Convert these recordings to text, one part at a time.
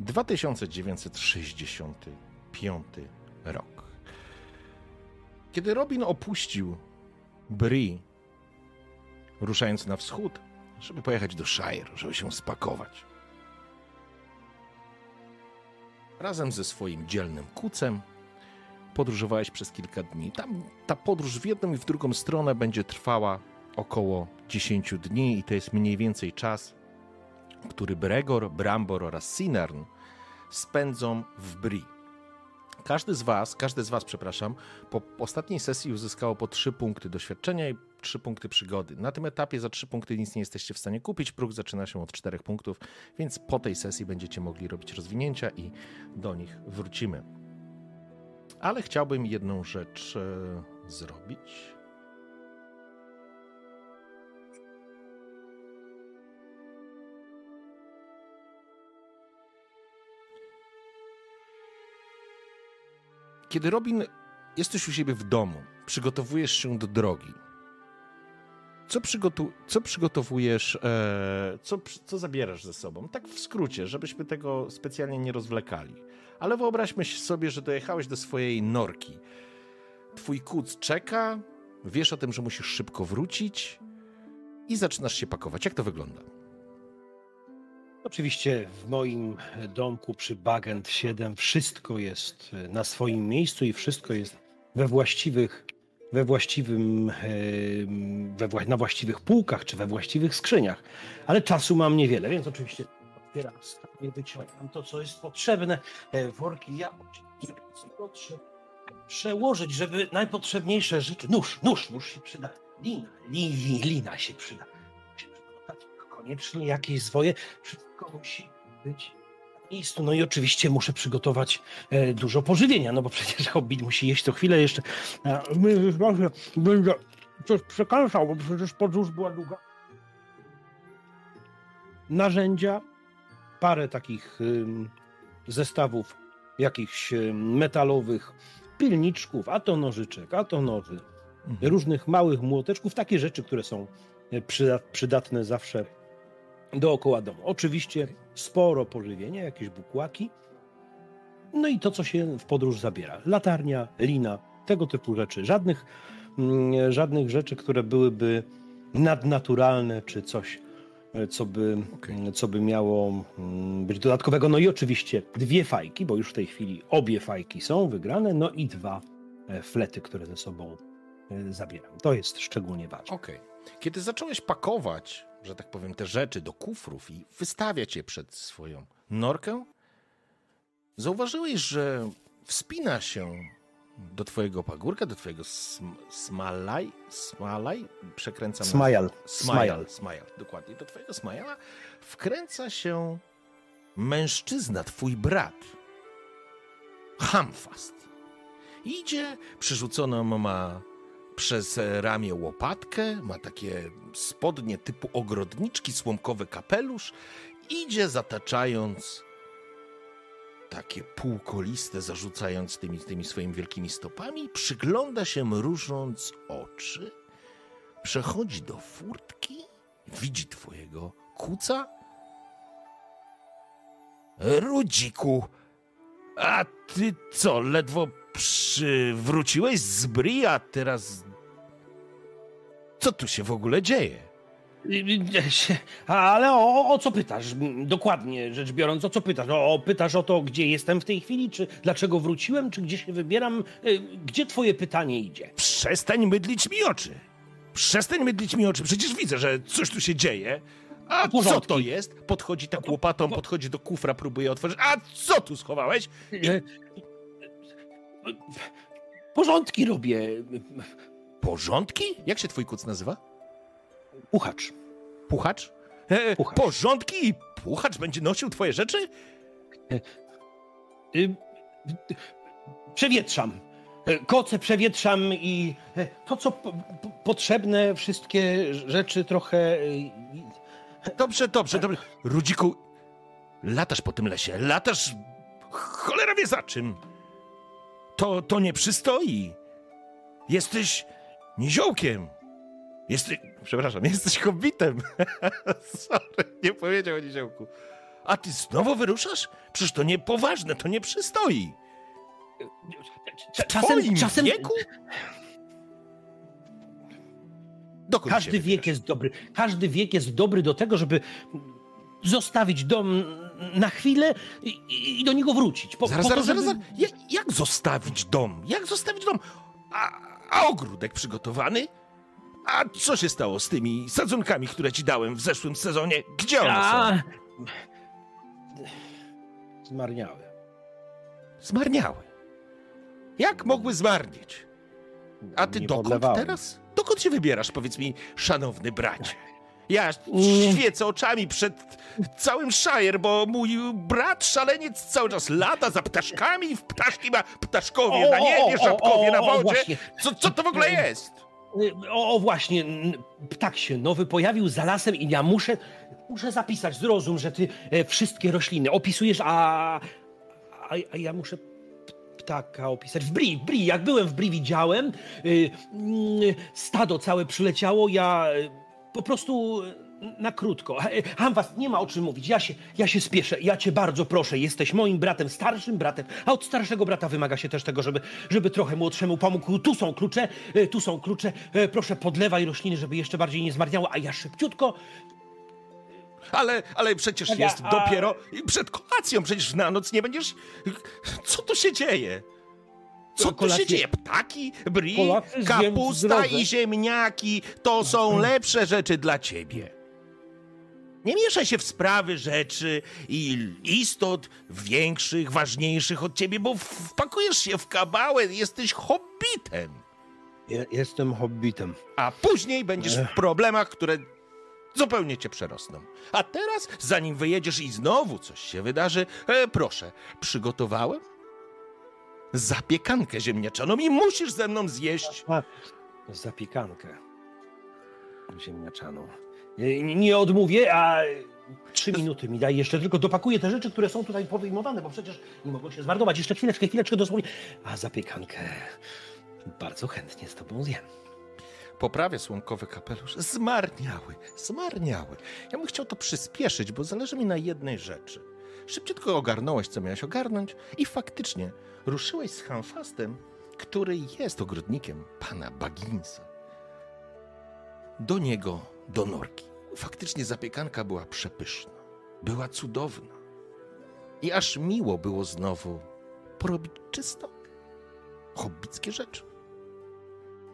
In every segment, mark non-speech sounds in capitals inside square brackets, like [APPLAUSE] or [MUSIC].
2965 rok. Kiedy Robin opuścił Bri, ruszając na wschód, żeby pojechać do Shire, żeby się spakować. Razem ze swoim dzielnym kucem podróżowałeś przez kilka dni. Tam ta podróż w jedną i w drugą stronę będzie trwała około 10 dni i to jest mniej więcej czas, który Bregor, Brambor oraz Sinarn spędzą w Bri. Każdy z was, każdy z was, przepraszam, po ostatniej sesji uzyskało po 3 punkty doświadczenia i 3 punkty przygody. Na tym etapie za 3 punkty nic nie jesteście w stanie kupić. Próg zaczyna się od 4 punktów, więc po tej sesji będziecie mogli robić rozwinięcia i do nich wrócimy. Ale chciałbym jedną rzecz e, zrobić. Kiedy Robin jesteś u siebie w domu, przygotowujesz się do drogi. Co, przygotu co przygotowujesz, e, co, co zabierasz ze sobą? Tak w skrócie, żebyśmy tego specjalnie nie rozwlekali. Ale wyobraźmy sobie, że dojechałeś do swojej norki. Twój kuc czeka, wiesz o tym, że musisz szybko wrócić i zaczynasz się pakować. Jak to wygląda? Oczywiście w moim domku przy Bagent 7 wszystko jest na swoim miejscu i wszystko jest we właściwych, we właściwym, we wła na właściwych półkach czy we właściwych skrzyniach. Ale czasu mam niewiele, więc oczywiście otwieram skrzynkę, wyciągam to, co jest potrzebne. E, worki ja przełożyć, żeby najpotrzebniejsze rzeczy. Nóż, nóż, nóż się przyda. Lina, li, lina się przyda. Koniecznie jakieś zwoje. Wszystko musi być na miejscu. No i oczywiście muszę przygotować e, dużo pożywienia, no bo przecież [LAUGHS] hobbit musi jeść co chwilę jeszcze. A, my, będę coś przekazał, bo przecież podróż była długa. Narzędzia, parę takich zestawów jakichś metalowych pilniczków, a to nożyczek, a to noży, mhm. różnych małych młoteczków, takie rzeczy, które są przydatne zawsze dookoła domu. Oczywiście sporo pożywienia, jakieś bukłaki, no i to, co się w podróż zabiera. Latarnia, lina, tego typu rzeczy. Żadnych, mm, żadnych rzeczy, które byłyby nadnaturalne, czy coś, co by, okay. co by miało mm, być dodatkowego. No i oczywiście dwie fajki, bo już w tej chwili obie fajki są wygrane, no i dwa e, flety, które ze sobą e, zabieram. To jest szczególnie ważne. Okej. Okay. Kiedy zacząłeś pakować że tak powiem, te rzeczy do kufrów i wystawiać je przed swoją norkę, zauważyłeś, że wspina się do twojego pagórka, do twojego sm smalaj, smalaj, przekręcam... Smajal. Smajal, smajal, dokładnie. Do twojego smajala wkręca się mężczyzna, twój brat. Hamfast. Idzie, przerzuconą ma przez ramię łopatkę, ma takie spodnie typu ogrodniczki, słomkowy kapelusz, idzie zataczając takie półkoliste, zarzucając tymi, tymi swoimi wielkimi stopami, przygląda się mrużąc oczy, przechodzi do furtki, widzi twojego kuca. Rudziku, a ty co, ledwo przywróciłeś z Bri, a teraz co tu się w ogóle dzieje? Ale o, o, co pytasz? Dokładnie rzecz biorąc, o co pytasz? O, pytasz o to, gdzie jestem w tej chwili, czy dlaczego wróciłem, czy gdzie się wybieram? Y, gdzie twoje pytanie idzie? Przestań mydlić mi oczy. Przestań mydlić mi oczy. Przecież widzę, że coś tu się dzieje. A co to jest? Podchodzi tak łopatą, podchodzi do kufra, próbuje otworzyć. A co tu schowałeś? I... Y, porządki robię. Porządki? Jak się twój kuc nazywa? Puchacz. Puchacz? E, porządki i puchacz będzie nosił twoje rzeczy? E, y, przewietrzam. E, koce przewietrzam i e, to, co potrzebne, wszystkie rzeczy trochę. Dobrze, dobrze, dobrze. Rudziku, latasz po tym lesie, latasz cholera wie za czym. To, to nie przystoi. Jesteś niziołkiem. Jesteś, przepraszam, jesteś hobbitem. [LAUGHS] Sorry, nie powiedział o niziołku. A ty znowu wyruszasz? Przecież to niepoważne, to nie przystoi. W czasem, czasem... wieku? Dokąd każdy wiek jest dobry. Każdy wiek jest dobry do tego, żeby zostawić dom na chwilę i, i do niego wrócić. Po, zaraz, po zaraz, żeby... zaraz, Jak, jak, zostawić dom? Jak zostawić dom? A, a ogródek przygotowany? A co się stało z tymi sadzonkami, które ci dałem w zeszłym sezonie? Gdzie one a... są? Zmarniały. Zmarniały. Jak mogły zmarnieć? A ty Nie dokąd podlewałem. teraz? Dokąd się wybierasz, powiedz mi, szanowny bracie? Ja świecę oczami przed całym Shire, bo mój brat szaleniec cały czas lata za ptaszkami, w ptaszki ma ptaszkowie o, na niebie, żabkowie na wodzie. Co, co to w ogóle jest? O, o, właśnie, ptak się nowy pojawił za lasem i ja muszę, muszę zapisać, zrozum, że ty e, wszystkie rośliny opisujesz, a, a, a ja muszę ptaka opisać. W Bri, w Bri, jak byłem w Bri, widziałem, y, mm, stado całe przyleciało, ja po prostu na krótko. Ham was, nie ma o czym mówić. Ja się, ja się spieszę. Ja cię bardzo proszę. Jesteś moim bratem, starszym bratem, a od starszego brata wymaga się też tego, żeby, żeby trochę młodszemu pomógł. Tu są klucze, e, tu są klucze. E, proszę, podlewaj rośliny, żeby jeszcze bardziej nie zmarniały, a ja szybciutko ale, ale przecież jest a... dopiero przed kolacją, przecież na noc nie będziesz... Co tu się dzieje? Co tu się dzieje? Ptaki, bri, kapusta i ziemniaki to są lepsze rzeczy dla ciebie. Nie mieszaj się w sprawy rzeczy i istot większych, ważniejszych od ciebie, bo wpakujesz się w kabałę, jesteś hobbitem. Ja jestem hobbitem. A później będziesz w problemach, które zupełnie cię przerosną. A teraz, zanim wyjedziesz i znowu coś się wydarzy, e, proszę, przygotowałem zapiekankę ziemniaczaną i musisz ze mną zjeść. A, zapiekankę ziemniaczaną. Nie, nie odmówię, a trzy minuty mi daj jeszcze, tylko dopakuję te rzeczy, które są tutaj powyjmowane, bo przecież nie mogą się zmarnować. Jeszcze chwileczkę, chwileczkę dosłownie. A zapiekankę bardzo chętnie z tobą zjem. Poprawia słonkowy kapelusz. Zmarniały, zmarniały. Ja bym chciał to przyspieszyć, bo zależy mi na jednej rzeczy. Szybciutko ogarnąłeś, co miałeś ogarnąć i faktycznie ruszyłeś z Hanfastem, który jest ogrodnikiem pana Baginsa. Do niego, do norki. Faktycznie zapiekanka była przepyszna, była cudowna. I aż miło było znowu porobić czysto hobbickie rzeczy.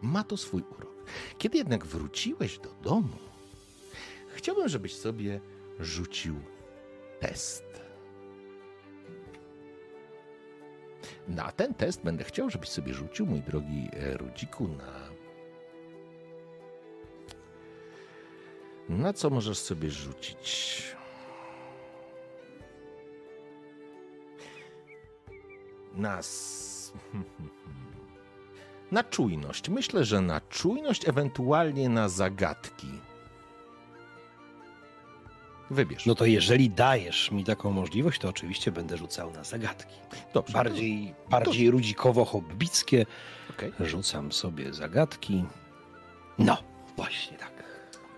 Ma to swój urok. Kiedy jednak wróciłeś do domu, chciałbym, żebyś sobie rzucił test. Na ten test będę chciał, żebyś sobie rzucił, mój drogi e, Rudziku, na. Na co możesz sobie rzucić? Na. [LAUGHS] Na czujność. Myślę, że na czujność, ewentualnie na zagadki. Wybierz. No to jeżeli dajesz mi taką możliwość, to oczywiście będę rzucał na zagadki. Dobrze. Bardziej, bardziej rudzikowo-hobbickie. Okay. Rzucam sobie zagadki. No, właśnie tak.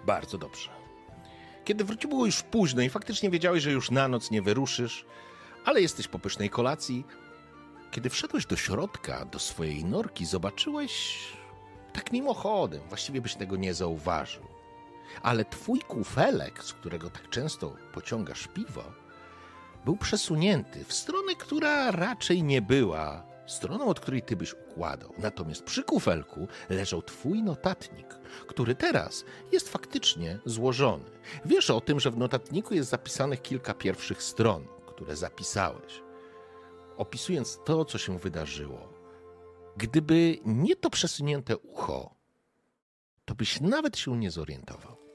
Bardzo dobrze. Kiedy wróciło było już późno i faktycznie wiedziałeś, że już na noc nie wyruszysz, ale jesteś po pysznej kolacji, kiedy wszedłeś do środka, do swojej norki, zobaczyłeś tak mimochodem, właściwie byś tego nie zauważył ale twój kufelek, z którego tak często pociągasz piwo, był przesunięty w stronę, która raczej nie była stroną, od której ty byś układał. Natomiast przy kufelku leżał twój notatnik, który teraz jest faktycznie złożony. Wiesz o tym, że w notatniku jest zapisanych kilka pierwszych stron, które zapisałeś, opisując to, co się wydarzyło. Gdyby nie to przesunięte ucho, to byś nawet się nie zorientował.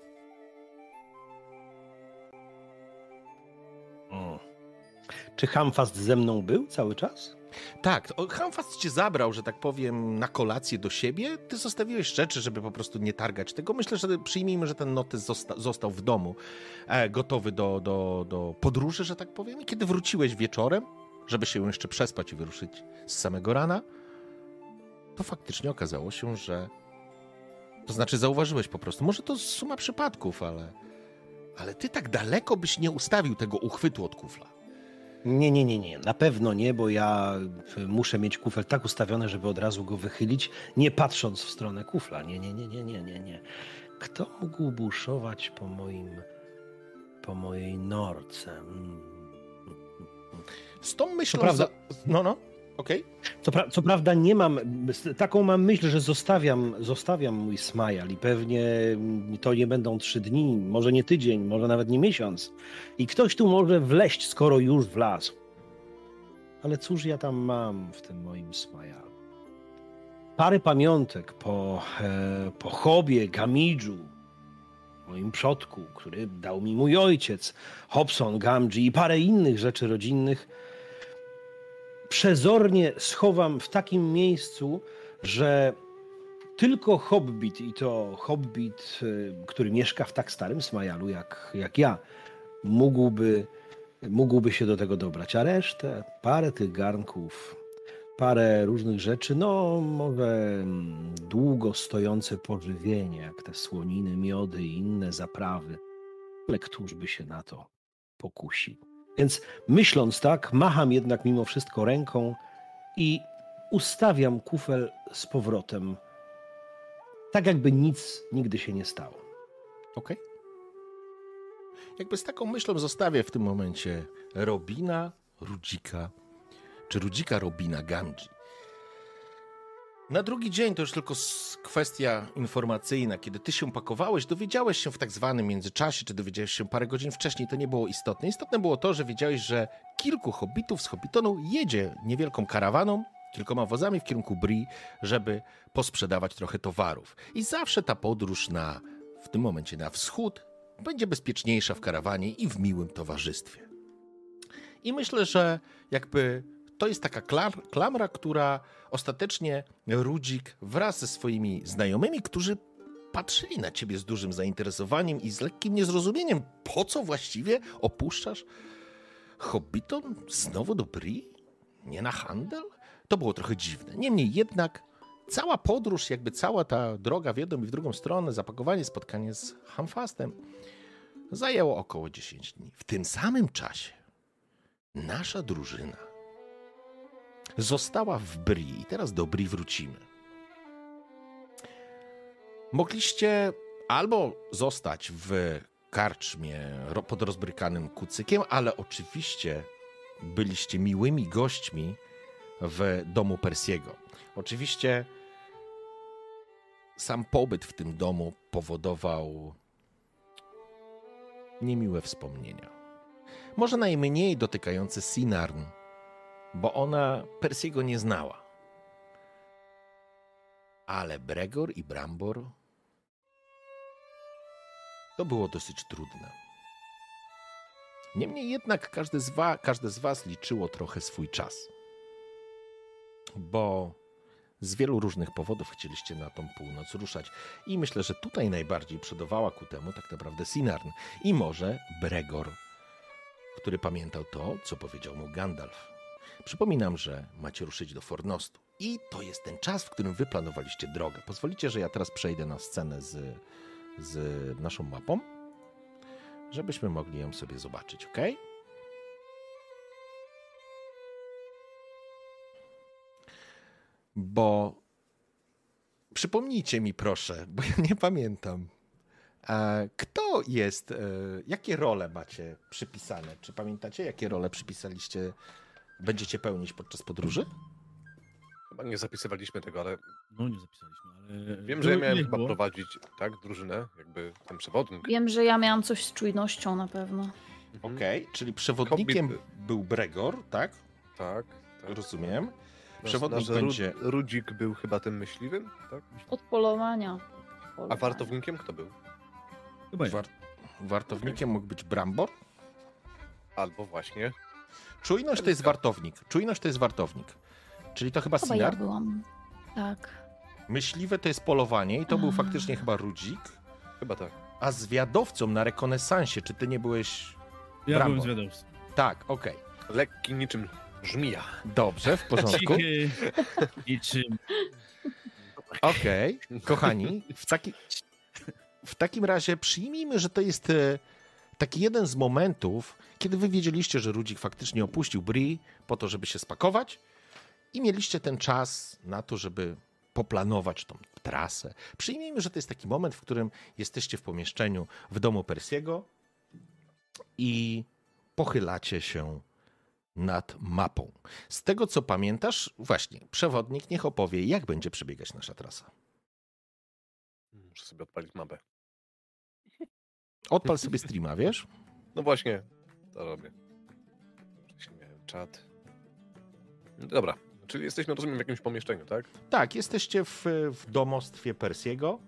Czy Hamfast ze mną był cały czas? Tak, Hamfast cię zabrał, że tak powiem, na kolację do siebie. Ty zostawiłeś rzeczy, żeby po prostu nie targać tego. Myślę, że przyjmijmy, że ten notes zosta został w domu, e, gotowy do, do, do podróży, że tak powiem. I kiedy wróciłeś wieczorem, żeby się jeszcze przespać i wyruszyć z samego rana, to faktycznie okazało się, że. To znaczy, zauważyłeś po prostu. Może to suma przypadków, ale. Ale ty tak daleko byś nie ustawił tego uchwytu od kufla. Nie, nie, nie, nie. Na pewno nie, bo ja muszę mieć kufel tak ustawiony, żeby od razu go wychylić, nie patrząc w stronę kufla. Nie, nie, nie, nie, nie, nie, nie. Kto mógł buszować po moim. po mojej norce? Mm. Z tą myślą. Prawda. Za... No, no. Okay. Co, pra co, prawda nie mam, taką mam myśl, że zostawiam, zostawiam mój smajal i pewnie to nie będą trzy dni, może nie tydzień, może nawet nie miesiąc. I ktoś tu może wleść, skoro już wlazł. Ale cóż ja tam mam w tym moim smajalu? Parę pamiątek po, e, po Hobie, Gamidżu, moim przodku, który dał mi mój ojciec, Hobson, Gamji i parę innych rzeczy rodzinnych, przezornie schowam w takim miejscu, że tylko hobbit i to hobbit, y, który mieszka w tak starym smajalu jak, jak ja, mógłby, mógłby się do tego dobrać. A resztę, parę tych garnków, parę różnych rzeczy, no może długo stojące pożywienie, jak te słoniny, miody i inne zaprawy. Ale któż by się na to pokusił? Więc myśląc tak, macham jednak mimo wszystko ręką i ustawiam kufel z powrotem, tak jakby nic nigdy się nie stało. Okej. Okay. Jakby z taką myślą zostawię w tym momencie Robina, Rudzika, czy Rudzika Robina Gamji. Na drugi dzień to już tylko kwestia informacyjna. Kiedy ty się pakowałeś, dowiedziałeś się w tak zwanym międzyczasie, czy dowiedziałeś się parę godzin wcześniej, to nie było istotne. Istotne było to, że wiedziałeś, że kilku hobbitów z Hobbitonu jedzie niewielką karawaną, kilkoma wozami w kierunku Bri, żeby posprzedawać trochę towarów. I zawsze ta podróż na, w tym momencie na wschód, będzie bezpieczniejsza w karawanie i w miłym towarzystwie. I myślę, że jakby to jest taka klamra, która ostatecznie Rudzik wraz ze swoimi znajomymi, którzy patrzyli na ciebie z dużym zainteresowaniem i z lekkim niezrozumieniem, po co właściwie opuszczasz Hobbiton znowu do Bri? Nie na handel? To było trochę dziwne. Niemniej jednak cała podróż, jakby cała ta droga w jedną i w drugą stronę, zapakowanie, spotkanie z Hamfastem zajęło około 10 dni. W tym samym czasie nasza drużyna została w Bri i teraz do Bri wrócimy. Mogliście albo zostać w karczmie pod rozbrykanym kucykiem, ale oczywiście byliście miłymi gośćmi w domu Persiego. Oczywiście sam pobyt w tym domu powodował niemiłe wspomnienia. Może najmniej dotykające Sinarn, bo ona Persiego nie znała. Ale Bregor i Brambor to było dosyć trudne. Niemniej jednak każde z, wa, każde z Was liczyło trochę swój czas, bo z wielu różnych powodów chcieliście na tą północ ruszać. I myślę, że tutaj najbardziej przodowała ku temu tak naprawdę Sinarn i może Bregor, który pamiętał to, co powiedział mu Gandalf. Przypominam, że macie ruszyć do Fornostu i to jest ten czas, w którym wy planowaliście drogę. Pozwolicie, że ja teraz przejdę na scenę z, z naszą mapą, żebyśmy mogli ją sobie zobaczyć, ok? Bo przypomnijcie mi proszę, bo ja nie pamiętam. Kto jest, e, jakie role macie przypisane? Czy pamiętacie, jakie role przypisaliście będziecie pełnić podczas podróży? Chyba nie zapisywaliśmy tego, ale. No nie zapisaliśmy, ale. Wiem, że ja miałem chyba było? prowadzić, tak, drużynę, jakby ten przewodnik. Wiem, że ja miałam coś z czujnością na pewno. Mhm. Okej, okay, czyli przewodnikiem Hobbit... był Bregor, tak? Tak. tak. Rozumiem. Przewodnik nasz będzie. Rudzik był chyba tym myśliwym, tak? Od polowania. A wartownikiem kto był? Chyba War... Wartownikiem okay. mógł być Brambor? Albo właśnie Czujność to jest wartownik. Czujność to jest wartownik. Czyli to chyba Chyba ja Sinar. byłam. Tak. Myśliwe to jest polowanie i to był A. faktycznie chyba Rudzik. Chyba tak. A zwiadowcą na rekonesansie, czy ty nie byłeś... Ja Brambo. byłem zwiadowcą. Tak, okej. Lekki niczym żmija. Dobrze, w porządku. Cichy, niczym. Okej, kochani, w, taki, w takim razie przyjmijmy, że to jest e, taki jeden z momentów, kiedy wy wiedzieliście, że Rudzik faktycznie opuścił Bri po to, żeby się spakować i mieliście ten czas na to, żeby poplanować tą trasę. Przyjmijmy, że to jest taki moment, w którym jesteście w pomieszczeniu w domu Persiego i pochylacie się nad mapą. Z tego, co pamiętasz, właśnie, przewodnik niech opowie, jak będzie przebiegać nasza trasa. Muszę sobie odpalić mapę. Odpal sobie streama, wiesz? No właśnie, to robię. Wcześniej miałem czat. Dobra, czyli jesteśmy, rozumiem, w jakimś pomieszczeniu, tak? Tak, jesteście w, w domostwie Persiego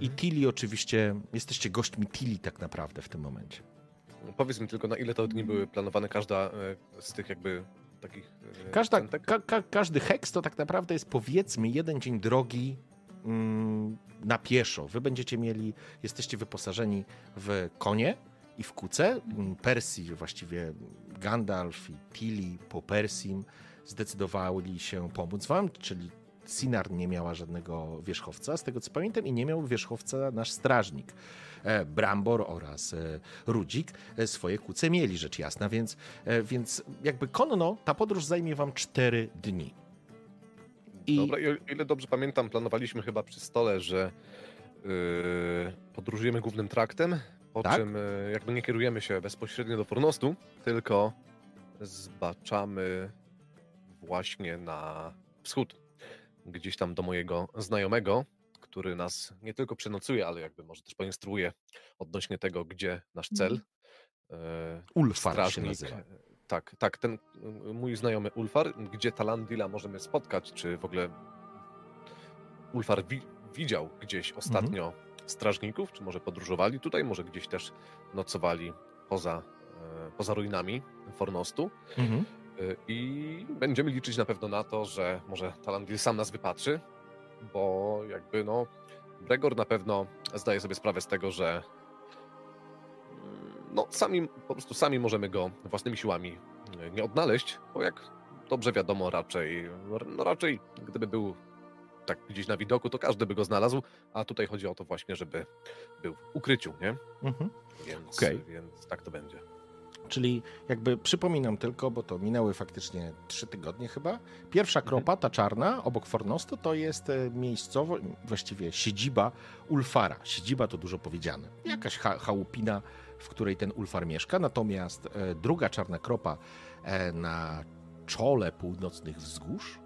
i Tilly oczywiście, jesteście gośćmi Tilly tak naprawdę w tym momencie. Powiedz mi tylko, na ile to dni były planowane każda e, z tych jakby takich e, Każda, ka, ka, każdy heks to tak naprawdę jest powiedzmy jeden dzień drogi na pieszo. Wy będziecie mieli, jesteście wyposażeni w konie i w kuce. Mm, Persji, właściwie Gandalf i Tilly po Persim zdecydowali się pomóc wam, czyli Sinar nie miała żadnego wierzchowca, z tego co pamiętam, i nie miał wierzchowca nasz strażnik. E, Brambor oraz e, Rudzik e, swoje kuce mieli, rzecz jasna, więc, więc jakby konno ta podróż zajmie wam 4 dni. I Dobra, i o ile dobrze pamiętam, planowaliśmy chyba przy stole, że yy, podróżujemy głównym traktem, po Tak. czym yy, jakby nie kierujemy się bezpośrednio do Fornostu, tylko zbaczamy właśnie na wschód, gdzieś tam do mojego znajomego, który nas nie tylko przenocuje, ale jakby może też poinstruuje odnośnie tego, gdzie nasz cel. Yy, Ulfar się nazywa. Tak, tak, ten mój znajomy Ulfar, gdzie Talandila możemy spotkać, czy w ogóle Ulfar wi widział gdzieś ostatnio strażników, czy może podróżowali tutaj, może gdzieś też nocowali poza, e, poza ruinami Fornostu. Mhm. Y, I będziemy liczyć na pewno na to, że może Talandil sam nas wypatrzy, bo jakby no Bregor na pewno zdaje sobie sprawę z tego, że no sami, po prostu sami możemy go własnymi siłami y, nie odnaleźć, bo jak dobrze wiadomo raczej, no raczej gdyby był tak gdzieś na widoku, to każdy by go znalazł, a tutaj chodzi o to właśnie, żeby był w ukryciu, nie? Mhm. Więc, Okej. więc tak to będzie. Czyli jakby przypominam tylko, bo to minęły faktycznie trzy tygodnie chyba. Pierwsza kropa, ta czarna, obok Fornostu, to jest e, miejscowo, właściwie siedziba Ulfara. Siedziba to dużo powiedziane. Jakaś cha chałupina, w której ten Ulfar mieszka. Natomiast e, druga czarna kropa e, na czole północnych wzgórz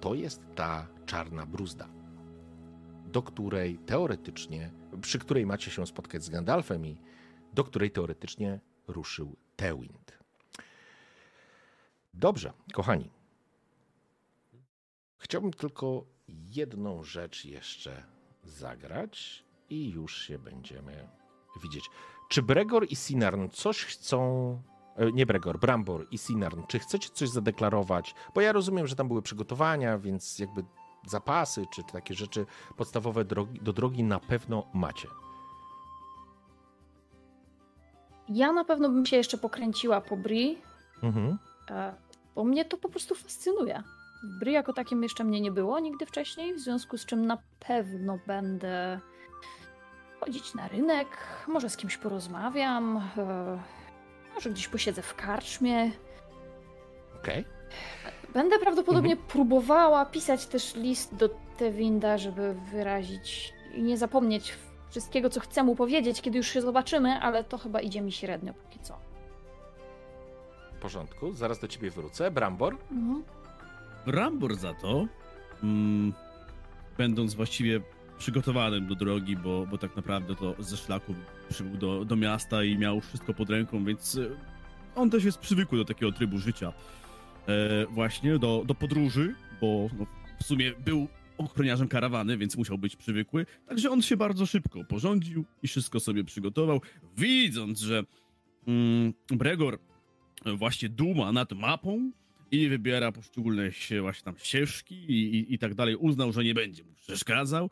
to jest ta czarna bruzda, do której teoretycznie, przy której macie się spotkać z Gandalfem i do której teoretycznie ruszył Tewind. Dobrze, kochani. Chciałbym tylko jedną rzecz jeszcze zagrać i już się będziemy widzieć. Czy Bregor i Sinarn coś chcą. e, Nie Bregor, Brambor i Sinarn, czy chcecie coś zadeklarować? Bo ja rozumiem, że tam były przygotowania, więc jakby zapasy czy takie rzeczy podstawowe drogi, do drogi na pewno macie. Ja na pewno bym się jeszcze pokręciła po Bri, Mhm. e, bo mnie to po prostu fascynuje. W Bri jako takim jeszcze mnie nie było nigdy wcześniej, w związku z czym na pewno będę chodzić na rynek, może z kimś porozmawiam, e, może gdzieś posiedzę w karczmie. Okej. Będę prawdopodobnie próbowała pisać też list do Tewinda, żeby wyrazić i nie zapomnieć wszystkiego, co chcę mu powiedzieć, kiedy już się zobaczymy, ale to chyba idzie mi średnio póki co. W porządku, zaraz do ciebie wrócę. Brambor? Mhm. Brambor za to, mm, będąc właściwie przygotowanym do drogi, bo, bo tak naprawdę to ze szlaku przybył do, do miasta i miał wszystko pod ręką, więc e, on też jest przywykły do takiego trybu życia. E, właśnie do, do podróży, bo no, w sumie był ochroniarzem karawany, więc musiał być przywykły. Także on się bardzo szybko porządził i wszystko sobie przygotował, widząc, że mm, Bregor właśnie duma nad mapą i wybiera poszczególne się właśnie tam ścieżki i, i, i tak dalej. Uznał, że nie będzie mu przeszkadzał.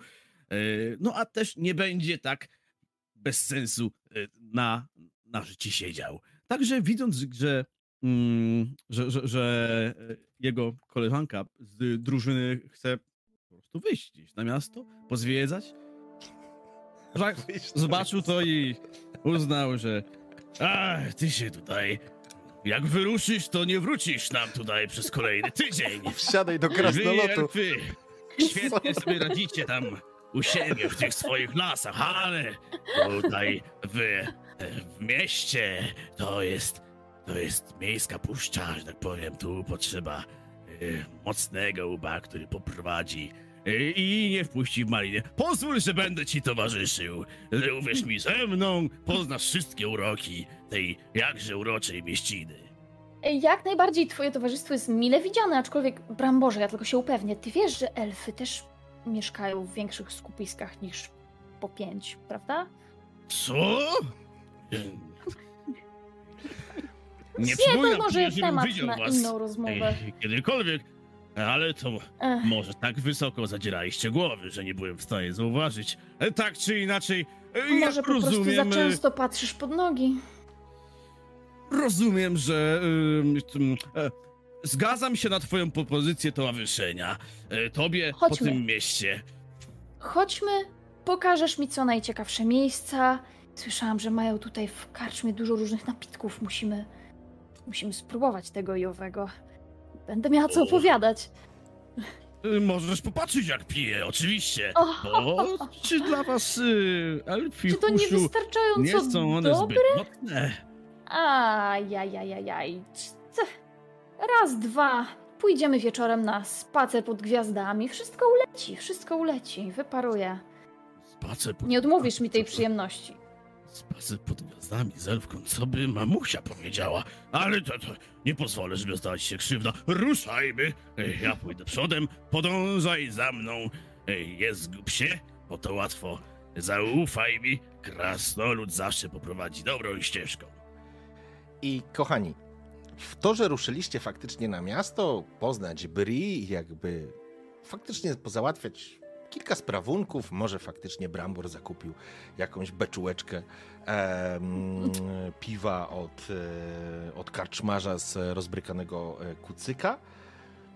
E, No a też nie będzie tak bez sensu e, na, na życie siedział. Także widząc, że, mm, że, że, że e, jego koleżanka z drużyny chce po prostu wyjść gdzieś na miasto, pozwiedzać, Żak zobaczył to i uznał, że a, ty się tutaj, jak wyruszysz, to nie wrócisz nam tutaj przez kolejny tydzień. Wsiadaj do Wy, krasnolotu. elfy, świetnie sobie radzicie tam u siebie w tych swoich lasach, ale tutaj w, w mieście to jest, to jest miejska puszcza, że tak powiem, tu potrzeba y, mocnego łba, który poprowadzi y, i nie wpuści w malinę. Pozwól, że będę ci towarzyszył. Uwierz mi, ze mną poznasz wszystkie uroki tej jakże uroczej mieściny. Jak najbardziej twoje towarzystwo jest mile widziane, aczkolwiek, Bramborze, ja tylko się upewnię, ty wiesz, że elfy też mieszkają w większych skupiskach niż po pięć, prawda? Co? [LAUGHS] Nie przypominam to może jest temat na was inną rozmowę. e, kiedykolwiek, ale to Ech, może tak wysoko zadzieraliście głowy, że nie byłem w stanie zauważyć. E, Tak czy inaczej, e, ja może po prostu za rozumiem, często patrzysz pod nogi. rozumiem, że zgadzam się na twoją propozycję towarzyszenia. E, Tobie po Chodźmy. tym mieście. Chodźmy, pokażesz mi co najciekawsze miejsca. Słyszałam, że mają tutaj w karczmie dużo różnych napitków. Musimy, musimy spróbować tego i owego. Będę miała co O. opowiadać. E, Możesz popatrzeć jak piję, oczywiście. Bo czy dla was y, elfi czy to huszu niewystarczająco nie są one dobre? zbyt mocne? Ajajajajaj. Raz, dwa. Pójdziemy wieczorem na spacer pod gwiazdami. Wszystko uleci, wszystko uleci. Wyparuje. Spacer pod... Nie odmówisz mi tej przyjemności. Spacer pod gwiazdami z elfką, co by mamusia powiedziała? Ale to, to nie pozwolę, żeby stać się krzywda. Ruszajmy! Ja pójdę przodem, podążaj za mną. Nie zgub się, bo to łatwo. Zaufaj mi, krasnolud zawsze poprowadzi dobrą ścieżką. I kochani, w to, że ruszyliście faktycznie na miasto, poznać Bri jakby faktycznie pozałatwiać kilka sprawunków, może faktycznie Brambor zakupił jakąś beczułeczkę piwa od, e, od karczmarza z rozbrykanego e, kucyka.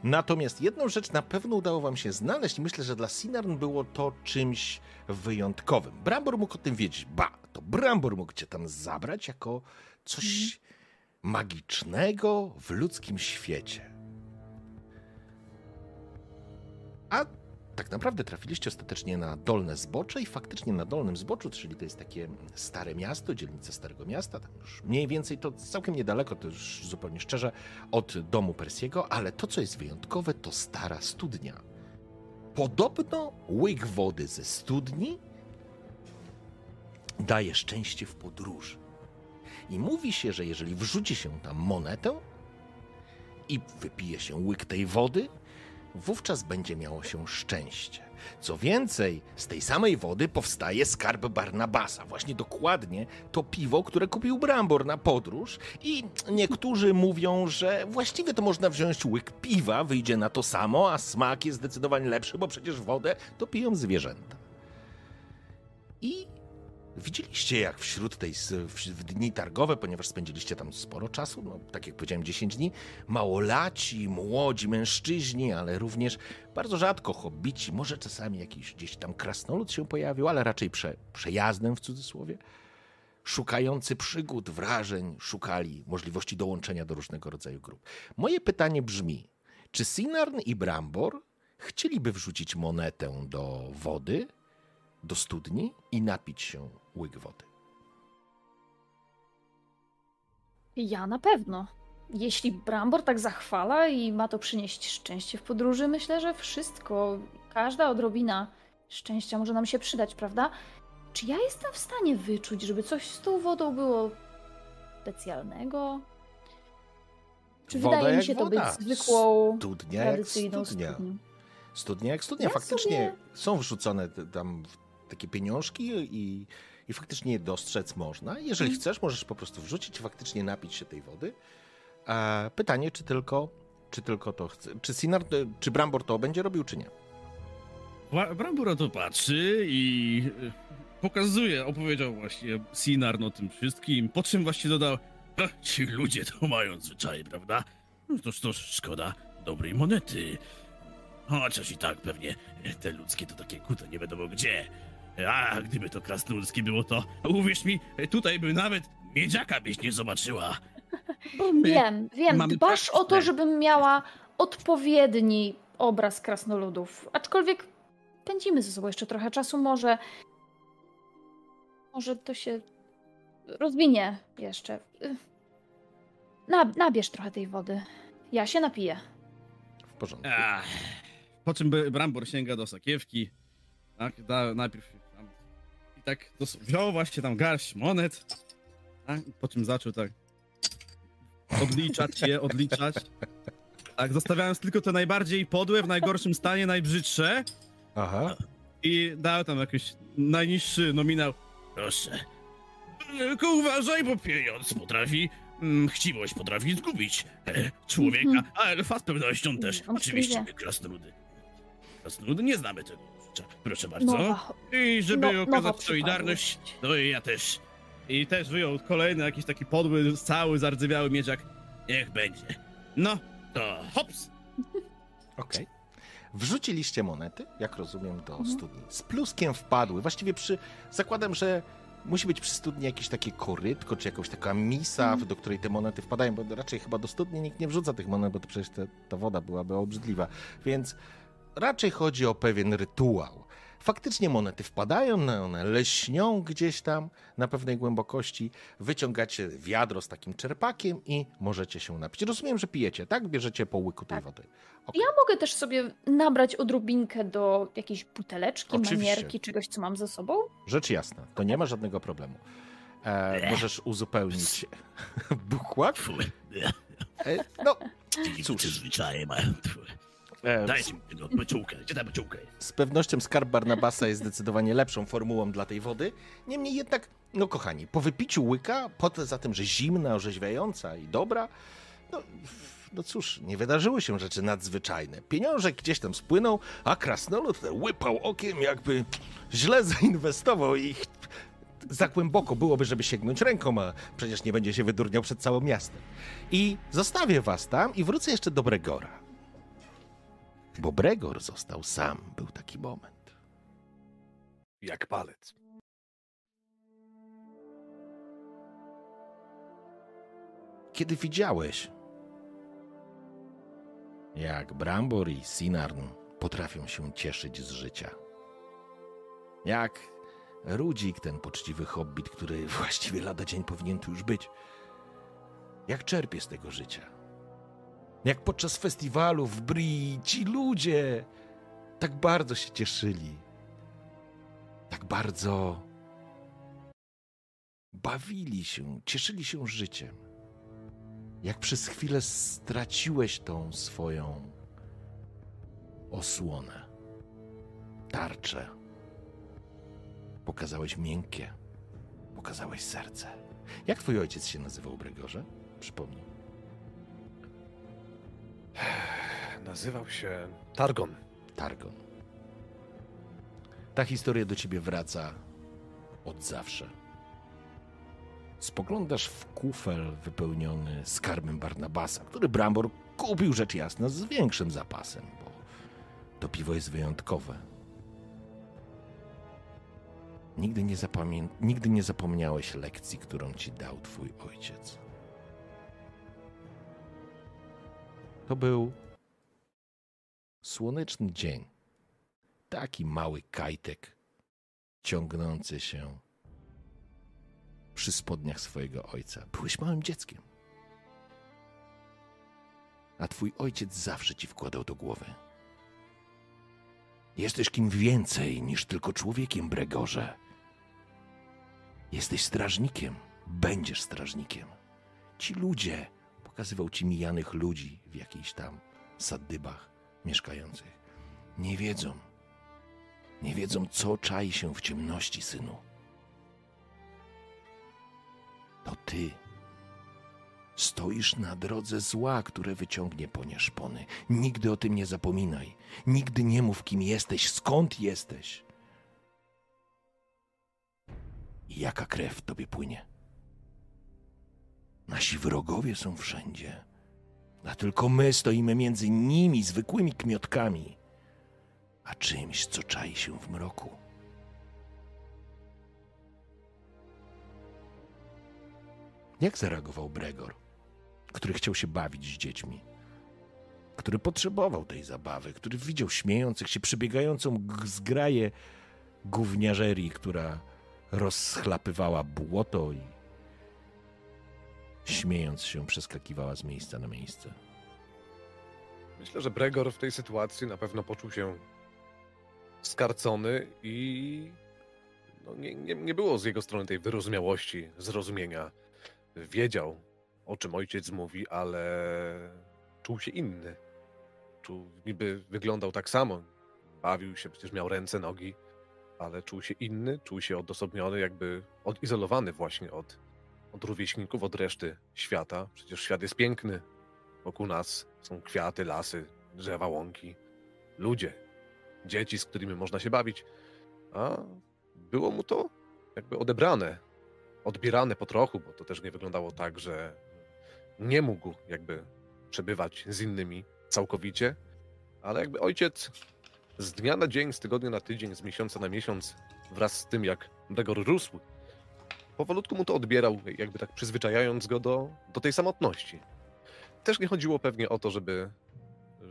Natomiast jedną rzecz na pewno udało wam się znaleźć i myślę, że dla Sinarn było to czymś wyjątkowym. Brambor mógł o tym wiedzieć. Ba, to Brambor mógł cię tam zabrać jako coś magicznego w ludzkim świecie. A tak naprawdę trafiliście ostatecznie na dolne zbocze i faktycznie na dolnym zboczu, czyli to jest takie stare miasto, dzielnica Starego Miasta, tam już mniej więcej to całkiem niedaleko, to już zupełnie szczerze, od domu Persiego, ale to, co jest wyjątkowe, to stara studnia. Podobno łyk wody ze studni daje szczęście w podróży. I mówi się, że jeżeli wrzuci się tam monetę i wypije się łyk tej wody, wówczas będzie miało się szczęście. Co więcej, z tej samej wody powstaje skarb Barnabasa. Właśnie dokładnie to piwo, które kupił Brambor na podróż. I niektórzy mówią, że właściwie to można wziąć łyk piwa, wyjdzie na to samo, a smak jest zdecydowanie lepszy, bo przecież wodę to piją zwierzęta. I Widzieliście, jak wśród tej w dni targowe, ponieważ spędziliście tam sporo czasu, no tak jak powiedziałem, 10 dni, małolaci, młodzi mężczyźni, ale również bardzo rzadko hobbici, może czasami jakiś gdzieś tam krasnolud się pojawił, ale raczej prze, przejazdem w cudzysłowie, szukający przygód, wrażeń, szukali możliwości dołączenia do różnego rodzaju grup. Moje pytanie brzmi, czy Sinarn i Brambor chcieliby wrzucić monetę do wody, do studni i napić się łyk wody. Ja na pewno. Jeśli Brambor tak zachwala i ma to przynieść szczęście w podróży, myślę, że wszystko, każda odrobina szczęścia może nam się przydać, prawda? Czy ja jestem w stanie wyczuć, żeby coś z tą wodą było specjalnego? Czy Woda wydaje mi się to woda. być zwykłą, Studnia jak tradycyjną studnia. studnią? Studnia jak studnia. Ja faktycznie sobie- są wrzucone tam takie pieniążki i, i faktycznie je dostrzec można. Jeżeli Mhm. chcesz, możesz po prostu wrzucić, faktycznie napić się tej wody. E, pytanie, czy tylko, czy tylko to chce. Czy Sinar, e, czy Brambor to będzie robił, czy nie? Bra- Brambor na to patrzy i e, pokazuje, opowiedział właśnie Sinar o tym wszystkim, po czym właśnie dodał, "Ha, ci ludzie to mają zwyczaje, prawda? No toż to szkoda dobrej monety. Chociaż i tak pewnie te ludzkie to takie kute nie wiadomo gdzie. A gdyby to krasnoludzkie było to, uwierz mi, tutaj by nawet miedziaka byś nie zobaczyła. Wiem, wiem. Dbasz o to, żebym miała odpowiedni obraz krasnoludów. Aczkolwiek pędzimy ze sobą jeszcze trochę czasu. Może. Może to się rozwinie jeszcze. Na, nabierz trochę tej wody. Ja się napiję. W porządku. Ach, po czym by- Brambor sięga do sakiewki. Tak, da, najpierw tak dos- wziął właśnie tam garść monet. Tak, po czym zaczął tak odliczać je, odliczać. Tak, zostawiając tylko te najbardziej podłe, w najgorszym stanie, najbrzydsze. Aha. I dał tam jakiś najniższy nominał. Proszę. Tylko uważaj, bo pieniądz potrafi. mm, Chciwość potrafi zgubić e, człowieka, Mhm. a elfa z pewnością też. Oczywiście krasnoludy. Krasnoludy nie znamy tego. Proszę bardzo. Nowa, I żeby no, okazać solidarność, no i ja też. I też wyjął kolejny jakiś taki podły, cały zardzewiały miedziak. Niech będzie. No, to hops! [LAUGHS] Okej. Wrzuciliście monety, jak rozumiem, do Mhm. studni. Z pluskiem wpadły. Właściwie przy. Zakładam, że musi być przy studni jakieś takie korytko, czy jakaś taka misa, Mhm. do której te monety wpadają, bo raczej chyba do studni nikt nie wrzuca tych monet, bo to przecież te, ta woda byłaby obrzydliwa. Więc raczej chodzi o pewien rytuał. Faktycznie monety wpadają, no, one leśnią gdzieś tam na pewnej głębokości. Wyciągacie wiadro z takim czerpakiem i możecie się napić. Rozumiem, że pijecie, tak? Bierzecie po łyku tej Tak. wody. Ja mogę też sobie nabrać odrobinkę do jakiejś buteleczki, Oczywiście. manierki, czegoś, co mam ze sobą. Rzecz jasna, to nie ma żadnego problemu. E, możesz uzupełnić [LAUGHS] bukłak. E, no, Cóż. zwyczaje mają. E, Dajcie mi tego beczułkę. Gdzie ta beczułka jest? z pewnością skarb Barnabasa jest zdecydowanie lepszą formułą dla tej wody. Niemniej jednak, no kochani, po wypiciu łyka, poza tym, że zimna, orzeźwiająca i dobra, no, no cóż, nie wydarzyły się rzeczy nadzwyczajne. Pieniążek gdzieś tam spłynął, a krasnolud łypał okiem, jakby źle zainwestował i za głęboko byłoby, żeby sięgnąć ręką, a przecież nie będzie się wydurniał przed całym miastem. I zostawię was tam i wrócę jeszcze do Bregora. Bo Bregor został sam, był taki moment. Jak palec. Kiedy widziałeś, jak Brambor i Sinarn potrafią się cieszyć z życia. Jak Rudzik, ten poczciwy hobbit, który [LAUGHS] właściwie lada dzień powinien tu już być. Jak czerpie z tego życia. Jak podczas festiwalu w Brii ci ludzie tak bardzo się cieszyli. Tak bardzo bawili się, cieszyli się życiem jak przez chwilę straciłeś tą swoją osłonę, tarczę. Pokazałeś miękkie, pokazałeś serce. Jak twój ojciec się nazywał, Bregorze? Przypomnij. Nazywał się Targon. Targon. Ta historia do ciebie wraca od zawsze. Spoglądasz w kufel wypełniony skarbem Barnabasa, który Brambor kupił rzecz jasna z większym zapasem, bo to piwo jest wyjątkowe. Nigdy nie, zapamię- nigdy nie zapomniałeś lekcji, którą ci dał twój ojciec. To był słoneczny dzień. Taki mały kajtek ciągnący się przy spodniach swojego ojca. Byłeś małym dzieckiem. A twój ojciec zawsze ci wkładał do głowy. Jesteś kim więcej niż tylko człowiekiem, Bregorze. Jesteś strażnikiem, będziesz strażnikiem. Ci ludzie, pokazywał ci mijanych ludzi w jakichś tam sadybach mieszkających, nie wiedzą, nie wiedzą, co czai się w ciemności, synu. To ty Stoisz na drodze zła, które wyciągnie po nie szpony. Nigdy o tym nie zapominaj. Nigdy nie mów, kim jesteś, skąd jesteś. I jaka krew tobie płynie. Nasi wrogowie są wszędzie, a tylko my stoimy między nimi, zwykłymi kmiotkami, a czymś, co czai się w mroku. Jak zareagował Bregor, który chciał się bawić z dziećmi? Który potrzebował tej zabawy, który widział śmiejących się, przebiegającą zgraję gówniarzerii, która rozchlapywała błoto i śmiejąc się przeskakiwała z miejsca na miejsce. Myślę, że Bregor w tej sytuacji na pewno poczuł się skarcony i no nie, nie, nie było z jego strony tej wyrozumiałości, zrozumienia. Wiedział, o czym ojciec mówi, ale czuł się inny. Czuł, niby wyglądał tak samo. Bawił się, przecież miał ręce, nogi, ale czuł się inny, czuł się odosobniony, jakby odizolowany właśnie od, od rówieśników, od reszty świata. Przecież świat jest piękny. Wokół nas są kwiaty, lasy, drzewa, łąki, ludzie, dzieci, z którymi można się bawić. A było mu to jakby odebrane, odbierane po trochu, bo to też nie wyglądało tak, że nie mógł jakby przebywać z innymi całkowicie, ale jakby ojciec z dnia na dzień, z tygodnia na tydzień, z miesiąca na miesiąc, wraz z tym jak Gregor rósł, powolutku mu to odbierał, jakby tak przyzwyczajając go do, do tej samotności. Też nie chodziło pewnie o to, żeby,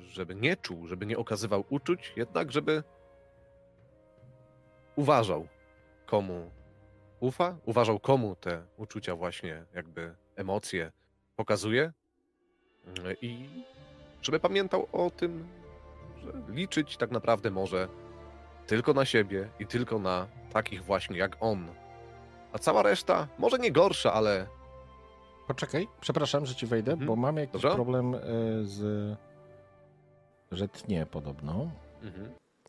żeby nie czuł, żeby nie okazywał uczuć, jednak żeby uważał, komu ufa, uważał, komu te uczucia właśnie, jakby emocje pokazuje i żeby pamiętał o tym, że liczyć tak naprawdę może tylko na siebie i tylko na takich właśnie jak on. A cała reszta, może nie gorsza, ale Poczekaj, przepraszam, że ci wejdę, Mhm. bo mam jakiś Dobrze. problem y, z... że tnie podobno.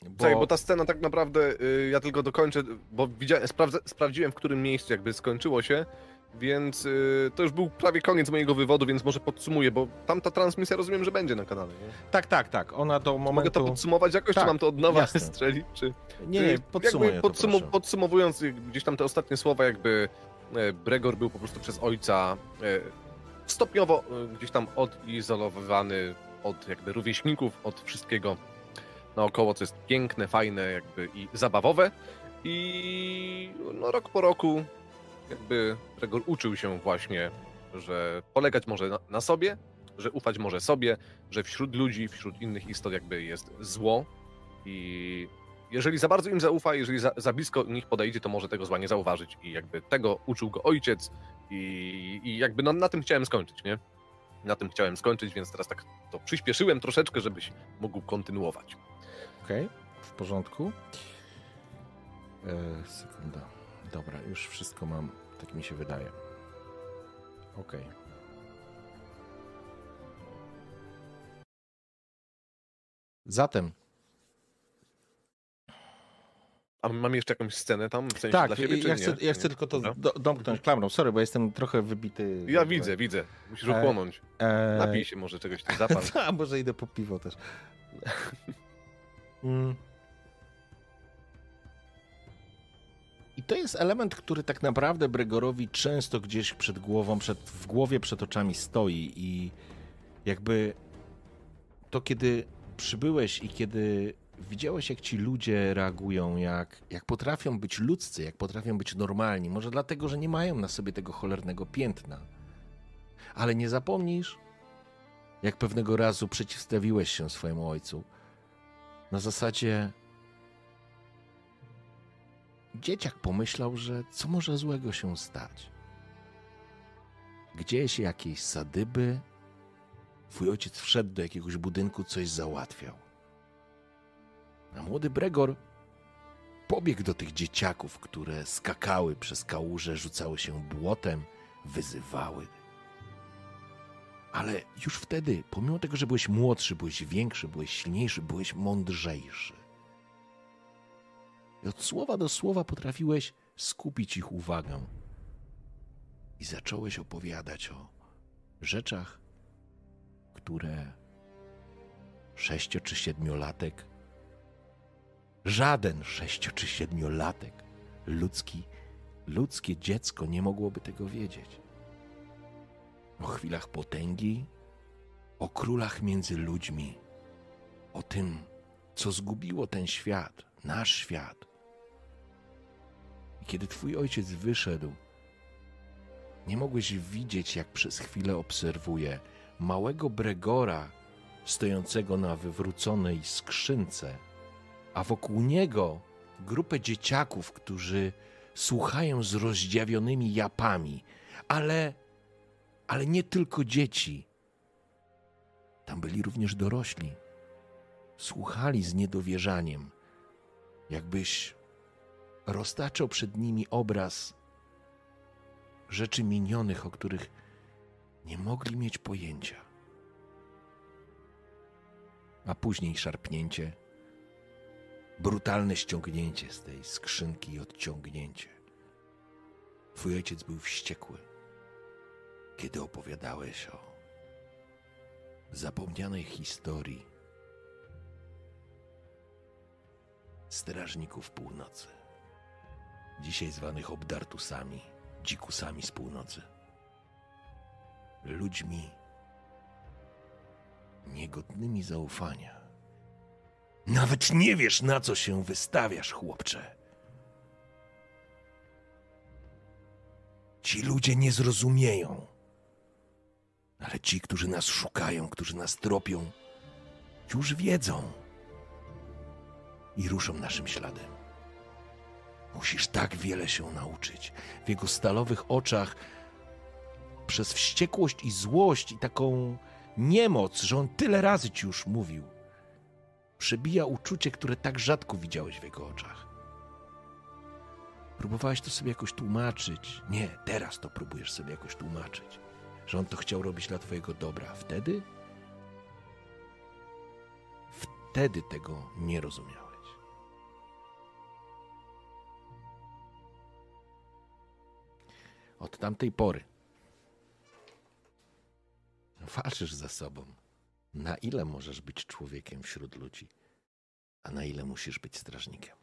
Bo... Bo... bo ta scena tak naprawdę, y, ja tylko dokończę, bo widziałem, sprawdza, sprawdziłem, w którym miejscu jakby skończyło się, więc y, to już był prawie koniec mojego wywodu, więc może podsumuję, bo tamta transmisja rozumiem, że będzie na kanale. Nie? Tak, tak, tak. Ona do Mogę momentu... to podsumować jakoś, Tak, czy mam to od nowa jasne. strzelić? Czy... Nie, Y, nie, podsumuję jakby to. Podsumowując y, gdzieś tam te ostatnie słowa, jakby Bregor był po prostu przez ojca stopniowo gdzieś tam odizolowywany od jakby rówieśników, od wszystkiego naokoło, co jest piękne, fajne jakby i zabawowe. I no, rok po roku jakby Bregor uczył się właśnie, że polegać może na, na sobie, że ufać może sobie, że wśród ludzi, wśród innych istot jakby jest zło i jeżeli za bardzo im zaufa, jeżeli za, za blisko nich podejdzie, to może tego zła nie zauważyć i jakby tego uczył go ojciec i, i jakby no, na tym chciałem skończyć, nie? Na tym chciałem skończyć, więc teraz tak to przyspieszyłem troszeczkę, żebyś mógł kontynuować. Okej, w porządku. E, sekunda. Dobra, już wszystko mam, tak mi się wydaje. Okej. Zatem, A mam jeszcze jakąś scenę tam, w sensie tak, dla siebie, ja nie? chcę, ja chcę tylko to do, domknąć klamrą. Sorry, bo jestem trochę wybity. Ja widzę, widzę. Musisz E, ochłonąć. E, Napij się może czegoś, zapal. [LAUGHS] A może idę po piwo też. [LAUGHS] Mm. I to jest element, który tak naprawdę Bregorowi często gdzieś przed głową, przed, w głowie, przed oczami stoi i jakby to, kiedy przybyłeś i kiedy widziałeś, jak ci ludzie reagują, jak, jak potrafią być ludzcy, jak potrafią być normalni, może dlatego, że nie mają na sobie tego cholernego piętna. Ale nie zapomnisz, jak pewnego razu przeciwstawiłeś się swojemu ojcu. Na zasadzie. Dzieciak pomyślał, że co może złego się stać. Gdzieś jakieś sadyby. Twój ojciec wszedł do jakiegoś budynku, coś załatwiał. A młody Bregor pobiegł do tych dzieciaków, które skakały przez kałuże, rzucały się błotem, wyzywały. Ale już wtedy, pomimo tego, że byłeś młodszy, byłeś większy, byłeś silniejszy, byłeś mądrzejszy. I od słowa do słowa potrafiłeś skupić ich uwagę. I zacząłeś opowiadać o rzeczach, które sześcio czy siedmiolatek, żaden sześcio czy siedmiolatek ludzki, ludzkie dziecko nie mogłoby tego wiedzieć. O chwilach potęgi, o królach między ludźmi, o tym, co zgubiło ten świat, nasz świat. I kiedy twój ojciec wyszedł, nie mogłeś widzieć, jak przez chwilę obserwuje małego Bregora stojącego na wywróconej skrzynce, a wokół niego grupę dzieciaków, którzy słuchają z rozdziawionymi japami, ale, ale nie tylko dzieci. Tam byli również dorośli. Słuchali z niedowierzaniem, jakbyś roztaczał przed nimi obraz rzeczy minionych, o których nie mogli mieć pojęcia. A później szarpnięcie, brutalne ściągnięcie z tej skrzynki i odciągnięcie. Twój ojciec był wściekły, kiedy opowiadałeś o zapomnianej historii strażników północy, dzisiaj zwanych obdartusami, dzikusami z północy, ludźmi niegodnymi zaufania. Nawet nie wiesz, na co się wystawiasz, chłopcze. Ci ludzie nie zrozumieją. Ale ci, którzy nas szukają, którzy nas tropią, już wiedzą i ruszą naszym śladem. Musisz tak wiele się nauczyć. W jego stalowych oczach, przez wściekłość i złość i taką niemoc, że on tyle razy ci już mówił, przebija uczucie, które tak rzadko widziałeś w jego oczach. Próbowałeś to sobie jakoś tłumaczyć. Nie, teraz to próbujesz sobie jakoś tłumaczyć, że on to chciał robić dla twojego dobra. Wtedy? Wtedy tego nie rozumiałeś. Od tamtej pory walczysz ze sobą. Na ile możesz być człowiekiem wśród ludzi, a na ile musisz być strażnikiem.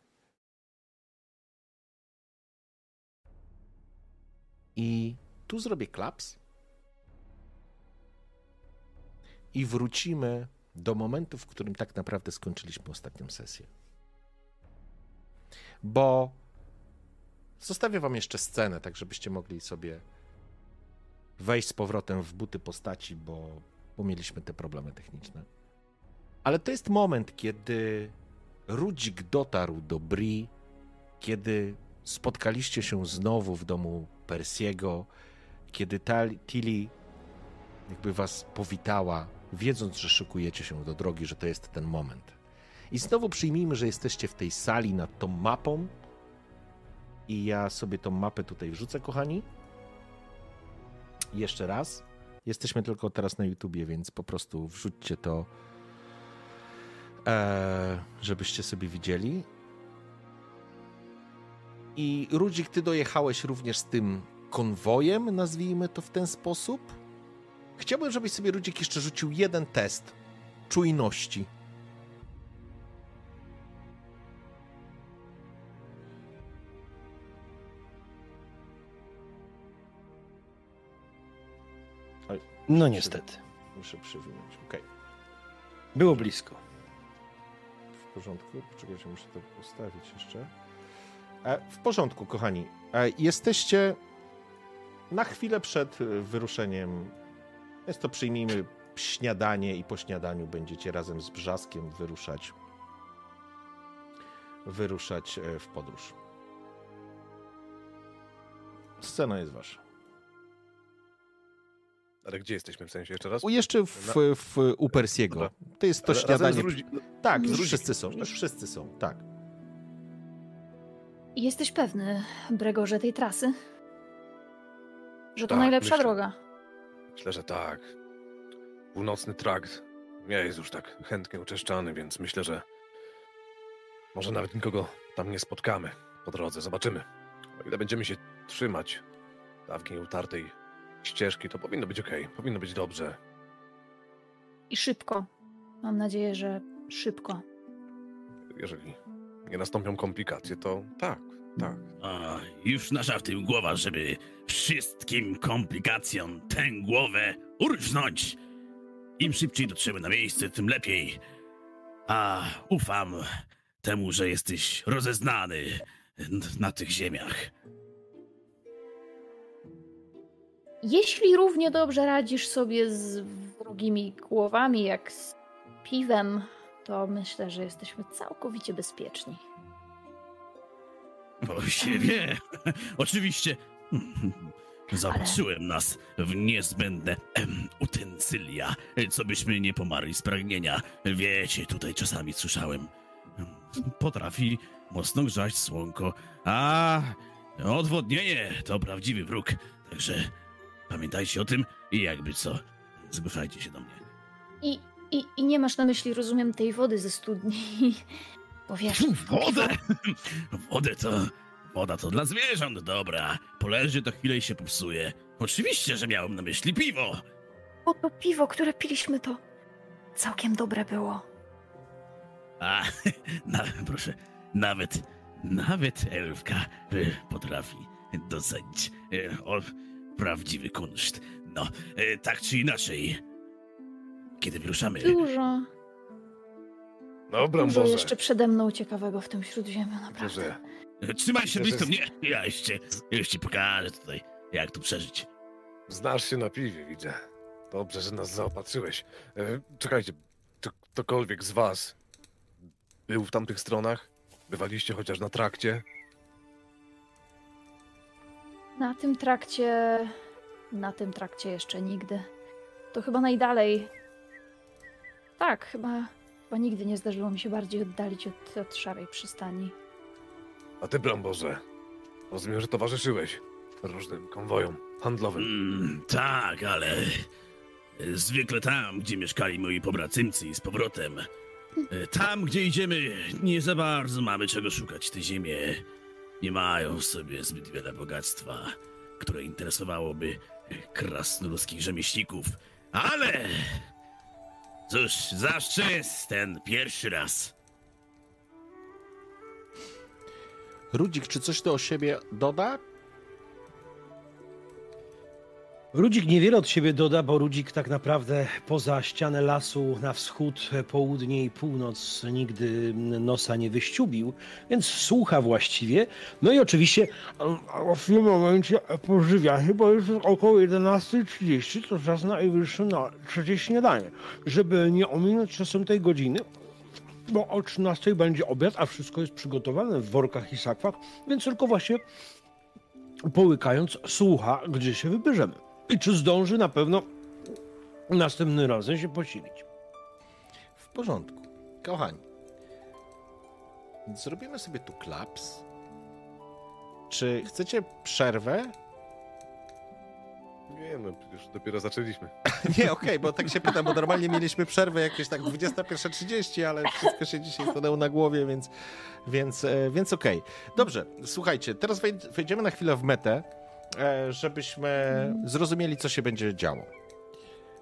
I tu zrobię klaps. I wrócimy do momentu, w którym tak naprawdę skończyliśmy ostatnią sesję. Bo zostawię wam jeszcze scenę, tak żebyście mogli sobie wejść z powrotem w buty postaci, bo, bo mieliśmy te problemy techniczne. Ale to jest moment, kiedy Rudzik dotarł do Bri, kiedy spotkaliście się znowu w domu Persiego, kiedy Tilly jakby was powitała, wiedząc, że szykujecie się do drogi, że to jest ten moment. I znowu przyjmijmy, że jesteście w tej sali nad tą mapą. I ja sobie tą mapę tutaj wrzucę, kochani. Jeszcze raz. Jesteśmy tylko teraz na YouTubie, więc po prostu wrzućcie to, e, żebyście sobie widzieli. I Rudzik, ty dojechałeś również z tym konwojem, nazwijmy to w ten sposób. Chciałbym, żebyś sobie Rudzik jeszcze rzucił jeden test czujności. No niestety. Muszę przewinąć. Okej. Było blisko. W porządku. Poczekajcie, muszę to ustawić jeszcze. E, w porządku, kochani. E, jesteście na chwilę przed e, wyruszeniem. Jest to, przyjmijmy, śniadanie i po śniadaniu będziecie razem z Brzaskiem wyruszać wyruszać w podróż. Scena jest wasza. Ale gdzie jesteśmy w sensie jeszcze raz? O, jeszcze w, w, u Persiego. Dobra. To jest to Ale śniadanie. ludzi- Tak, już wszyscy są. Już wszyscy są, tak. Jesteś pewny, Bregorze, tej trasy? Że to Tak, najlepsza myślę. droga. Myślę, że tak. Północny trakt nie jest już tak chętnie uczeszczany, więc myślę, że może nawet nikogo tam nie spotkamy po drodze. Zobaczymy. O ile będziemy się trzymać dawniej utartej ścieżki, to powinno być ok, powinno być dobrze. I szybko. Mam nadzieję, że szybko. Jeżeli nie nastąpią komplikacje, to tak, tak. A, już nasza w tym głowa, żeby wszystkim komplikacjom tę głowę urżnąć. Im szybciej dotrzemy na miejsce, tym lepiej. A ufam temu, że jesteś rozeznany na tych ziemiach. Jeśli równie dobrze radzisz sobie z wrogimi głowami jak z piwem, to myślę, że jesteśmy całkowicie bezpieczni. Bo się wie. Oczywiście. Zaopatrzyłem nas w niezbędne em, utensylia, co byśmy nie pomarli z pragnienia. Wiecie, tutaj czasami słyszałem. em, Potrafi mocno grzać słonko, a odwodnienie to prawdziwy wróg. Także pamiętajcie o tym i jakby co, zgłaszajcie się do mnie. I, i, I nie masz na myśli, rozumiem, tej wody ze studni. [LAUGHS] Bo wiesz, [LAUGHS] Wodę! [LAUGHS] Wodę to. Woda to dla zwierząt, dobra. Poleży to chwilę i się popsuje. Oczywiście, że miałem na myśli piwo. bo to piwo, które piliśmy, to całkiem dobre było. A, na, proszę, nawet, nawet elfka y, potrafi docenić y, o, prawdziwy kunszt. No, y, tak czy inaczej, kiedy wyruszamy, Dużo, Dobra, dużo Boże. jeszcze przede mną ciekawego w tym śródziemiu, naprawdę. Że y, trzymaj się blisko mnie. Ja już, cię, już ci pokażę tutaj, jak tu przeżyć. znasz się na piwie, widzę. Dobrze, że nas zaopatrzyłeś. E, czekajcie, czy ktokolwiek z was był w tamtych stronach? Bywaliście chociaż na trakcie? Na tym trakcie. Na tym trakcie jeszcze nigdy. To chyba najdalej. Tak, chyba, chyba nigdy nie zdarzyło mi się bardziej oddalić od, od szarej przystani. A ty, Bramborze, rozumiem, że towarzyszyłeś różnym konwojom handlowym. Mm, tak, ale zwykle tam, gdzie mieszkali moi pobracymcy i z powrotem. E, Tam, gdzie idziemy, nie za bardzo mamy czego szukać. Te ziemie nie mają w sobie zbyt wiele bogactwa, które interesowałoby krasnoludzkich rzemieślników. Ale cóż, zawsze jest ten pierwszy raz. Rudzik, czy coś to o siebie doda? Rudzik niewiele od siebie doda, bo Rudzik tak naprawdę poza ścianę lasu na wschód, południe i północ nigdy nosa nie wyściubił, więc słucha właściwie. No i oczywiście w tym momencie pożywia się, bo już około 11.30, to czas najwyższy na trzecie śniadanie. Żeby nie ominąć czasem tej godziny, bo o 13 będzie obiad, a wszystko jest przygotowane w workach i sakwach, więc tylko właśnie połykając słucha, gdzie się wybierzemy. I czy zdąży na pewno następnym razem się posilić. W porządku. Kochani, zrobimy sobie tu klaps. Czy chcecie przerwę? Nie no, przecież dopiero zaczęliśmy. [LAUGHS] Nie, okej, bo tak się pytam, bo normalnie mieliśmy przerwę jakieś tak 21.30, ale wszystko się dzisiaj stanęło na głowie, więc, więc, e, więc okej. Dobrze, słuchajcie, teraz wej- wejdziemy na chwilę w metę, żebyśmy zrozumieli, co się będzie działo.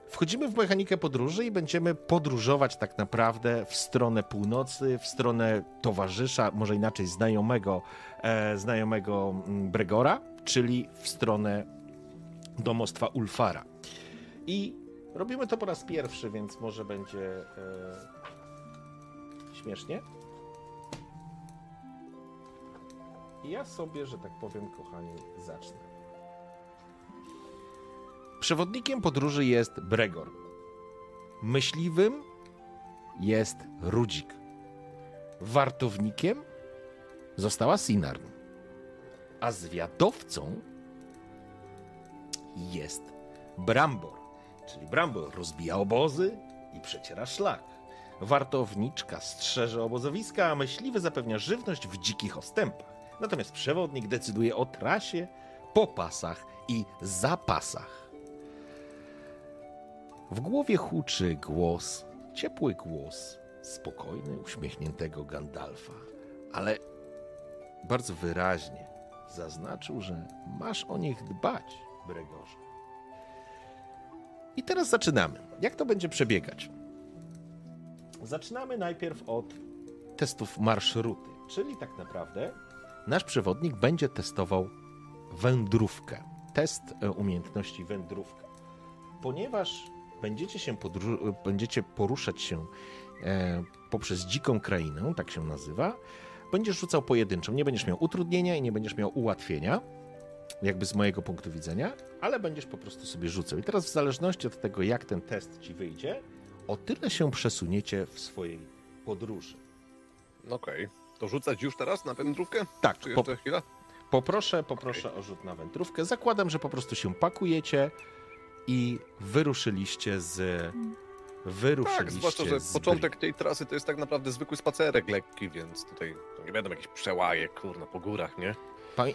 Wchodzimy w mechanikę podróży i będziemy podróżować tak naprawdę w stronę północy, w stronę towarzysza, może inaczej znajomego, e, znajomego mm, Bregora, czyli w stronę domostwa Ulfara. I robimy to po raz pierwszy, więc może będzie e, śmiesznie. Ja sobie, że tak powiem, kochani, zacznę. Przewodnikiem podróży jest Bregor. Myśliwym jest Rudzik. Wartownikiem została Sinarn. A zwiadowcą jest Brambor. Czyli Brambor rozbija obozy i przeciera szlak. Wartowniczka strzeże obozowiska, a myśliwy zapewnia żywność w dzikich ostępach. Natomiast przewodnik decyduje o trasie, popasach i zapasach. W głowie huczy głos, ciepły głos, spokojny, uśmiechniętego Gandalfa, ale bardzo wyraźnie zaznaczył, że masz o nich dbać, Bregorze. I teraz zaczynamy. Jak to będzie przebiegać? Zaczynamy najpierw od testów marszruty, czyli tak naprawdę nasz przewodnik będzie testował wędrówkę. Test e, umiejętności wędrówka. Ponieważ będziecie, się podru- będziecie poruszać się e, poprzez dziką krainę, tak się nazywa, będziesz rzucał pojedynczą. Nie będziesz miał utrudnienia i nie będziesz miał ułatwienia, jakby z mojego punktu widzenia, ale będziesz po prostu sobie rzucał. I teraz w zależności od tego, jak ten test ci wyjdzie, o tyle się przesuniecie w swojej podróży. Okej. To rzucać już teraz na wędrówkę? Tak, Czy po, jeszcze chwila? poproszę, poproszę o rzut na wędrówkę. Zakładam, że po prostu się pakujecie i wyruszyliście z... Wyruszyliście Tak, zwłaszcza, że z początek tej trasy to jest tak naprawdę zwykły spacerek lekki, więc tutaj nie będą jakieś przełaje, kurna, po górach, nie?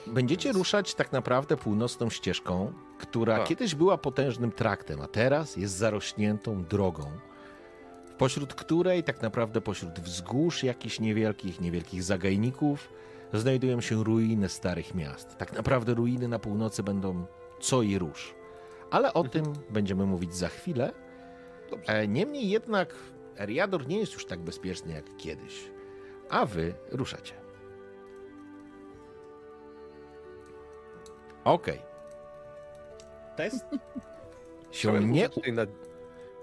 Będziecie ruszać tak naprawdę północną ścieżką, która Tak. kiedyś była potężnym traktem, a teraz jest zarośniętą drogą, pośród której tak naprawdę pośród wzgórz jakichś niewielkich, niewielkich zagajników znajdują się ruiny starych miast. Tak naprawdę ruiny na północy będą co i róż. Ale o tym będziemy mówić za chwilę. Dobrze. E, Niemniej jednak Eriador nie jest już tak bezpieczny jak kiedyś, a wy ruszacie. Okej. Test [LAUGHS] się Chciałem nie... na...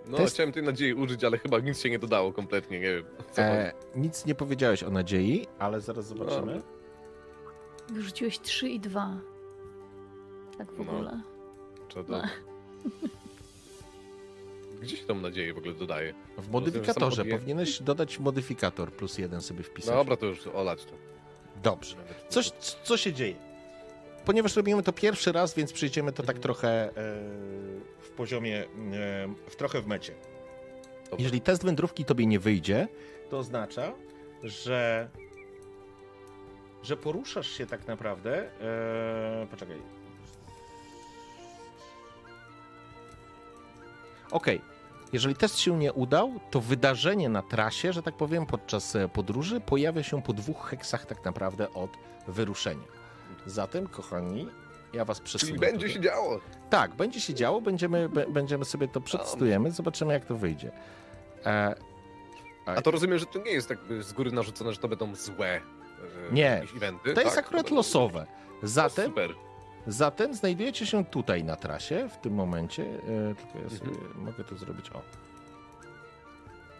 No, Test- chciałem tej nadziei użyć, ale chyba nic się nie dodało kompletnie, nie wiem. Co E, nic nie powiedziałeś o nadziei, ale zaraz zobaczymy. Wyrzuciłeś 3 i 2. Tak w No. ogóle. To... [LAUGHS] Gdzie się tą nadzieję w ogóle dodaje? W modyfikatorze powinieneś dodać modyfikator plus jeden sobie wpisać. Dobra, to już olać to. Dobrze. Coś, co się dzieje? Ponieważ robimy to pierwszy raz, więc przyjdziemy to tak Mhm. trochę e, w poziomie, e, w trochę w mecie. Dobra. Jeżeli test wędrówki tobie nie wyjdzie, to oznacza, że że poruszasz się tak naprawdę. E, poczekaj. Okej. Jeżeli test się nie udał, to wydarzenie na trasie, że tak powiem, podczas e, podróży pojawia się po dwóch heksach tak naprawdę od wyruszenia. Zatem, kochani, ja was przesunę. Czyli będzie tutaj. się działo. Tak, będzie się działo, będziemy, będziemy sobie to przetestujemy, zobaczymy jak to wyjdzie. E, A to rozumiem, że to nie jest jakby z góry narzucone, że to będą złe e, Nie. eventy. to jest tak? akurat będą- losowe. Zatem, Super. Zatem znajdujecie się tutaj na trasie w tym momencie. E, tylko ja sobie mogę to zrobić. O.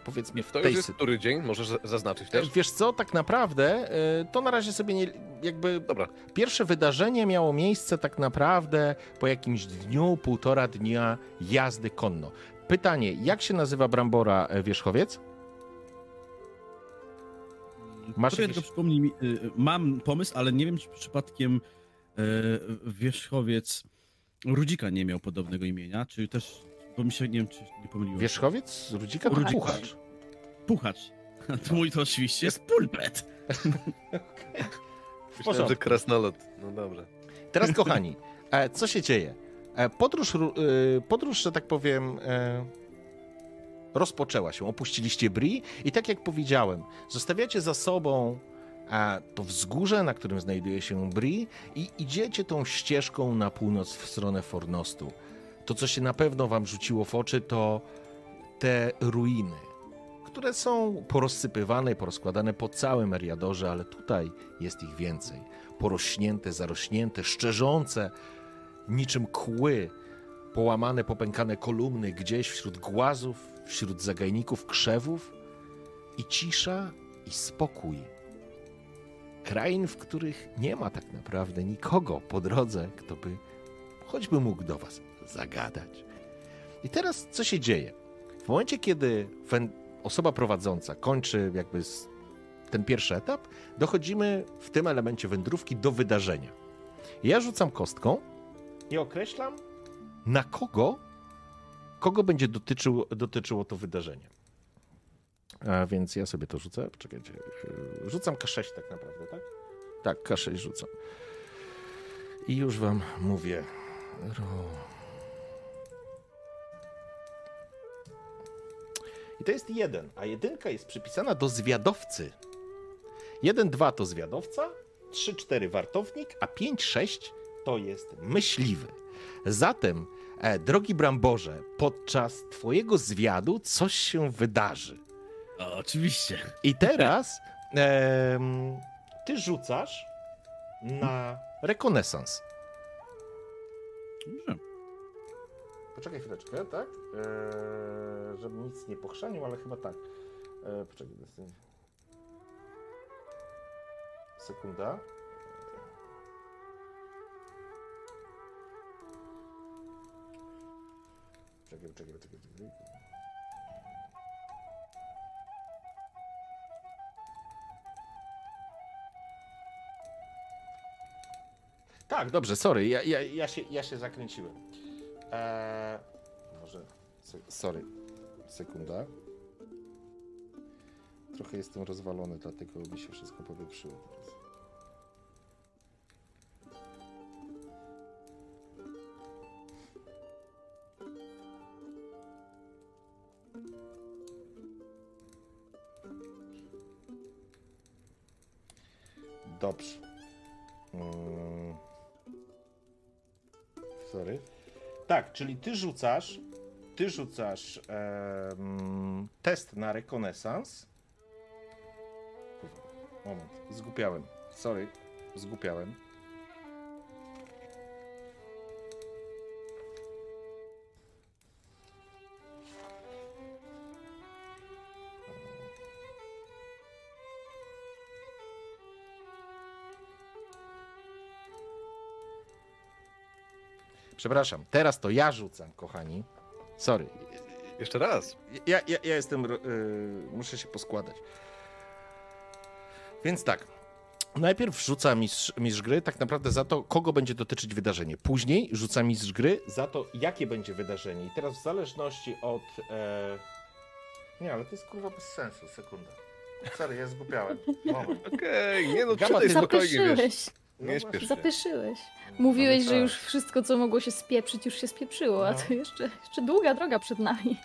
Powiedzmy w To tej już jest sytuacji. który dzień? Możesz za- zaznaczyć też? Wiesz co, tak naprawdę e, to na razie sobie nie, jakby Dobra. Pierwsze wydarzenie miało miejsce tak naprawdę po jakimś dniu, półtora dnia jazdy konno. Pytanie, jak się nazywa Brambora e, Wierzchowiec? Masz Sobie jakieś- tylko przypomnij mi, y, y, mam pomysł, ale nie wiem, czy przypadkiem wierzchowiec Rudzika nie miał podobnego imienia, czy też, bo mi się, nie wiem, czy nie pomyliłem. Wierzchowiec? Rudzika? to Puchacz. Puchacz. A [LAUGHS] to mój to oczywiście jest pulpet. [LAUGHS] Myślałem, że krasnolud. No dobrze. Teraz kochani, e, co się dzieje? E, podróż, e, podróż, że tak powiem, e, rozpoczęła się. Opuściliście Bri i tak jak powiedziałem, zostawiacie za sobą e, to wzgórze, na którym znajduje się Bri i idziecie tą ścieżką na północ w stronę Fornostu. To, co się na pewno wam rzuciło w oczy, to te ruiny, które są porozsypywane porozkładane po całym Eriadorze, ale tutaj jest ich więcej. Porośnięte, zarośnięte, szczerzące, niczym kły, połamane, popękane kolumny gdzieś wśród głazów, wśród zagajników, krzewów i cisza i spokój. Krain, w których nie ma tak naprawdę nikogo po drodze, kto by choćby mógł do was zagadać. I teraz co się dzieje? W momencie, kiedy osoba prowadząca kończy jakby ten pierwszy etap, dochodzimy w tym elemencie wędrówki do wydarzenia. Ja rzucam kostką i określam, na kogo, kogo będzie dotyczył, dotyczyło to wydarzenie. A więc ja sobie to rzucę. Poczekajcie. yy, Rzucam K6 tak naprawdę, tak? Tak, K6 rzucam. I już wam mówię. I to jest jeden, a jedynka jest przypisana do zwiadowcy. 1-2 to zwiadowca, 3-4 wartownik, a 5-6 to jest myśliwy. Zatem E, drogi Bramborze, podczas twojego zwiadu coś się wydarzy. O, oczywiście. I teraz em, ty rzucasz na rekonesans. Dobrze. Poczekaj chwileczkę, tak? Żeby nic nie pochrzanił, ale chyba tak. Eee, poczekaj, jest... Sekunda. Czekaj, czekaj, czekaj, czekaj. Tak, dobrze, sorry, ja, ja, ja, się, ja się zakręciłem. Eee, może. Sorry. Sekunda. Trochę jestem rozwalony, dlatego mi się wszystko powieprzyło teraz. Czyli ty rzucasz, ty rzucasz em, test na rekonesans. Moment, zgupiałem. Sorry, zgupiałem. Przepraszam, teraz to ja rzucam, kochani. Sorry. Jeszcze raz. Ja, ja, ja jestem. ro- y, muszę się poskładać. Więc tak. Najpierw rzuca mistrz, mistrz gry tak naprawdę za to, kogo będzie dotyczyć wydarzenie. Później rzuca mistrz gry za to, jakie będzie wydarzenie. I teraz w zależności od. E... Nie, ale to jest kurwa bez sensu. Sekunda. Sorry, ja zgubiałem. Okej, nie no, Gama, czytaj ty spokojnie, wiesz. No Nie śpiesz się. zapyszyłeś. Mówiłeś, No że tak. już wszystko, co mogło się spieprzyć, już się spieprzyło, a No. to jeszcze, jeszcze długa droga przed nami.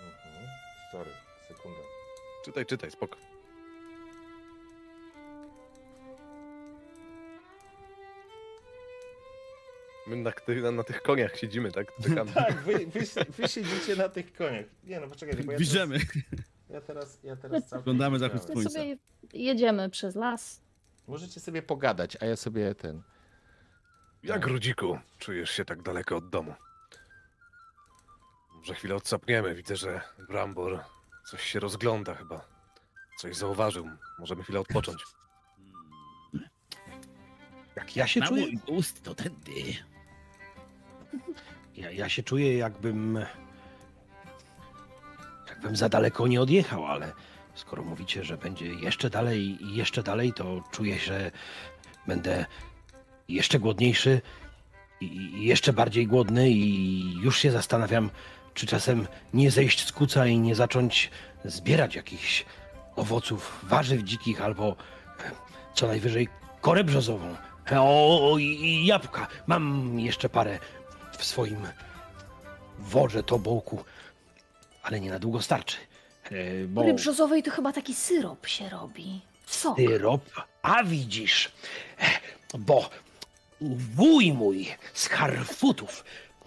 Mhm. Sorry, sekunda. Czytaj, czytaj, spoko. My na, ty- na, na tych koniach siedzimy, tak? [LAUGHS] Czekamy. Tak, wy, wy, wy siedzicie na tych koniach. Nie no, poczekaj, bo ja Bierzemy. Teraz, ja teraz, ja teraz całkiem Oglądamy zachód My Słońca. sobie jedziemy przez las. Możecie sobie pogadać, a ja sobie ten. Jak, Rudziku, czujesz się tak daleko od domu? Może chwilę odsapniemy. Widzę, że Brambor coś się rozgląda chyba. Coś zauważył. Możemy chwilę odpocząć. Jak ja się Na czuję? gust to tędy. Ja, ja się czuję, jakbym. Jakbym za daleko nie odjechał, ale skoro mówicie, że będzie jeszcze dalej i jeszcze dalej, to czuję, że będę jeszcze głodniejszy i jeszcze bardziej głodny i już się zastanawiam, czy czasem nie zejść z kuca i nie zacząć zbierać jakichś owoców, warzyw dzikich albo co najwyżej korę brzozową. O, i jabłka. Mam jeszcze parę w swoim worze tobołku, ale nie na długo starczy. E, Bo Pory brzozowej to chyba taki syrop się robi. Sok. syrop, a widzisz, e, bo wuj mój z Harfutów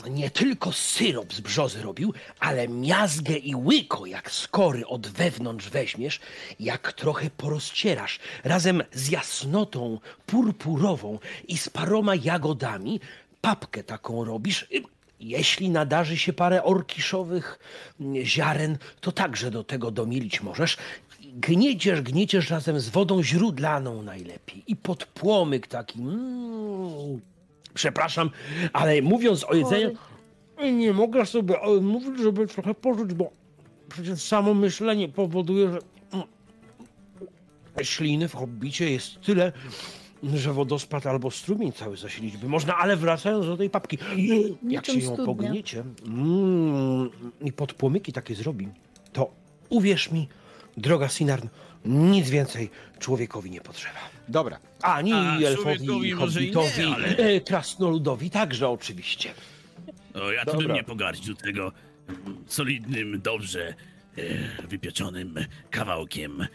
nie tylko syrop z brzozy robił, ale miazgę i łyko, jak skory od wewnątrz weźmiesz, jak trochę porozcierasz, razem z jasnotą purpurową i z paroma jagodami, papkę taką robisz. Jeśli nadarzy się parę orkiszowych mm, ziaren, to także do tego domilić możesz. Gnieciesz, gnieciesz razem z wodą źródlaną najlepiej i pod płomyk taki. Mm. Przepraszam, ale mówiąc o jedzeniu, nie mogę sobie mówić, żeby trochę pożyć, bo przecież samo myślenie powoduje, że mm, śliny w hobbicie jest tyle, że wodospad albo strumień cały zasilić by można, ale wracając do tej papki, jak się ją studnia. pogniecie mm, i pod płomyki takie zrobi, to uwierz mi, droga Sinarn, nic więcej człowiekowi nie potrzeba. Dobra, Ani A, elfowi, nie, hobbitowi, ale- e, krasnoludowi także oczywiście. O, ja to Dobra. bym nie pogardził tego solidnym, dobrze e, wypieczonym kawałkiem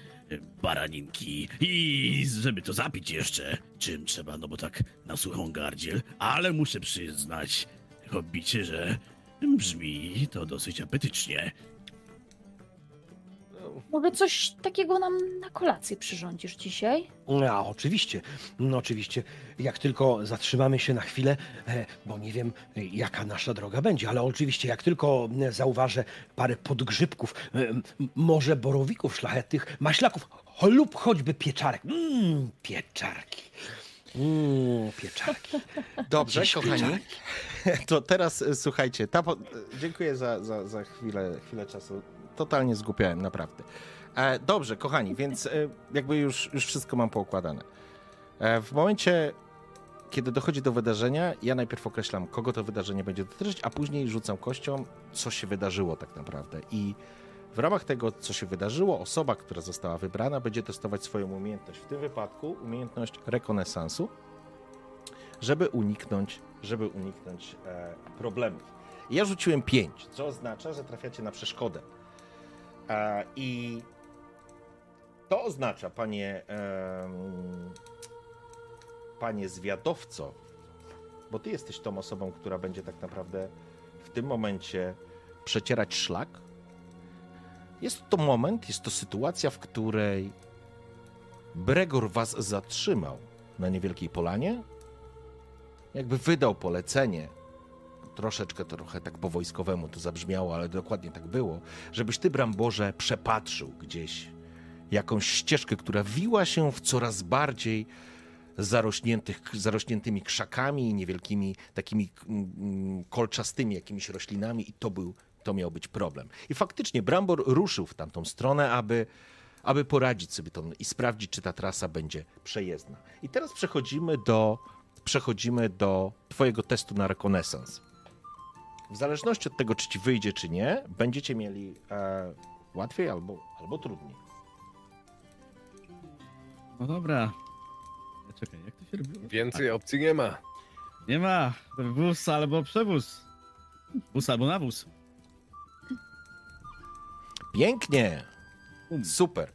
baraninki i żeby to zapić jeszcze, czym trzeba, no bo tak na suchą gardziel, ale muszę przyznać, hobbicie, że brzmi to dosyć apetycznie. Może coś takiego nam na kolację przyrządzisz dzisiaj? A, oczywiście, no oczywiście. Jak tylko zatrzymamy się na chwilę, e, bo nie wiem, e, jaka nasza droga będzie, ale oczywiście, jak tylko e, zauważę parę podgrzybków, e, m, może borowików szlachetnych, maślaków cho- lub choćby pieczarek. Mmm, pieczarki. Mmm, pieczarki. [LAUGHS] Dobrze, Gdzieś kochani. pieczarki. [LAUGHS] To teraz e, słuchajcie, ta po... dziękuję za, za, za chwilę, chwilę czasu. Totalnie zgłupiałem, naprawdę. E, dobrze, kochani, więc e, jakby już, już wszystko mam poukładane. E, w momencie, kiedy dochodzi do wydarzenia, ja najpierw określam, kogo to wydarzenie będzie dotyczyć, a później rzucam kością, co się wydarzyło tak naprawdę. I w ramach tego, co się wydarzyło, osoba, która została wybrana, będzie testować swoją umiejętność. W tym wypadku umiejętność rekonesansu, żeby uniknąć, żeby uniknąć e, problemów. Ja rzuciłem 5, co oznacza, że trafiacie na przeszkodę. I to oznacza, panie, panie zwiadowco, bo ty jesteś tą osobą, która będzie tak naprawdę w tym momencie przecierać szlak. Jest to moment, jest to sytuacja, w której Bregor was zatrzymał na niewielkiej polanie, jakby wydał polecenie, troszeczkę trochę tak po wojskowemu to zabrzmiało, ale dokładnie tak było, żebyś ty, Bramborze, przepatrzył gdzieś jakąś ścieżkę, która wiła się w coraz bardziej zarośniętych, zarośniętymi krzakami i niewielkimi takimi mm, kolczastymi jakimiś roślinami i to był, to miał być problem. I faktycznie Brambor ruszył w tamtą stronę, aby aby poradzić sobie to i sprawdzić, czy ta trasa będzie przejezdna. I teraz przechodzimy do, przechodzimy do Twojego testu na rekonesans. W zależności od tego, czy ci wyjdzie, czy nie, będziecie mieli e, łatwiej albo, albo trudniej. No dobra. Czekaj, jak to się robiło? więcej opcji nie ma. Nie ma. Wóz albo przewóz. Wóz albo nawóz. Pięknie! Bum. Super.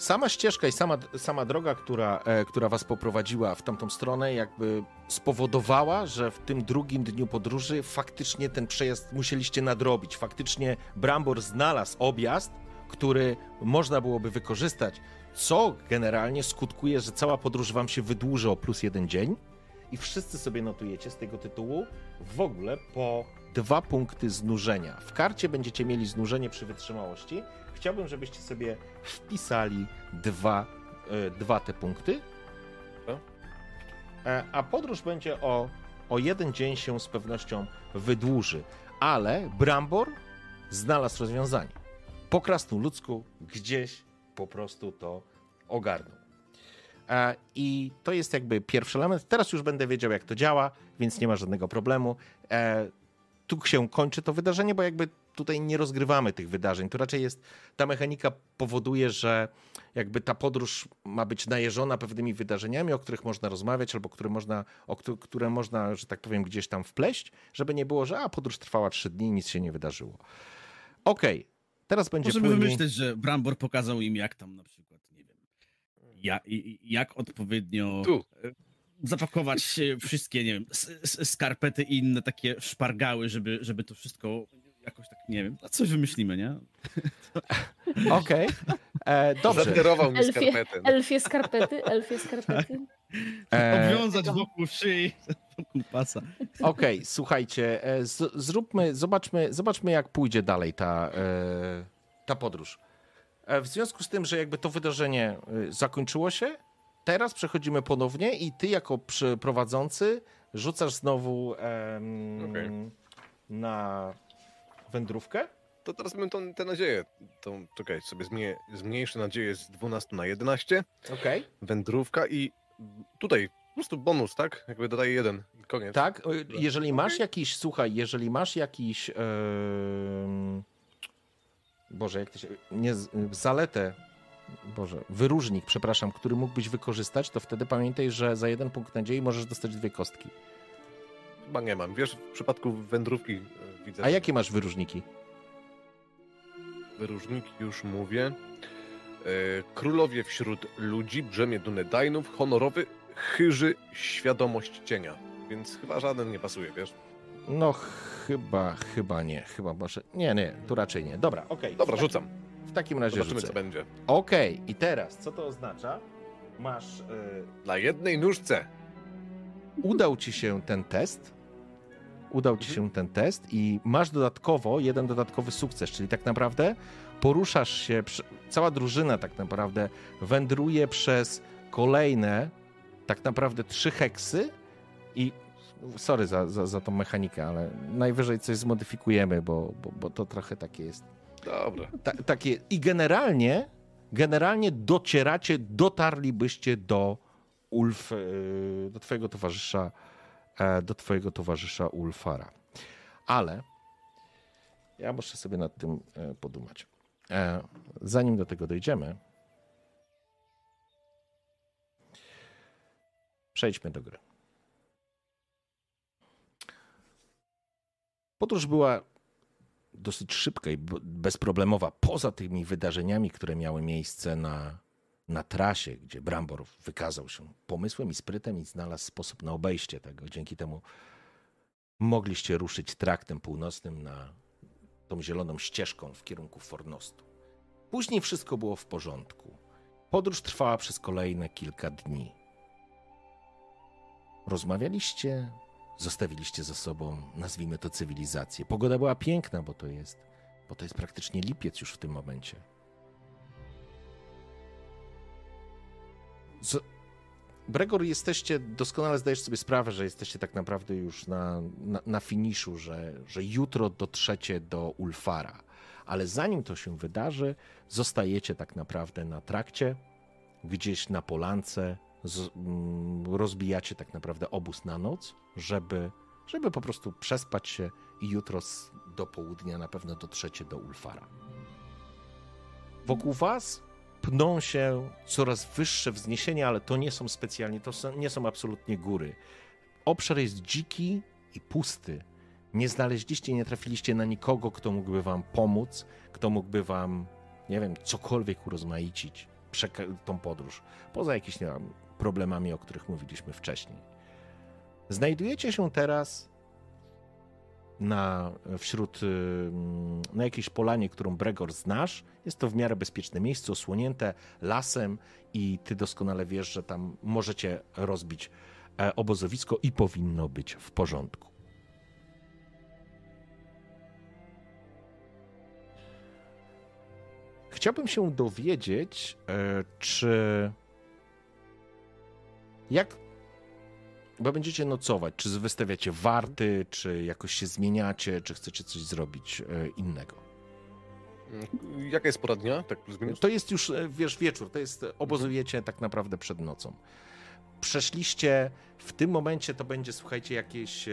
Sama ścieżka i sama, sama droga, która, e, która was poprowadziła w tamtą stronę, jakby spowodowała, że w tym drugim dniu podróży faktycznie ten przejazd musieliście nadrobić. Faktycznie Brambor znalazł objazd, który można byłoby wykorzystać, co generalnie skutkuje, że cała podróż wam się wydłuży o plus jeden dzień i wszyscy sobie notujecie z tego tytułu w ogóle po dwa punkty znużenia. W karcie będziecie mieli znużenie przy wytrzymałości. Chciałbym, żebyście sobie wpisali dwa, e, dwa te punkty. Co? E, A podróż będzie o, o jeden dzień się z pewnością wydłuży. Ale Brambor znalazł rozwiązanie. Po krasnoludzku gdzieś po prostu to ogarnął. E, I to jest jakby pierwszy element. Teraz już będę wiedział, jak to działa, więc nie ma żadnego problemu. E, Tu się kończy to wydarzenie, bo jakby tutaj nie rozgrywamy tych wydarzeń. To raczej jest, ta mechanika powoduje, że jakby ta podróż ma być najeżona pewnymi wydarzeniami, o których można rozmawiać, albo które można, o któ- które można, że tak powiem, gdzieś tam wpleść, żeby nie było, że a, podróż trwała trzy dni, nic się nie wydarzyło. Okej, teraz będzie Możemy płynniej. wymyśleć, że Brambor pokazał im, jak tam na przykład, nie wiem, ja, i- i- jak odpowiednio Tu. zapakować e, wszystkie, nie wiem, skarpety i inne takie szpargały, żeby, żeby to wszystko jakoś tak, nie wiem, a coś wymyślimy, nie? [LAUGHS] Okej, e, dobrze. Zaderował mi Elfie, skarpetę. elfie skarpety, elfie skarpety. E, Obwiązać wokół szyi, [LAUGHS] wokół pasa. Okej, słuchajcie, e, z, zróbmy, zobaczmy, zobaczmy, jak pójdzie dalej ta, e, ta podróż. E, W związku z tym, że jakby to wydarzenie zakończyło się, teraz przechodzimy ponownie i ty jako prowadzący rzucasz znowu em, Okej. na wędrówkę. To teraz bym tą, tę nadzieję. To, czekaj, sobie zmie, zmniejszę nadzieję z 12 na 11. Okej. Wędrówka i tutaj po prostu bonus, tak? Jakby dodaję jeden i koniec. Tak, jeżeli masz jakiś, słuchaj, jeżeli masz jakiś, em, Boże, jak to się, nie, zaletę, Boże, wyróżnik, przepraszam, który mógłbyś wykorzystać, to wtedy pamiętaj, że za jeden punkt nadziei możesz dostać dwie kostki. Chyba nie mam. Wiesz, w przypadku wędrówki e, widzę. A jakie masz wyróżniki? Wyróżnik już mówię. królowie wśród ludzi, brzemię Dunedainów, honorowy, chyży, świadomość cienia. Więc chyba żaden nie pasuje, wiesz? No chyba, chyba nie. Chyba może... Nie, nie, tu raczej nie. Dobra, okej. Dobra, rzucam. W takim razie Zobaczymy, rzucę. co będzie. Okej, i teraz, co to oznacza? Masz... y, Na jednej nóżce. udał ci się ten test. Udał ci Mhm. się ten test i masz dodatkowo jeden dodatkowy sukces, czyli tak naprawdę poruszasz się, cała drużyna tak naprawdę wędruje przez kolejne tak naprawdę trzy heksy i sorry za, za, za tą mechanikę, ale najwyżej coś zmodyfikujemy, bo, bo, bo to trochę takie jest Dobra. ta, takie i generalnie, generalnie docieracie, dotarlibyście do Ulf, e, do twojego towarzysza, do twojego towarzysza Ulfara. Ale ja muszę sobie nad tym e, podumać. E, Zanim do tego dojdziemy, przejdźmy do gry. Podróż była dosyć szybka i bezproblemowa, poza tymi wydarzeniami, które miały miejsce na, na trasie, gdzie Brambor wykazał się pomysłem i sprytem i znalazł sposób na obejście tego. Dzięki temu mogliście ruszyć traktem północnym na tą zieloną ścieżką w kierunku Fornostu. Później wszystko było w porządku. Podróż trwała przez kolejne kilka dni. Rozmawialiście, zostawiliście za sobą, nazwijmy to cywilizację. Pogoda była piękna, bo to jest, bo to jest praktycznie lipiec już w tym momencie. Z... Bregor, jesteście, doskonale zdajesz sobie sprawę, że jesteście tak naprawdę już na, na, na finiszu, że, że jutro dotrzecie do Ulfara. Ale zanim to się wydarzy, zostajecie tak naprawdę na trakcie, gdzieś na polance, z, mm, rozbijacie tak naprawdę obóz na noc, żeby, żeby po prostu przespać się i jutro z, do południa na pewno dotrzecie do Ulfara. Wokół was pną się coraz wyższe wzniesienia, ale to nie są specjalnie, to są, nie są absolutnie góry. Obszar jest dziki i pusty. Nie znaleźliście, nie trafiliście na nikogo, kto mógłby wam pomóc, kto mógłby wam, nie wiem, cokolwiek urozmaicić tą podróż. Poza jakimiś problemami, o których mówiliśmy wcześniej. Znajdujecie się teraz na, wśród, na jakiejś polanie, którą Bregor znasz. Jest to w miarę bezpieczne miejsce, osłonięte lasem i ty doskonale wiesz, że tam możecie rozbić e, obozowisko i powinno być w porządku. Chciałbym się dowiedzieć, e, czy jak bo będziecie nocować, czy wystawiacie warty, czy jakoś się zmieniacie, czy chcecie coś zrobić e, innego. Mm, Jaka jest pora dnia? Tak? To jest już, e, wiesz, wieczór, to jest, e, obozujecie tak naprawdę przed nocą. Przeszliście, w tym momencie to będzie, słuchajcie, jakieś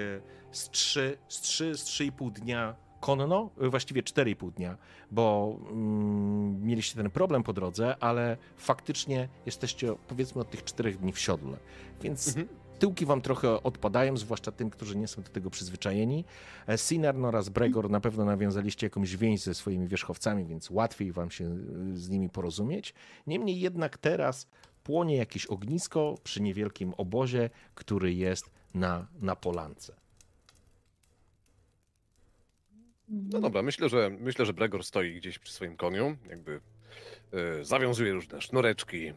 z 3, z 3, z 3,5 dnia konno, właściwie 4,5 dnia, bo mm, mieliście ten problem po drodze, ale faktycznie jesteście, powiedzmy, od tych 4 dni w siodle. Więc Mhm. Tyłki wam trochę odpadają, zwłaszcza tym, którzy nie są do tego przyzwyczajeni. E, Sinarn oraz Bregor na pewno nawiązaliście jakąś więź ze swoimi wierzchowcami, więc łatwiej wam się e, z nimi porozumieć. Niemniej jednak teraz płonie jakieś ognisko przy niewielkim obozie, który jest na, na polance. No dobra, myślę, że myślę, że Bregor stoi gdzieś przy swoim koniu, jakby e, zawiązuje różne sznureczki, e,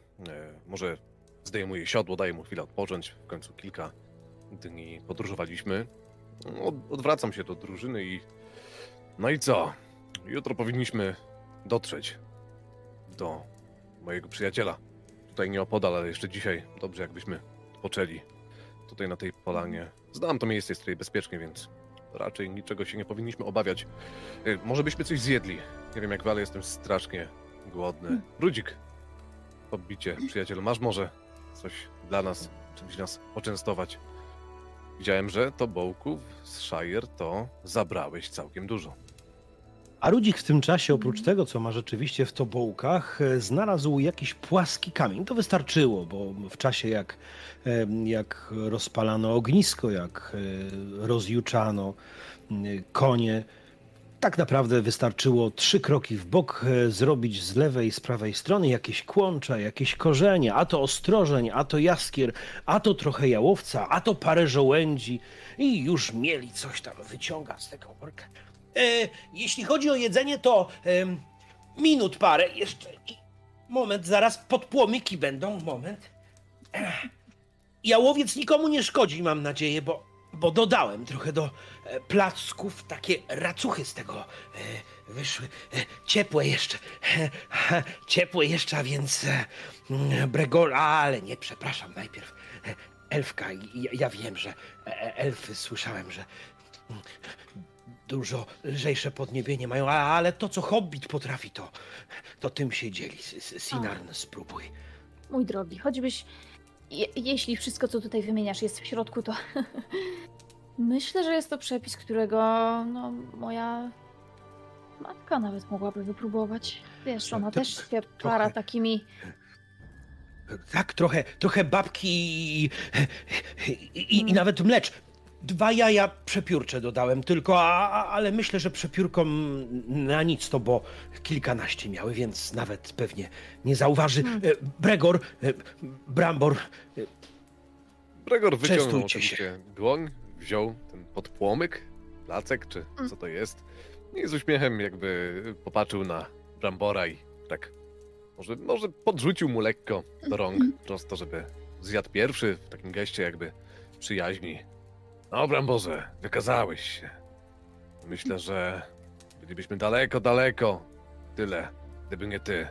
może zdejmuje siodło, daje mu chwilę odpocząć. W końcu kilka dni podróżowaliśmy. Od, odwracam się do drużyny i no i co? Jutro powinniśmy dotrzeć do mojego przyjaciela. Tutaj nie opodal, ale jeszcze dzisiaj dobrze jakbyśmy poczęli tutaj na tej polanie. Znam to miejsce, jest tutaj bezpiecznie, więc raczej niczego się nie powinniśmy obawiać. Y, Może byśmy coś zjedli. Nie wiem jak wy, ale jestem strasznie głodny. Rudzik, podbicie, przyjacielu, masz może coś dla nas, czymś nas poczęstować? Widziałem, że to bołków z Shire to zabrałeś całkiem dużo. A Rudzik w tym czasie, oprócz tego, co ma rzeczywiście w tobołkach, e, znalazł jakiś płaski kamień. To wystarczyło, bo w czasie jak, jak rozpalano ognisko, jak e, rozjuczano konie, Tak naprawdę wystarczyło trzy kroki w bok e, zrobić z lewej z prawej strony jakieś kłącza, jakieś korzenie, a to ostrożeń, a to jaskier, a to trochę jałowca, a to parę żołędzi i już mieli coś tam wyciąga z tego worka. E, jeśli chodzi o jedzenie, to em, minut parę jeszcze. Moment, zaraz podpłomyki będą, moment. Ech. Jałowiec nikomu nie szkodzi, mam nadzieję, bo, bo dodałem trochę do e, placków, takie racuchy z tego e, wyszły. E, ciepłe jeszcze, e, ciepłe jeszcze, a więc e, mm, bregol, ale nie, przepraszam, najpierw e, elfka. Ja, wiem, że e, elfy, słyszałem, że mm, dużo lżejsze podniebienie mają, ale to, co hobbit potrafi, to, to tym się dzieli. Sinarn, spróbuj. Mój drogi, choćbyś. Je, jeśli wszystko, co tutaj wymieniasz, jest w środku, to. [LAUGHS] Myślę, że jest to przepis, którego no, moja matka nawet mogłaby wypróbować. Wiesz, ona To- też się para trochę. takimi. Tak, trochę, trochę babki i, i, i, i nawet mlecz. Dwa jaja przepiórcze dodałem tylko, a, a- ale myślę, że przepiórkom na nic to, bo kilkanaście miały, więc nawet pewnie nie zauważy. Hmm. E, Bregor, e, Brambor, e, Gregor wyciągnął się. dłoń, wziął ten podpłomyk, placek, czy Mm. co to jest, i z uśmiechem jakby popatrzył na Brambora i tak może, może podrzucił mu lekko do rąk, Mhm. prosto, żeby zjadł pierwszy w takim geście jakby przyjaźni. No, Bramborze, wykazałeś się. Myślę, że bylibyśmy daleko, daleko. Tyle, gdyby nie ty.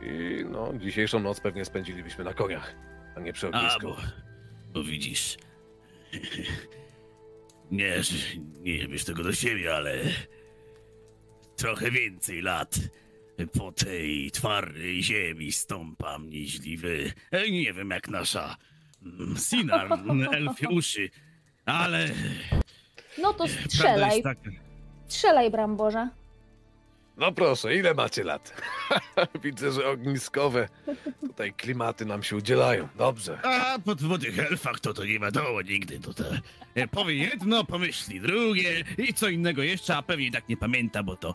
I no, dzisiejszą noc pewnie spędzilibyśmy na koniach, a nie przy A, ognisku. bo, bo widzisz. Nie, nie wiesz tego do siebie, ale trochę więcej lat po tej twardej ziemi stąpam nieźliwy. E, Nie wiem jak nasza mm, Sinar, elfie uszy, ale No to strzelaj, taka. strzelaj, Bramborze. No proszę, ile macie lat? [LAUGHS] Widzę, że ogniskowe tutaj klimaty nam się udzielają. Dobrze. A po, po tych elfach to to nie wiadomo nigdy. To, to e, powie jedno, pomyśli drugie i co innego jeszcze, a pewnie tak nie pamięta, bo to.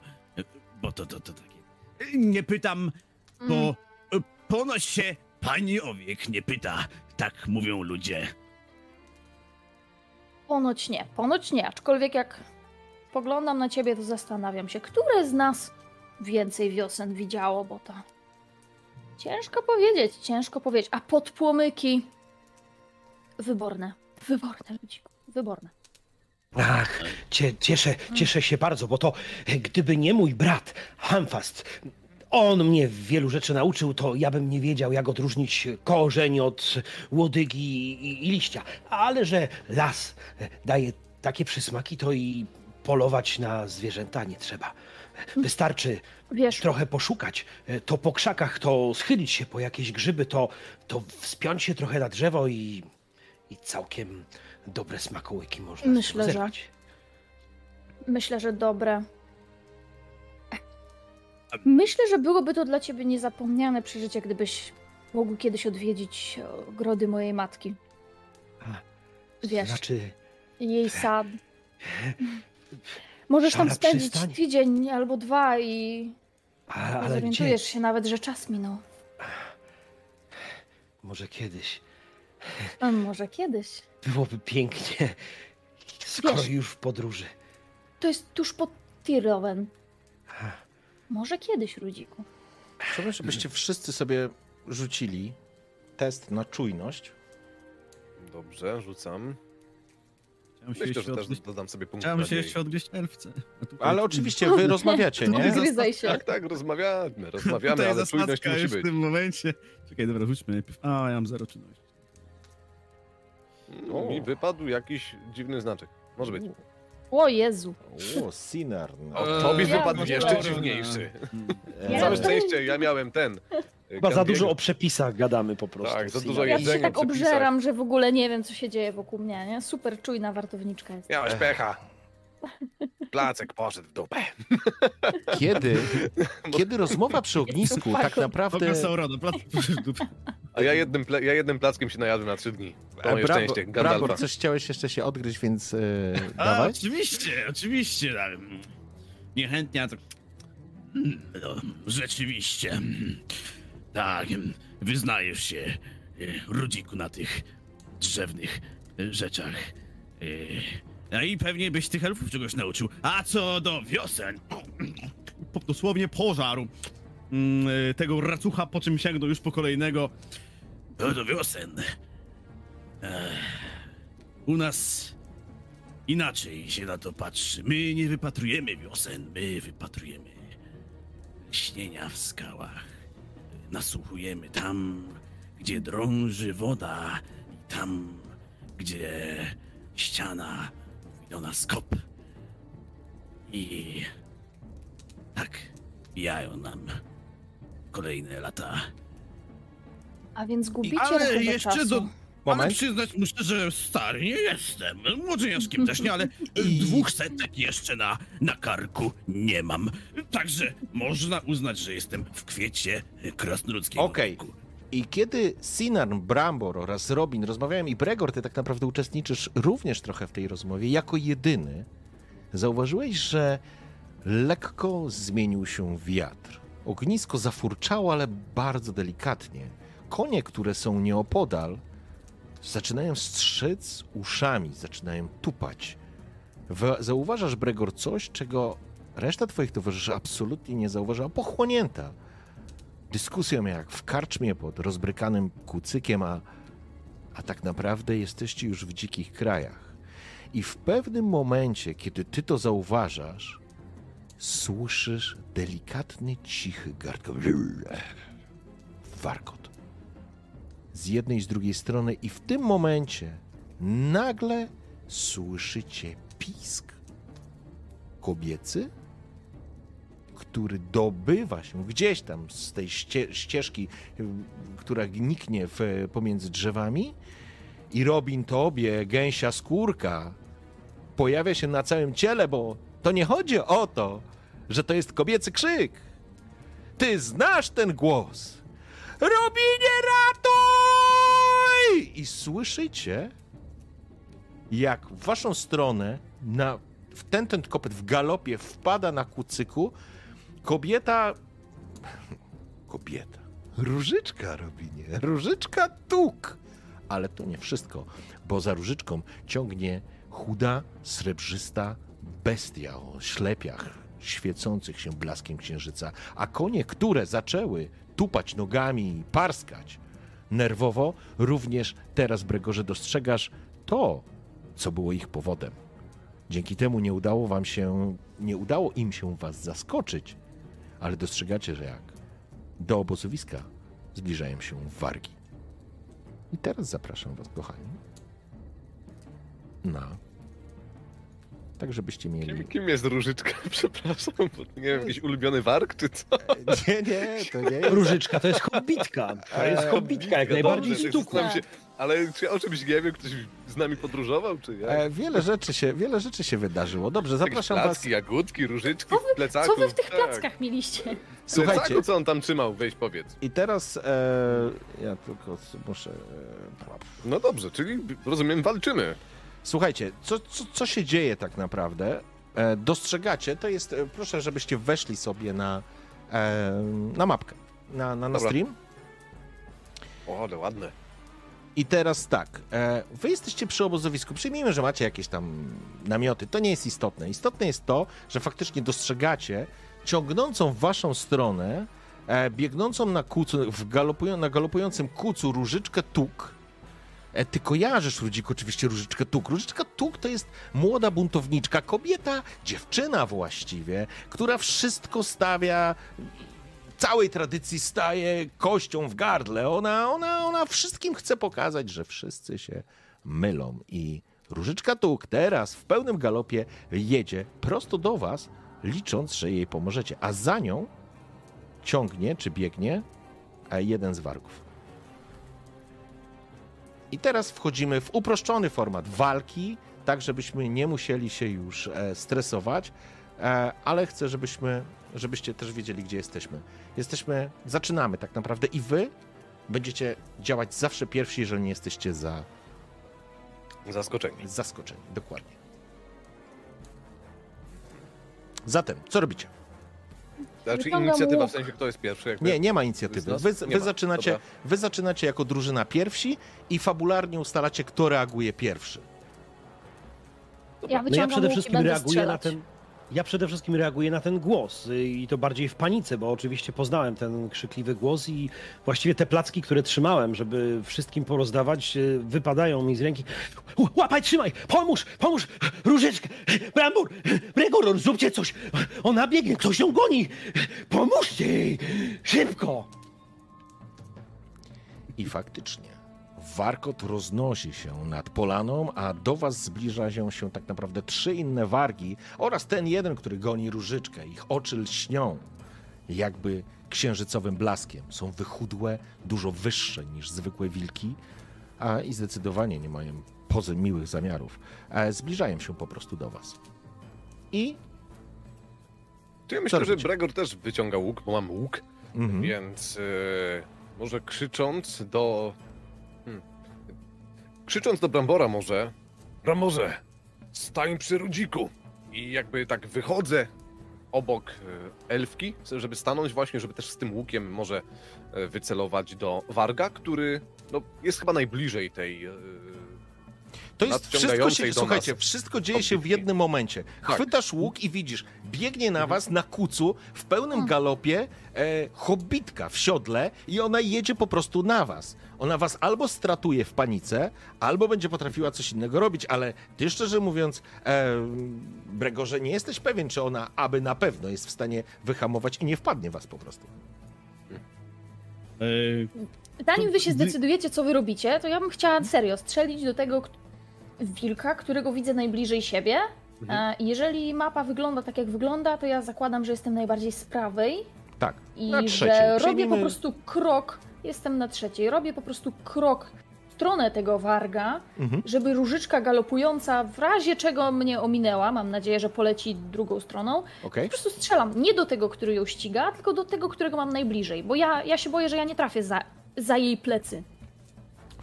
Bo to, to, to takie. Nie pytam, bo Mm. ponoć się pani o wiek nie pyta. Tak mówią ludzie. Ponoć nie, ponoć nie. Aczkolwiek jak spoglądam na ciebie, to zastanawiam się, które z nas więcej wiosen widziało, bo to ciężko powiedzieć, ciężko powiedzieć. A podpłomyki wyborne, wyborne ludziku, wyborne. Ach, cie, cieszę, cieszę się bardzo, bo to gdyby nie mój brat Hamfast, on mnie wielu rzeczy nauczył, to ja bym nie wiedział, jak odróżnić korzeń od łodygi i, liścia. Ale że las daje takie przysmaki, to i polować na zwierzęta nie trzeba. Wystarczy Wiesz, trochę poszukać, e, to po krzakach, to schylić się po jakieś grzyby, to, to wspiąć się trochę na drzewo i, i całkiem dobre smakołyki można Myślę, że- zerwać. myślę, że dobre. Myślę, że byłoby to dla ciebie niezapomniane przeżycie, gdybyś mógł kiedyś odwiedzić e, grody mojej matki. A, Wiesz, Znaczy, jej [LAUGHS] sad. [LAUGHS] Możesz tam Szara spędzić przystań. tydzień albo dwa i a, nie ale zorientujesz gdzie? się nawet, że czas minął. Może kiedyś. A może kiedyś. Byłoby pięknie, skoro Wiesz- już w podróży. To jest tuż pod Tirlowen. A, Może kiedyś, Rudziku. Chciałbym, żebyście wszyscy sobie rzucili test na czujność. Dobrze, rzucam. Chciałem się Myślę, jeszcze że też odgryźć, dodam sobie punkt chciałem się jeszcze odgryźć elfce. Ale oczywiście wy [LAUGHS] rozmawiacie, Nie? Zgryzaj się. Tak, tak, rozmawiamy, rozmawiamy, Tutaj ale czujność musi być. w tym momencie. Czekaj, dobra, rzućmy najpierw. A, ja mam zero czynności. No, mi wypadł jakiś dziwny znaczek. Może być. O Jezu. O, Sinarn. O, Eee, tobie ja wypadł może jeszcze dziwniejszy. Ja Całe szczęście, ja miałem ten. Chyba za dużo o przepisach gadamy po prostu. Tak, za dużo Ja się tak przepisach. obżeram, że w ogóle nie wiem, co się dzieje wokół mnie, nie? Super czujna wartowniczka jest. Miałeś pecha. Placek poszedł w dupę. [LAUGHS] Kiedy, kiedy rozmowa przy ognisku tak naprawdę... Plac w dupę. A ja jednym, ple- ja jednym plackiem się najadłem na trzy dni. To moje Brawo- szczęście, Gandalfa. coś chciałeś jeszcze się odgryźć, więc e, [LAUGHS] A, dawaj. oczywiście, oczywiście. tak. niechętnie, a tak... "Mm, No, rzeczywiście. Tak, wyznajesz się, y, Rudziku, na tych drzewnych y, rzeczach. No i pewnie byś tych elfów czegoś nauczył. A co do wiosen, dosłownie pożarł mm, tego racucha, po czym sięgnął już po kolejnego. Do wiosen. U nas inaczej się na to patrzy. My nie wypatrujemy wiosen, my wypatrujemy śnienia w skałach. Nasłuchujemy tam, gdzie drąży woda i tam, gdzie ściana mówi do nas kop. I tak bijają nam kolejne lata. A więc gubicie Ale rachubę jeszcze czasu. do... Ale Moment. przyznać muszę, że stary nie jestem. Młodzieniaszkiem też nie, ale [LAUGHS] dwóch setek jeszcze na, na karku nie mam. Także można uznać, że jestem w kwiecie krasnoludzkiego Okej. wieku. I kiedy Sinarn, Brambor oraz Robin rozmawiają i Bregor, ty tak naprawdę uczestniczysz również trochę w tej rozmowie, jako jedyny, zauważyłeś, że lekko zmienił się wiatr. Ognisko zafurczało, ale bardzo delikatnie. Konie, które są nieopodal, zaczynają strzyc uszami, zaczynają tupać. Zauważasz, Bregor, coś, czego reszta twoich towarzyszy absolutnie nie zauważyła, pochłonięta dyskusją jak w karczmie pod rozbrykanym kucykiem, a, a tak naprawdę jesteście już w dzikich krajach. I w pewnym momencie, kiedy ty to zauważasz, słyszysz delikatny, cichy gardkowy warkot. Z jednej i z drugiej strony i w tym momencie nagle słyszycie pisk kobiecy, który dobywa się gdzieś tam z tej ście, ścieżki, y, która niknie w, pomiędzy drzewami i Robin tobie, gęsia skórka, pojawia się na całym ciele, bo to nie chodzi o to, że to jest kobiecy krzyk. Ty znasz ten głos. Robinie, ratuj! I słyszycie, jak w waszą stronę, na, w ten, ten kopyt w galopie wpada na kucyku kobieta... Kobieta. Różyczka, Robinie. Różyczka tuk. Ale to nie wszystko, bo za różyczką ciągnie chuda, srebrzysta bestia o ślepiach świecących się blaskiem księżyca, a konie, które zaczęły tupać nogami i parskać nerwowo, również teraz, Bregorze, dostrzegasz to, co było ich powodem. Dzięki temu nie udało wam się, nie udało im się was zaskoczyć, ale dostrzegacie, że jak do obozowiska zbliżają się wargi. I teraz zapraszam was, kochani, na tak, żebyście mieli... Kim, kim jest Różyczka? [LAUGHS] Przepraszam, bo nie wiem, jakiś ulubiony warg, czy co? [LAUGHS] Nie, nie, to nie jest... Różyczka to jest hobbitka. To jest hobbitka, jak najbardziej stukła. Ale czy ja o czymś nie wiem? Ktoś z nami podróżował, czy jak? E, wiele, rzeczy się, wiele rzeczy się wydarzyło. Dobrze, zapraszam was. placki, jagódki, różyczki Co w plecaku. Co wy w tych Tak. plackach mieliście? Słuchajcie, Plecaku, co on tam trzymał? Weź powiedz. i teraz e, ja tylko muszę... E, No dobrze, czyli rozumiem, walczymy. Słuchajcie, co, co, co się dzieje tak naprawdę? E, dostrzegacie, to jest, e, proszę, żebyście weszli sobie na, e, na mapkę, na, na, na Dobra. stream. O, ale ładne. I teraz tak, e, wy jesteście przy obozowisku, przyjmijmy, że macie jakieś tam namioty, to nie jest istotne. Istotne jest to, że faktycznie dostrzegacie ciągnącą w waszą stronę, e, biegnącą na kucu, w galopują, na galopującym kucu różyczkę tuk. E, ty kojarzysz, Rudziku, oczywiście Różyczkę Tuk. Różyczka Tuk to jest młoda buntowniczka, kobieta, dziewczyna właściwie, która wszystko stawia całej tradycji staje kością w gardle. Ona, ona, ona wszystkim chce pokazać, że wszyscy się mylą. I Różyczka Tuk teraz w pełnym galopie jedzie prosto do was, licząc, że jej pomożecie. A za nią ciągnie czy biegnie jeden z wargów. I teraz wchodzimy w uproszczony format walki, tak żebyśmy nie musieli się już e, stresować, e, ale chcę, żebyśmy, żebyście też wiedzieli, gdzie jesteśmy. Jesteśmy, zaczynamy tak naprawdę i wy będziecie działać zawsze pierwsi, jeżeli nie jesteście za, Zaskoczeni. zaskoczeni. Dokładnie. Zatem, co robicie? Znaczy inicjatywa, w sensie kto jest pierwszy? Jakby? Nie, nie ma inicjatywy. Wy, wy, ma. zaczynacie, Dobra. wy zaczynacie jako drużyna pierwsi i fabularnie ustalacie, kto reaguje pierwszy. Ja No ja przede wszystkim reaguję na strzelać. ten. Ja przede wszystkim reaguję na ten głos y, i to bardziej w panice, bo oczywiście poznałem ten krzykliwy głos i właściwie te placki, które trzymałem, żeby wszystkim porozdawać, y, wypadają mi z ręki. Łapaj, trzymaj! Pomóż! Pomóż! Różeczkę! Brambur! Bregor, zróbcie coś! Ona biegnie, ktoś ją goni! Pomóżcie jej! Szybko! I faktycznie warkot roznosi się nad polaną, a do was zbliża się, tak naprawdę trzy inne wargi oraz ten jeden, który goni różyczkę. Ich oczy lśnią jakby księżycowym blaskiem. Są wychudłe, dużo wyższe niż zwykłe wilki, a i zdecydowanie nie mają pozy miłych zamiarów. E, Zbliżają się po prostu do was. I To ja myślę, że? Bregor też wyciąga łuk, bo mam łuk, mhm. więc e, może krzycząc do... Krzycząc do Brambora może... Bramborze, stań przy rudziku! I jakby tak wychodzę obok e, elfki, żeby stanąć właśnie, żeby też z tym łukiem może e, wycelować do Warga, który no, jest chyba najbliżej tej... To jest wszystko się, słuchajcie, wszystko dzieje się w jednym momencie. Tak. Chwytasz łuk i widzisz, biegnie na was na kucu w pełnym galopie e, hobbitka w siodle i ona jedzie po prostu na was. Ona was albo stratuje w panice, albo będzie potrafiła coś innego robić, ale ty szczerze mówiąc, e, Bregorze, nie jesteś pewien, czy ona aby na pewno jest w stanie wyhamować i nie wpadnie was po prostu. E, Zanim wy się zdecydujecie, co wy robicie, to ja bym chciała serio strzelić do tego wilka, którego widzę najbliżej siebie. E, Jeżeli mapa wygląda tak, jak wygląda, to ja zakładam, że jestem najbardziej z prawej Tak, i na trzeciej. że robię po prostu krok. Jestem na trzeciej. Robię po prostu krok w stronę tego warga, Mhm. żeby różyczka galopująca, w razie czego mnie ominęła, mam nadzieję, że poleci drugą stroną, Okej? po prostu strzelam nie do tego, który ją ściga, tylko do tego, którego mam najbliżej, bo ja, ja się boję, że ja nie trafię za, za jej plecy.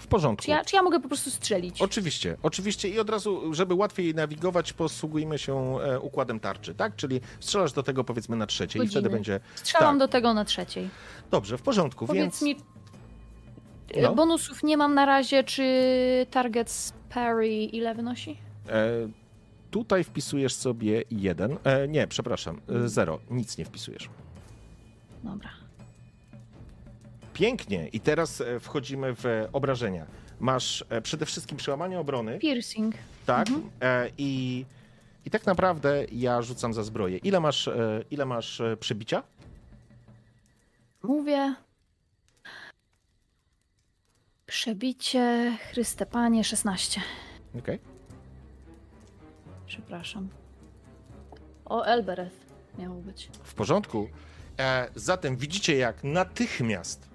W porządku. Czy ja, czy ja mogę po prostu strzelić? Oczywiście, oczywiście i od razu, żeby łatwiej nawigować, posługujmy się e, układem tarczy, tak? Czyli strzelasz do tego powiedzmy na trzeciej i Godziny. wtedy będzie... Strzelam tak. do tego na trzeciej. Dobrze, w porządku, Powiedz więc... mi, e, No. bonusów nie mam na razie, czy target parry ile wynosi? E, tutaj wpisujesz sobie jeden, e, nie, przepraszam, e, zero, nic nie wpisujesz. Dobra. Pięknie i teraz e, wchodzimy w obrażenia. Masz e, przede wszystkim przełamanie obrony, Piercing. tak? Mhm. E, i, I tak naprawdę ja rzucam za zbroję. Ile masz, e, ile masz e, przebicia? Mówię. Przebicie, Chryste Panie, 16. Okej. Przepraszam. O, Elbereth miało być. W porządku. E, zatem widzicie, jak natychmiast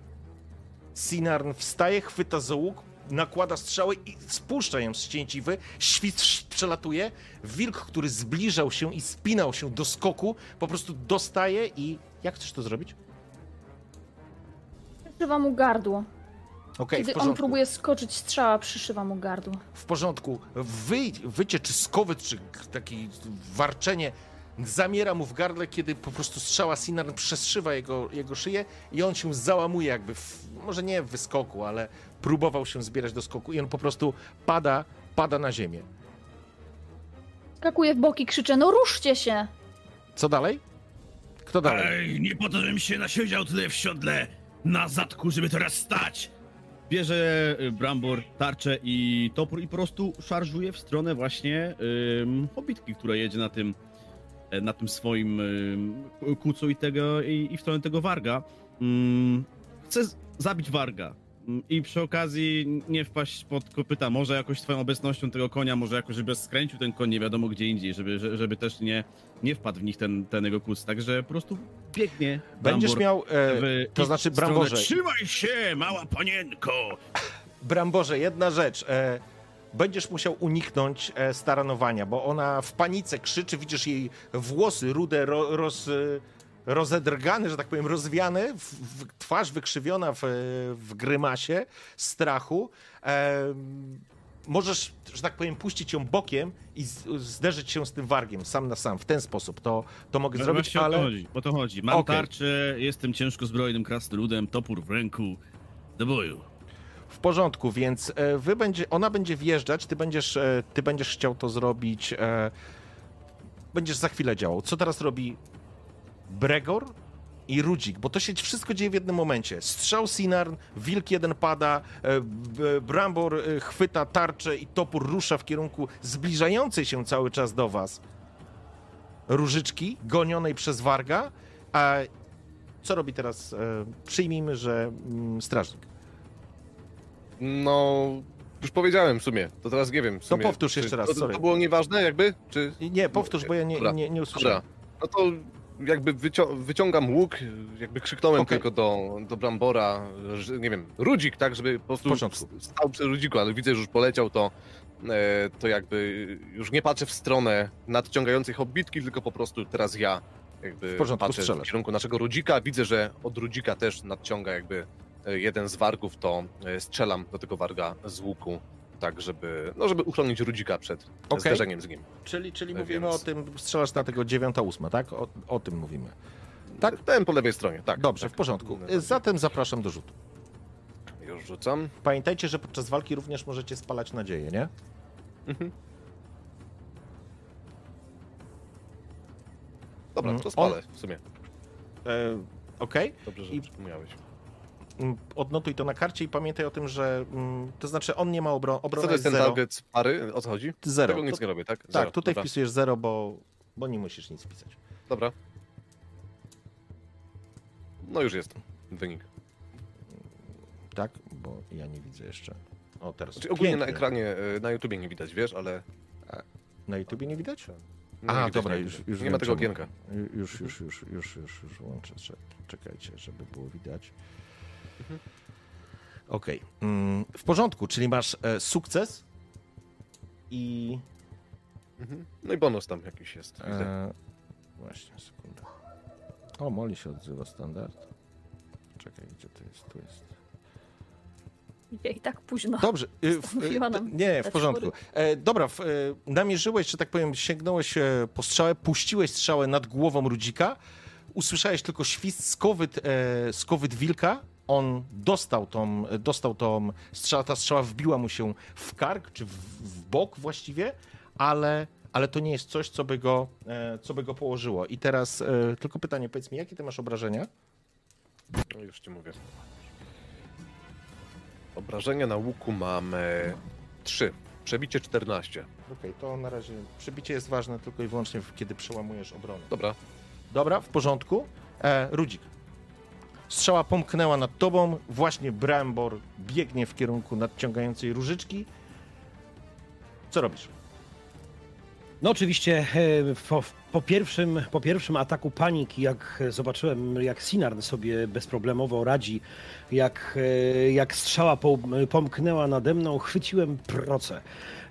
Sinarn wstaje, chwyta za łuk, nakłada strzały i spuszcza ją z ścięciwy. Świt przelatuje. Wilk, który zbliżał się i spinał się do skoku, po prostu dostaje i... Jak chcesz to zrobić? Przyszywa mu gardło. W Kiedy on próbuje skoczyć, strzała przyszywa mu gardło. W porządku. Wy, wycie, czy skowyt, czy takie warczenie zamiera mu w gardle, kiedy po prostu strzała Sinarn przeszywa jego, jego szyję i on się załamuje jakby, w, może nie w wyskoku, ale próbował się zbierać do skoku i on po prostu pada, pada na ziemię. Skakuje w boki, krzyczę, no ruszcie się! Co dalej? Kto dalej? Ej, nie po to, żebym się nasiedział tyle w siodle na zadku, żeby teraz stać. Bierze y, Brambor tarczę i topór i po prostu szarżuje w stronę właśnie ym, hobitki, która jedzie na tym, e, na tym swoim ym, kucu i, tego, i, i w stronę tego warga. Ym, chce zabić warga. Ym, I przy okazji nie wpaść pod kopyta, może jakoś swoją obecnością tego konia, może jakoś, żeby skręcił ten koń nie wiadomo gdzie indziej, żeby, że- żeby też nie, nie wpadł w nich ten, ten jego kus. Także po prostu biegnie. Będziesz miał, e, to znaczy stronę. Bramborze, Trzymaj się, mała panienko! Bramborze, jedna rzecz. E, będziesz musiał uniknąć e, staranowania, bo ona w panice krzyczy, widzisz jej włosy rude, ro, roz, rozedrgane, że tak powiem, rozwiane, w, w, twarz wykrzywiona w, w grymasie strachu. E, możesz, że tak powiem, puścić ją bokiem i z, zderzyć się z tym wargiem sam na sam. W ten sposób to, to mogę No zrobić, właśnie o ale... to chodzi, o to chodzi. Mam Okej. tarczę, jestem ciężko zbrojnym krasnoludem, topór w ręku, do boju. W porządku, więc e, wy będzie, ona będzie wjeżdżać, ty będziesz, e, ty będziesz chciał to zrobić, e, będziesz za chwilę działał. Co teraz robi Bregor i Rudzik? Bo to się wszystko dzieje w jednym momencie. Strzał Sinarn, wilk jeden pada, e, B- Brambor e, chwyta tarczę i topór rusza w kierunku zbliżającej się cały czas do was Różyczki, gonionej przez Warga, a co robi teraz? E, przyjmijmy, że mm, strażnik. No, już powiedziałem w sumie, to teraz nie wiem. W To sumie, powtórz czy jeszcze raz, To, to było nieważne jakby? Czy... Nie, powtórz, bo ja nie, nie, nie usłyszałem. Dobra, no to jakby wycią wyciągam łuk, jakby krzyknąłem Okej. tylko do, do Brambora, że, nie wiem, Rudzik, tak, żeby po prostu W stał przy Rudziku, ale widzę, że już poleciał, to, e, to jakby już nie patrzę w stronę nadciągającej hobbitki, tylko po prostu teraz ja jakby W porządku, patrzę w strzelasz. kierunku naszego Rudzika, widzę, że od Rudzika też nadciąga jakby e, jeden z wargów, to e, strzelam do tego warga z łuku, tak żeby, no żeby uchronić Rudzika przed Okej. zderzeniem z nim. Czyli, czyli Więc- mówimy o tym, strzelasz na tego 9-8, tak? O, o tym mówimy. Tak? Ten po lewej stronie, tak. Dobrze, tak. w porządku. No, Zatem zapraszam do rzutu. Już rzucam. Pamiętajcie, że podczas walki również możecie spalać nadzieję, nie? Mhm. Dobra, Mm, to spalę w sumie. E, Okej. Dobrze, że I- przypomniałeś. Mm, Odnotuj to na karcie i pamiętaj o tym, że mm, to znaczy on nie ma obro Co obrony to jest ten zero. target pary? O co chodzi? Zero. Tego nic To- nie robię, tak? tak, Zero. tutaj Dobra. wpisujesz zero, bo, bo nie musisz nic pisać. Dobra. No już jest wynik. Tak? Bo ja nie widzę jeszcze. O, teraz. Znaczy ogólnie na Pięknie. ekranie, e, na YouTubie nie widać, wiesz, ale... Na YouTubie nie widać? No, A, dobra, już, już Nie ma tego okienka. Ju- Już, już, już, już, już, już łączę. Cze- Czekajcie, żeby było widać. Mhm. Okej. Mm, W porządku, czyli masz e, sukces i... Mhm. No i bonus tam jakiś jest. widzę. E, właśnie, sekunda. O, Moli się odzywa standard. Czekaj, gdzie to jest? Tu jest. Jej, tak późno. Dobrze. y, w- y, nam nie, w porządku. E, dobra, w, e, namierzyłeś, że tak powiem, sięgnąłeś e, po strzałę, puściłeś strzałę nad głową Rudzika, usłyszałeś tylko świst, skowyt, e, skowyt wilka, on dostał tą, dostał tą strzałę, ta strzała wbiła mu się w kark, czy w, w bok właściwie, ale, ale to nie jest coś, co by go, e, co by go położyło. I teraz e, tylko pytanie, powiedz mi, jakie ty masz obrażenia? No już ci mówię. Obrażenia na łuku mamy 3. Przebicie 14. Okej, to na razie przybicie jest ważne tylko i wyłącznie, kiedy przełamujesz obronę. Dobra. Dobra, w porządku. E, Rudzik. Strzała pomknęła nad tobą, właśnie Brambor biegnie w kierunku nadciągającej różyczki. Co robisz? No oczywiście e, po, po, pierwszym, po pierwszym ataku paniki, jak zobaczyłem, jak Sinarn sobie bezproblemowo radzi, jak, e, jak strzała po, pomknęła nade mną, chwyciłem proce.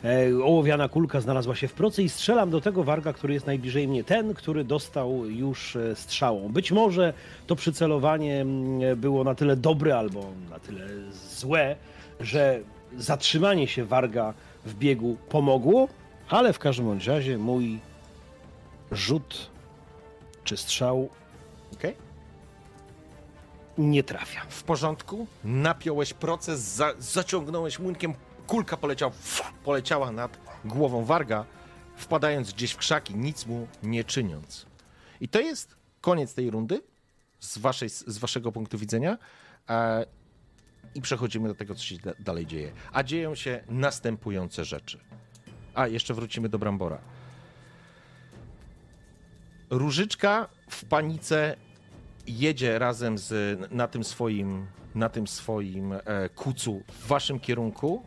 E, Ołowiana kulka znalazła się w proce i strzelam do tego warga, który jest najbliżej mnie. Ten, który dostał już e, strzałą. Być może to przycelowanie mm, było na tyle dobre albo na tyle złe, że zatrzymanie się warga w biegu pomogło, ale w każdym razie mój rzut czy strzał Okej. nie trafia. W porządku? Napiąłeś proces, za, zaciągnąłeś młynkiem, kulka poleciała, poleciała nad głową Warga, wpadając gdzieś w krzaki, nic mu nie czyniąc. I to jest koniec tej rundy z, waszej, z waszego punktu widzenia. E, I przechodzimy do tego, co się da- dalej dzieje. A dzieją się następujące rzeczy. A, jeszcze wrócimy do Brambora. Różyczka w panice jedzie razem z, na tym swoim, na tym swoim e, kucu w waszym kierunku.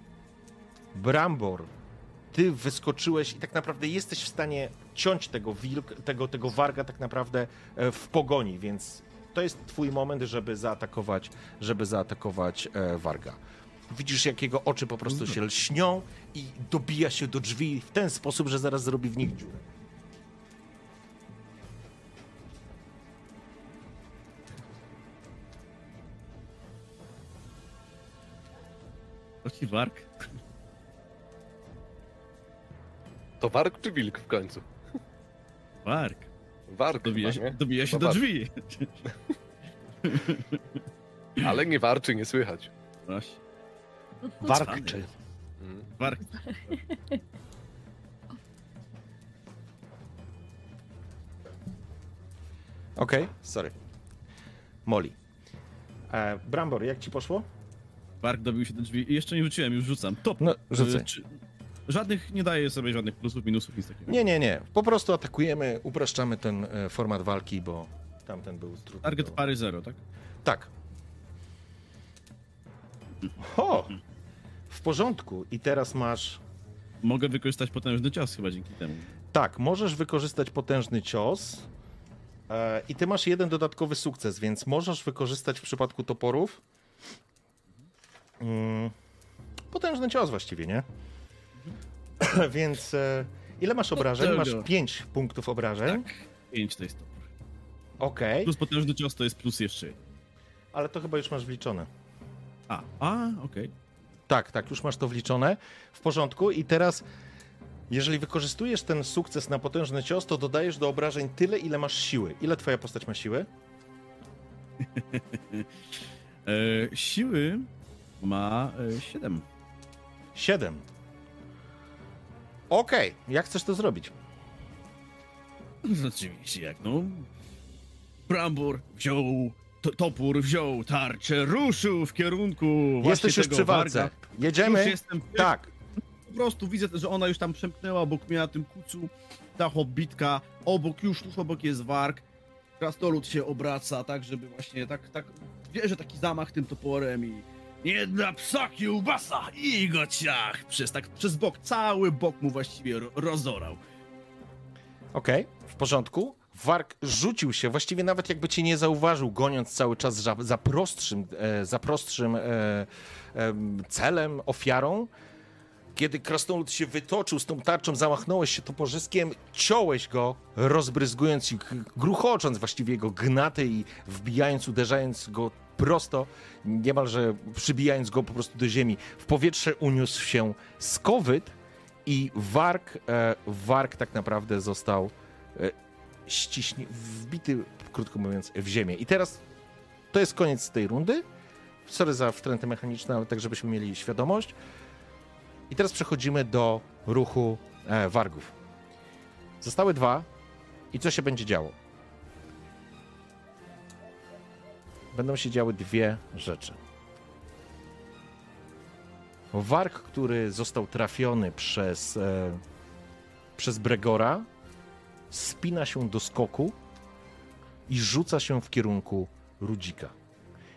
Brambor, ty wyskoczyłeś i tak naprawdę jesteś w stanie ciąć tego wilk, tego, tego warga tak naprawdę e, w pogoni, więc to jest twój moment, żeby zaatakować, żeby zaatakować e, warga. Widzisz, jak jego oczy po prostu się lśnią i dobija się do drzwi w ten sposób, że zaraz zrobi w nich dziurę. To ci warg? To warg czy wilk w końcu? Wark. Warg Dobija się, dobija się No do warg. drzwi. [LAUGHS] Ale nie warczy, nie słychać. Właśnie. Warkczy. Mm. Wark. Okej, sorry. Molly. E, Brambor, jak ci poszło? Wark dobił się do drzwi i jeszcze nie rzuciłem, już rzucam. Top. No, rzucaj. Y, czy- Żadnych, nie daję sobie żadnych plusów, minusów, nic takiego. Nie, nie, nie. Po prostu atakujemy, upraszczamy ten e, format walki, bo tamten był trudny. Target do- pary zero, tak? Tak. O! W porządku. I teraz masz. Mogę wykorzystać potężny cios chyba dzięki temu. Tak, możesz wykorzystać potężny cios. E, I ty masz jeden dodatkowy sukces, więc możesz wykorzystać w przypadku toporów. Mm, potężny cios właściwie, nie? [CLEARS THROAT] więc e, ile masz obrażeń? Masz tego. 5 punktów obrażeń. Tak. 5 to jest topór. Okej, Plus potężny cios to jest plus jeszcze jeden. ale to chyba już masz wliczone. A, a, okej. Tak, tak, już masz to wliczone. W porządku. I teraz, jeżeli wykorzystujesz ten sukces na potężny cios, to dodajesz do obrażeń tyle, ile masz siły. Ile twoja postać ma siły? [LAUGHS] E, Siły ma 7. 7. Okej, jak chcesz to zrobić? [LAUGHS] Oczywiście, jak no. Brambor wziął to, topór, wziął tarczę, ruszył w kierunku właśnie Jesteś już tego przy walce. warga. Jedziemy? Już jestem Tak. Po prostu widzę, że ona już tam przemknęła obok mnie na tym kucu. Ta hobbitka, obok, już tuż obok jest warg. Krasnolud się obraca, tak, żeby właśnie tak, tak, wie, że taki zamach tym toporem i nie dla psa kiełbasa i go ciach! Przez, tak, przez bok, cały bok mu właściwie ro, rozorał. Okej, w porządku. Wark rzucił się, właściwie nawet jakby cię nie zauważył, goniąc cały czas za, za prostszym, e, za prostszym e, em, celem, ofiarą. Kiedy krasnolud się wytoczył z tą tarczą, zamachnąłeś się toporzyskiem, ciąłeś go, rozbryzgując i gruchocząc właściwie jego gnaty i wbijając, uderzając go prosto, niemalże przybijając go po prostu do ziemi. W powietrze uniósł się skowyt i wark, e, wark tak naprawdę został e, wbity, krótko mówiąc, w ziemię. I teraz to jest koniec tej rundy. Sorry za wtręty mechaniczne, ale tak żebyśmy mieli świadomość. I teraz przechodzimy do ruchu e, wargów. Zostały dwa. I co się będzie działo? Będą się działy dwie rzeczy. Warg, który został trafiony przez, e, przez Bregora, spina się do skoku i rzuca się w kierunku Rudzika.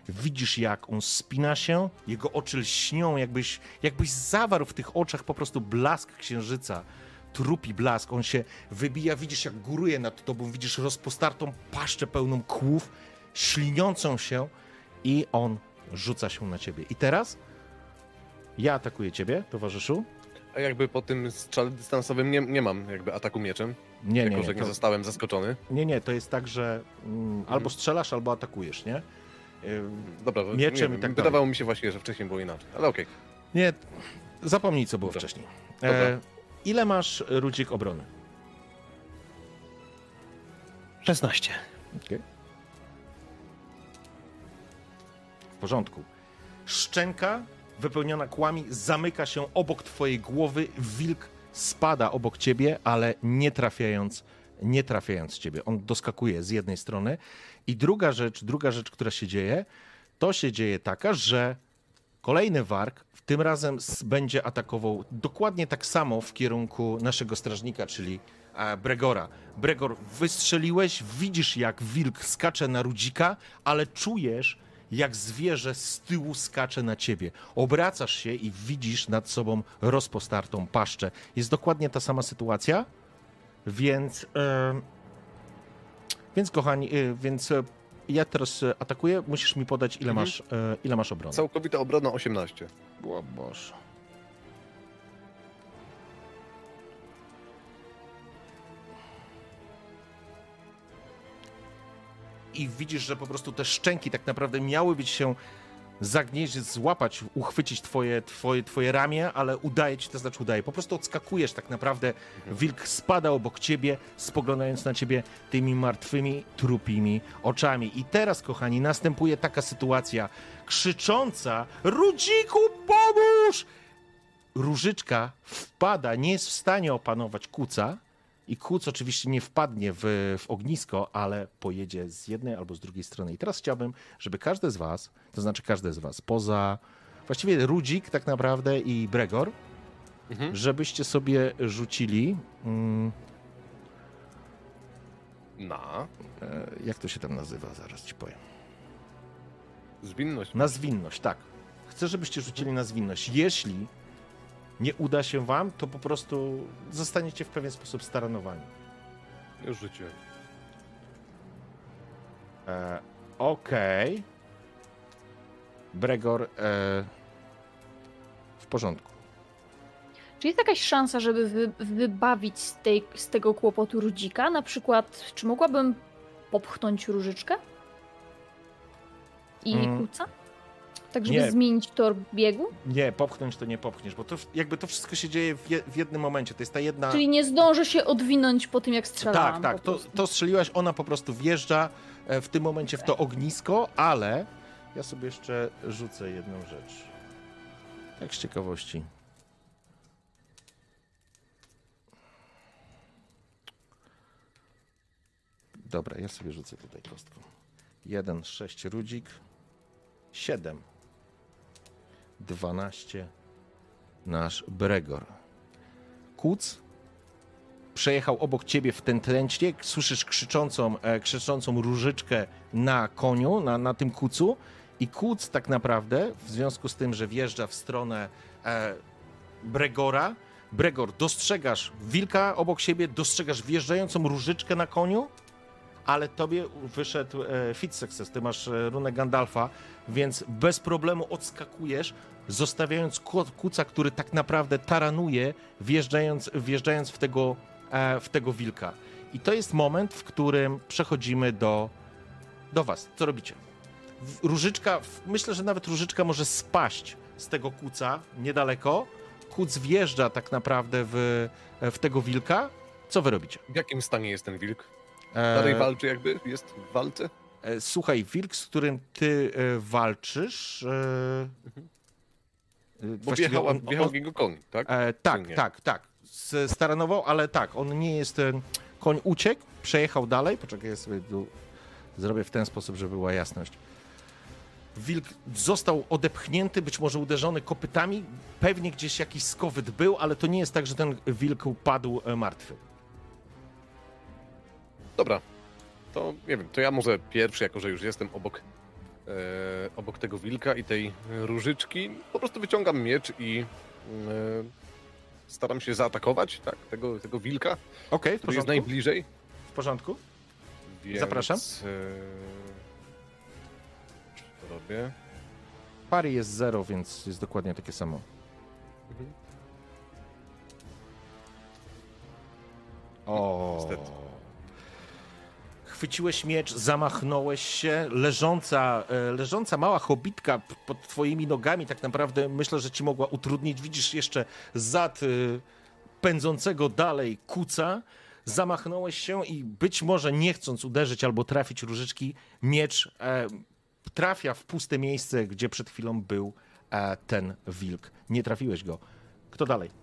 Widzisz, jak on spina się, jego oczy lśnią, jakbyś, jakbyś zawarł w tych oczach po prostu blask księżyca, trupi blask. On się wybija, widzisz, jak góruje nad tobą, widzisz rozpostartą paszczę pełną kłów, śliniącą się i on rzuca się na ciebie. I teraz ja atakuję ciebie, towarzyszu. A jakby po tym strzale dystansowym nie, nie mam jakby ataku mieczem, Nie, jako nie, że nie. nie To, zostałem zaskoczony. nie, nie, to jest tak, że mm, albo strzelasz, albo atakujesz, nie? Ym, Dobra, Mieczem nie i tak dalej. Wydawało mi się właśnie, że wcześniej było inaczej, ale okej. Nie, zapomnij, co było Dobra. wcześniej. E, ile masz rudzik obrony? 16. W porządku. Szczęka wypełniona kłami zamyka się obok twojej głowy. Wilk spada obok ciebie, ale nie trafiając, nie trafiając ciebie. On doskakuje z jednej strony. I druga rzecz, druga rzecz, która się dzieje, to się dzieje taka, że kolejny warg tym razem będzie atakował dokładnie tak samo w kierunku naszego strażnika, czyli Bregora. Bregor, wystrzeliłeś, widzisz jak wilk skacze na rudzika, ale czujesz jak zwierzę z tyłu skacze na ciebie. Obracasz się i widzisz nad sobą rozpostartą paszczę. Jest dokładnie ta sama sytuacja, więc... em, więc kochani, y, więc e, ja teraz e, atakuję. Musisz mi podać, ile, Mhm. masz, e, ile masz obrony. Całkowita obrona 18. O Boże. I widzisz, że po prostu te szczęki tak naprawdę miały być się zagnieść, złapać, uchwycić twoje, twoje, twoje ramię, ale udaje ci, to znaczy udaje, po prostu odskakujesz tak naprawdę, wilk spada obok ciebie, spoglądając na ciebie tymi martwymi, trupimi oczami. I teraz, kochani, następuje taka sytuacja, krzycząca, Rudziku, pomóż! Różyczka wpada, nie jest w stanie opanować kuca, i kuc oczywiście nie wpadnie w, w ognisko, ale pojedzie z jednej albo z drugiej strony. I teraz chciałbym, żeby każdy z was, to znaczy każdy z was, poza właściwie Rudzik tak naprawdę i Bregor, Mhm. żebyście sobie rzucili, mm, Na e, jak to się tam nazywa, zaraz ci powiem. zwinność. Na zwinność, tak. Chcę, żebyście rzucili na zwinność. Jeśli nie uda się wam, to po prostu zostaniecie w pewien sposób staranowani. Już rzuciłem. E, Okej. Bregor, e, w porządku. Czy jest jakaś szansa, żeby wy, wybawić z, tej, z tego kłopotu Rudzika? Na przykład, czy mogłabym popchnąć Różyczkę? I Mm. Kuca? Tak, żeby Nie. zmienić tor biegu? Nie, popchnąć to nie popchniesz, bo to jakby to wszystko się dzieje w, je, w jednym momencie. To jest ta jedna. Czyli nie zdążę się odwinąć po tym, jak strzelałam. tak, tak. To, to strzeliłaś, ona po prostu wjeżdża e, w tym momencie w to ognisko, ale ja sobie jeszcze rzucę jedną rzecz. Tak z ciekawości. Dobra, ja sobie rzucę tutaj kostką. 1, 6 rudzik, 7, 12 nasz Bregor. Kuc przejechał obok ciebie w ten tręcznik, słyszysz krzyczącą, e, krzyczącą różyczkę na koniu, na, na tym kucu. I kuc tak naprawdę, w związku z tym, że wjeżdża w stronę e, Bregora, Bregor, dostrzegasz wilka obok siebie, dostrzegasz wjeżdżającą różyczkę na koniu, ale tobie wyszedł e, fit success, ty masz e, runę Gandalfa, więc bez problemu odskakujesz, zostawiając ku- kuca, który tak naprawdę taranuje, wjeżdżając, wjeżdżając w, tego, e, w tego wilka. I to jest moment, w którym przechodzimy do, do was. Co robicie? Różyczka, myślę, że nawet różyczka może spaść z tego kuca niedaleko. Kuc wjeżdża tak naprawdę w, w tego wilka. Co wy robicie? W jakim stanie jest ten wilk? E, Dalej walczy jakby? Jest w walce? E, Słuchaj, wilk, z którym ty e, walczysz. E, Bo wjechał, on- wjechał on- w niego koń, tak? Tak, tak, tak. S- Staranował, ale tak, on nie jest. Koń uciekł, przejechał dalej. Poczekaj, ja sobie tu zrobię w ten sposób, żeby była jasność. Wilk został odepchnięty, być może uderzony kopytami. Pewnie gdzieś jakiś skowyt był, ale to nie jest tak, że ten wilk upadł martwy. Dobra. To nie wiem, to ja może pierwszy, jako że już jestem obok, e, obok tego wilka i tej różyczki, po prostu wyciągam miecz i e, staram się zaatakować tak, tego, tego wilka, Okej, w który jest najbliżej. W porządku. Więc, Zapraszam. E, co robię? Pary jest zero, więc jest dokładnie takie samo. Mhm. O. Niestety. Chwyciłeś miecz, zamachnąłeś się, leżąca, e, leżąca mała hobitka pod twoimi nogami tak naprawdę myślę, że ci mogła utrudnić. Widzisz jeszcze zad e, pędzącego dalej kuca. Zamachnąłeś się i być może nie chcąc uderzyć albo trafić różyczki, miecz e, trafia w puste miejsce, gdzie przed chwilą był ten wilk. Nie trafiłeś go. Kto dalej?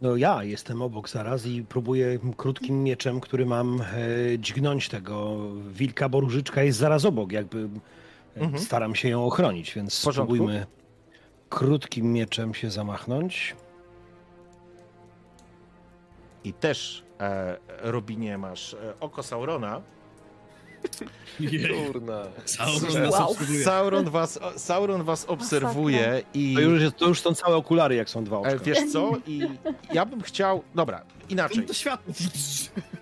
No ja jestem obok zaraz i próbuję krótkim mieczem, który mam, e, dźgnąć tego wilka, bo różyczka jest zaraz obok, jakby e, Mhm. staram się ją ochronić, więc spróbujmy krótkim mieczem się zamachnąć. I też, e, Robinie, masz e, oko Saurona. Kurna. Sauron Wow. Sauron was, Sauron was obserwuje i To już, jest, to już są całe okulary, jak są dwa oczka. e, wiesz co? I ja bym chciał. Dobra, inaczej. To światło.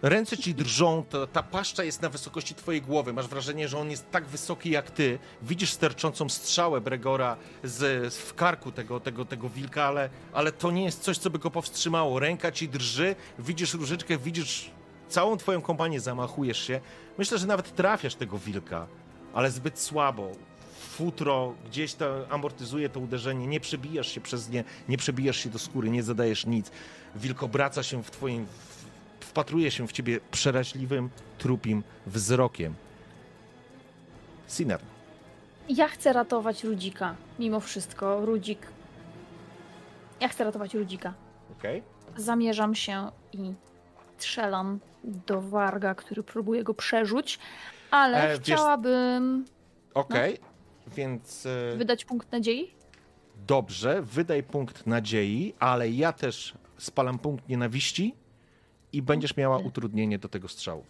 Ręce ci drżą, to, ta paszcza jest na wysokości twojej głowy. Masz wrażenie, że on jest tak wysoki jak ty. Widzisz sterczącą strzałę Bregora z, z w karku tego, tego, tego wilka, ale, ale to nie jest coś, co by go powstrzymało. Ręka ci drży, widzisz różyczkę, widzisz całą twoją kompanię, zamachujesz się. Myślę, że nawet trafiasz tego wilka, ale zbyt słabo. futro gdzieś to amortyzuje to uderzenie, nie przebijasz się przez nie, nie przebijasz się do skóry, nie zadajesz nic. Wilk obraca się w twoim, wpatruje się w ciebie przeraźliwym, trupim wzrokiem. Sinner. Ja chcę ratować Rudzika. Mimo wszystko, Rudzik. Ja chcę ratować Rudzika. Okej. Zamierzam się i strzelam do warga, który próbuje go przerzuć, ale E, chciałabym Okej, więc e, wydać punkt nadziei. dobrze, wydaj punkt nadziei, ale ja też spalam punkt nienawiści i będziesz miała utrudnienie do tego strzału.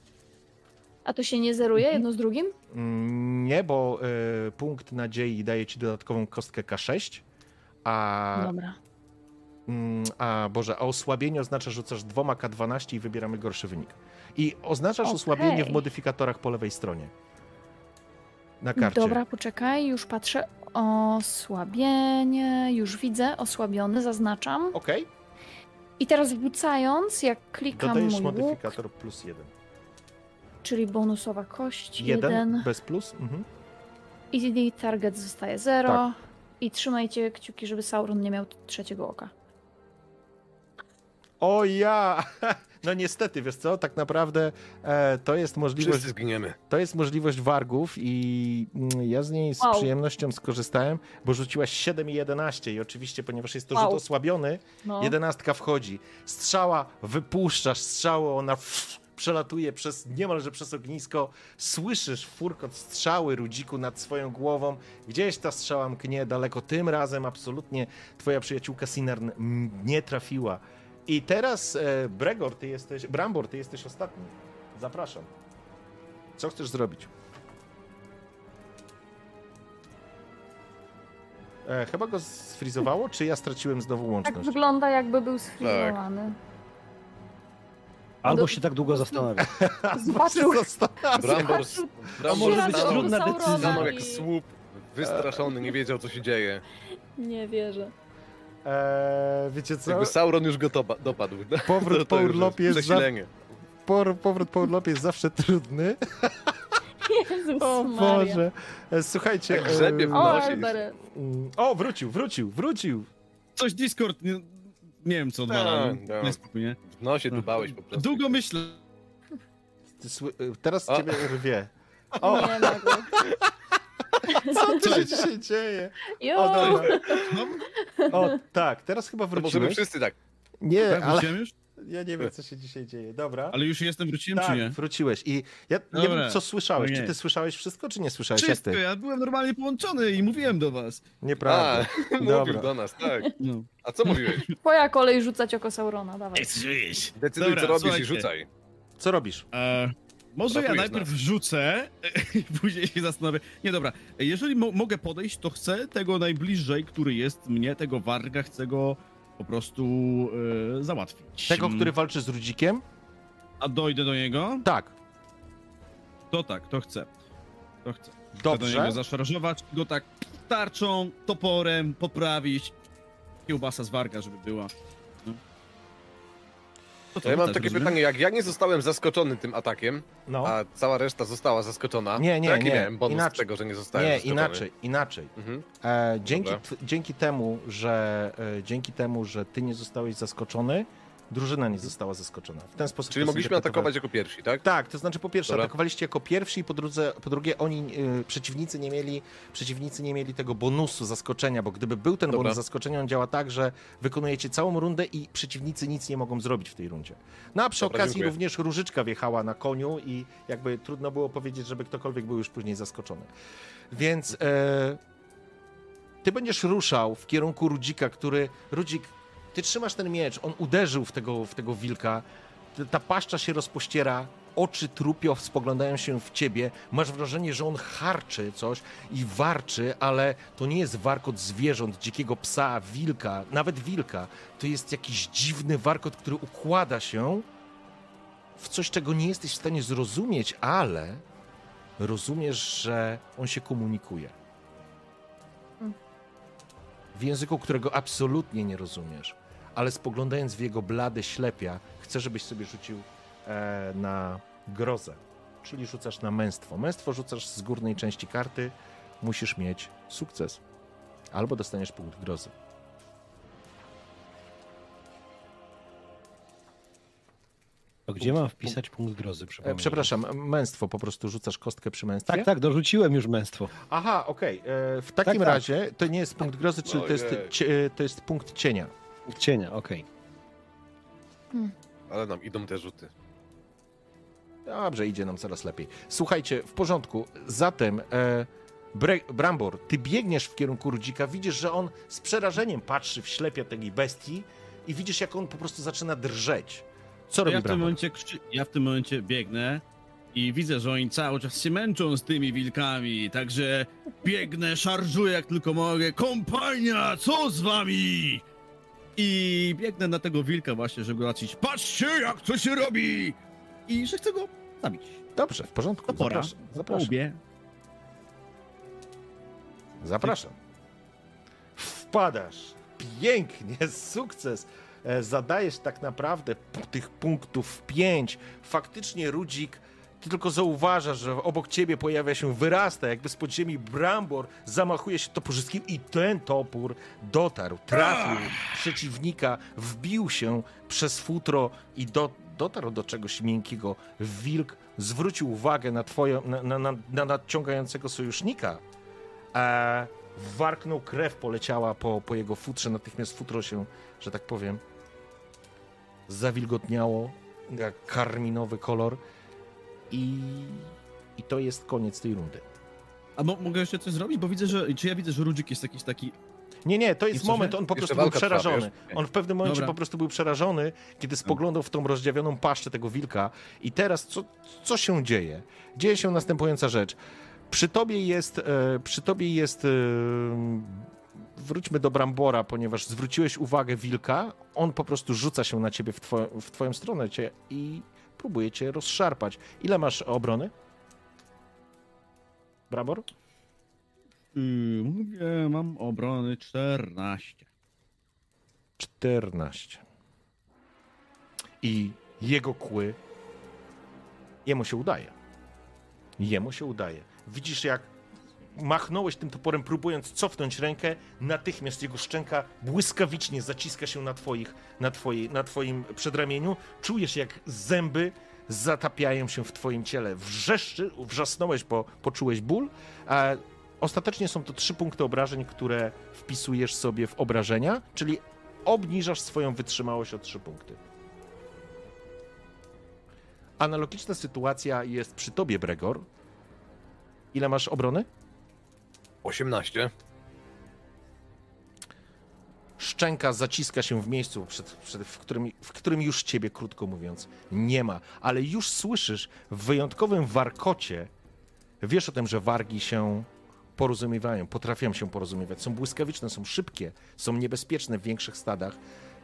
A to się nie zeruje jedno z drugim? Mm, Nie, bo e, punkt nadziei daje ci dodatkową kostkę K6, a, Dobra. mm, a Boże, a osłabienie oznacza, że rzucasz dwoma K12 i wybieramy gorszy wynik. I oznaczasz Okej. osłabienie w modyfikatorach po lewej stronie. Na karcie. Dobra, poczekaj, już patrzę. Osłabienie, już widzę, osłabiony, zaznaczam. Okej, I teraz wrzucając, jak klikam dodajesz mój łuk, modyfikator plus jeden. czyli bonusowa kość, Jeden, jeden, bez plus? Mhm. i target zostaje 0. Tak. I trzymajcie kciuki, żeby Sauron nie miał trzeciego oka. O ja! [LAUGHS] No niestety, wiesz co, tak naprawdę e, to jest możliwość Wszyscy zginiemy. To jest możliwość wargów i mm, ja z niej z Wow. przyjemnością skorzystałem, bo rzuciłaś 7 i 11 i oczywiście, ponieważ jest to Wow. rzut osłabiony, No. jedenastka wchodzi. Strzała, wypuszczasz strzałę, ona przelatuje przez, niemalże przez ognisko, słyszysz furkot strzały Rudziku nad swoją głową, gdzieś ta strzała mknie daleko, tym razem absolutnie twoja przyjaciółka Sinern mm, nie trafiła. I teraz e, Bregor, ty jesteś, Brambor, ty jesteś ostatni. Zapraszam. Co chcesz zrobić? E, chyba go sfrizowało, czy ja straciłem znowu Tak łączność? wygląda, jakby był sfrizowany. Albo Do- się tak długo zastanawia. [LAUGHS] Zobaczył. Brambor, Zobaczył Brambor może być stanął- trudna decyzja. stanął jak słup, wystraszony, nie wiedział co się dzieje. Nie wierzę. E, wiecie co? Jakby Sauron już go dopa- dopadł. Powrót [LAUGHS] To- po urlopie jest za, przesilenie. por, powrót po urlopie jest zawsze trudny. [LAUGHS] Jezus O Maria. Boże. E, Słuchajcie. Jak grzebie w O, nosie. Elber. mm, o, wrócił, wrócił, wrócił. Coś Discord, nie, nie wiem co odwala. Tak, no. tak. Nie spokojnie. W nosie dubałeś po prostu. Długo myślę. Ty sły- e, teraz O. ciebie rwie. O, Nie. [LAUGHS] co tu się dzisiaj dzieje? Jo! O, dobra. No, O, tak, teraz chyba To możemy wszyscy tak. Nie, tak, ale wróciłem już? ja nie wiem, co się dzisiaj dzieje. Dobra. Ale już jestem, wróciłem czy Tak, nie? wróciłeś. I ja nie Dobra. wiem, co słyszałeś. Czy Ojej. ty słyszałeś wszystko, czy nie słyszałeś? Wszystko, Jak ty? ja byłem normalnie połączony i mówiłem do was. A, Nieprawda. [LAUGHS] mówił Dobra. do nas, tak. No. A co mówiłeś? [LAUGHS] Twoja kolej rzucać oko Saurona, dawaj. Decyduj Dobra, co robisz i słuchajcie. rzucaj. Co robisz? E, może ja najpierw nas. rzucę [LAUGHS] i później się zastanowię. Nie, dobra. Jeżeli mo mogę podejść, to chcę tego najbliżej, który jest mnie, tego warga, chcę go po prostu e, załatwić. Tego, Mm, który walczy z Rudzikiem? A dojdę do niego? Tak. To tak, to chcę. To chcę. Chcę do Dobrze. niego zaszarżować, go tak tarczą, toporem poprawić. Kiełbasa z warga, żeby była. To ja mam też takie rozumiem? pytanie, jak ja nie zostałem zaskoczony tym atakiem, No. a cała reszta została zaskoczona, Nie, nie, to jaki nie, miałem bonus inaczej. tego, że nie zostałem Nie, zaskoczony? inaczej, inaczej. Mhm. E, dzięki, t- dzięki, temu, że, e, dzięki temu, że ty nie zostałeś zaskoczony, drużyna nie została zaskoczona. W ten sposób Czyli mogliśmy atakować jako pierwsi, tak? Tak, to znaczy po pierwsze Dobra. atakowaliście jako pierwsi i po, drudze, po drugie oni, y, przeciwnicy nie mieli przeciwnicy nie mieli tego bonusu zaskoczenia, bo gdyby był ten Dobra. bonus zaskoczenia, on działa tak, że wykonujecie całą rundę i przeciwnicy nic nie mogą zrobić w tej rundzie. No a przy Dobra, okazji dziękuję. również Różyczka wjechała na koniu i jakby trudno było powiedzieć, żeby ktokolwiek był już później zaskoczony. Więc e, ty będziesz ruszał w kierunku Rudzika, który... Rudzik, ty trzymasz ten miecz, on uderzył w tego, w tego wilka, ta paszcza się rozpościera, oczy trupio spoglądają się w ciebie, masz wrażenie, że on harczy coś i warczy, ale to nie jest warkot zwierząt, dzikiego psa, wilka, nawet wilka. To jest jakiś dziwny warkot, który układa się w coś, czego nie jesteś w stanie zrozumieć, ale rozumiesz, że on się komunikuje. W języku, którego absolutnie nie rozumiesz, ale spoglądając w jego blade ślepia, chcę, żebyś sobie rzucił e, na grozę, czyli rzucasz na męstwo. Męstwo rzucasz z górnej części karty, musisz mieć sukces, albo dostaniesz punkt grozy. To gdzie mam wpisać punkt grozy? E, przepraszam, męstwo, po prostu rzucasz kostkę przy męstwie? Tak, tak, dorzuciłem już męstwo. Aha, okej. E, W takim Tak, tak. razie to nie jest punkt grozy, czyli to jest, to jest punkt cienia. Punkt cienia, okej. Ale nam idą te rzuty. Dobrze, idzie nam coraz lepiej. Słuchajcie, w porządku. Zatem, e, Bre- Brambor, ty biegniesz w kierunku Rudzika, widzisz, że on z przerażeniem patrzy w ślepia tej bestii i widzisz, jak on po prostu zaczyna drżeć. Co robi Ja w, tym Brambor? momencie, krzy- ja w tym momencie biegnę i widzę, że oni cały czas się męczą z tymi wilkami, także biegnę, szarżuję jak tylko mogę. Kompania, co z wami? I biegnę na tego wilka właśnie, żeby go. Patrzcie, jak to się robi! I że chcę go zabić. Dobrze, w porządku. To pora. Zapraszam. Zapraszam. łbie. Zapraszam. Wpadasz. Pięknie, sukces. E, Zadajesz tak naprawdę tych punktów pięć. Faktycznie Rudzik, ty tylko zauważasz, że obok ciebie pojawia się, wyrasta jakby z podziemi brambor, zamachuje się toporzyskiem i ten topór dotarł, trafił przeciwnika, wbił się przez futro i do, dotarł do czegoś miękkiego. Wilk zwrócił uwagę na, twoją, na, na, na, na nadciągającego sojusznika, a warknął, krew poleciała po, po jego futrze, natychmiast futro się, że tak powiem, zawilgotniało, jak karminowy kolor i, i to jest koniec tej rundy. A mo- mogę jeszcze coś zrobić? Bo widzę, że. Czy ja widzę, że Rudzik jest jakiś taki. Nie, nie, to jest moment, on po prostu był trwa, przerażony. wiesz? On w pewnym momencie Dobra. po prostu był przerażony, kiedy spoglądał w tą rozdziawioną paszczę tego wilka i teraz co, co się dzieje? Dzieje się następująca rzecz. Przy tobie jest, e, przy tobie jest e, wróćmy do Brambora, ponieważ zwróciłeś uwagę wilka, on po prostu rzuca się na ciebie w, two, w twoją stronę cię i próbuje cię rozszarpać. Ile masz obrony? Brambor? Yy, mówię, mam obrony 14. 14. I jego kły. Jemu się udaje. Jemu się udaje. Widzisz, jak machnąłeś tym toporem, próbując cofnąć rękę, natychmiast jego szczęka błyskawicznie zaciska się na, twoich, na, twojej, na twoim przedramieniu. Czujesz, jak zęby zatapiają się w twoim ciele. Wrzeszczy, wrzasnąłeś, bo poczułeś ból, a ostatecznie są to trzy punkty obrażeń, które wpisujesz sobie w obrażenia, czyli obniżasz swoją wytrzymałość o 3 punkty. Analogiczna sytuacja jest przy tobie, Bregor. Ile masz obrony? 18. Szczęka zaciska się w miejscu, przed, przed, w, którym, w którym już ciebie, krótko mówiąc, nie ma. Ale już słyszysz w wyjątkowym warkocie, wiesz o tym, że wargi się porozumiewają, potrafią się porozumiewać, są błyskawiczne, są szybkie, są niebezpieczne w większych stadach.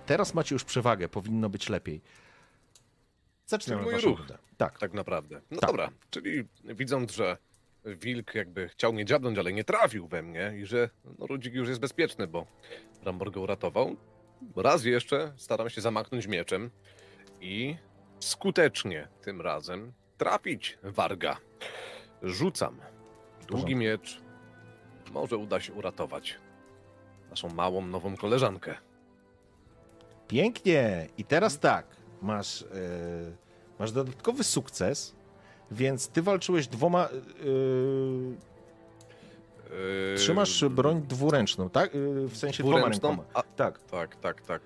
Teraz macie już przewagę, powinno być lepiej. Zaczynamy mój waszą ruch. Tak. Tak naprawdę. No Tak. dobra, czyli widząc, że wilk jakby chciał mnie dziabnąć, ale nie trafił we mnie i że no, Rudzik już jest bezpieczny, bo Rambor go uratował, raz jeszcze staram się zamachnąć mieczem i skutecznie tym razem trafić Warga. Rzucam. Długi miecz. Może uda się uratować naszą małą, nową koleżankę. Pięknie. I teraz tak, masz, e, masz dodatkowy sukces, więc ty walczyłeś dwoma. e, Yy, trzymasz broń dwuręczną, tak? E, w sensie dwoma dwuręczną? rękoma. A, Tak. tak, tak, tak.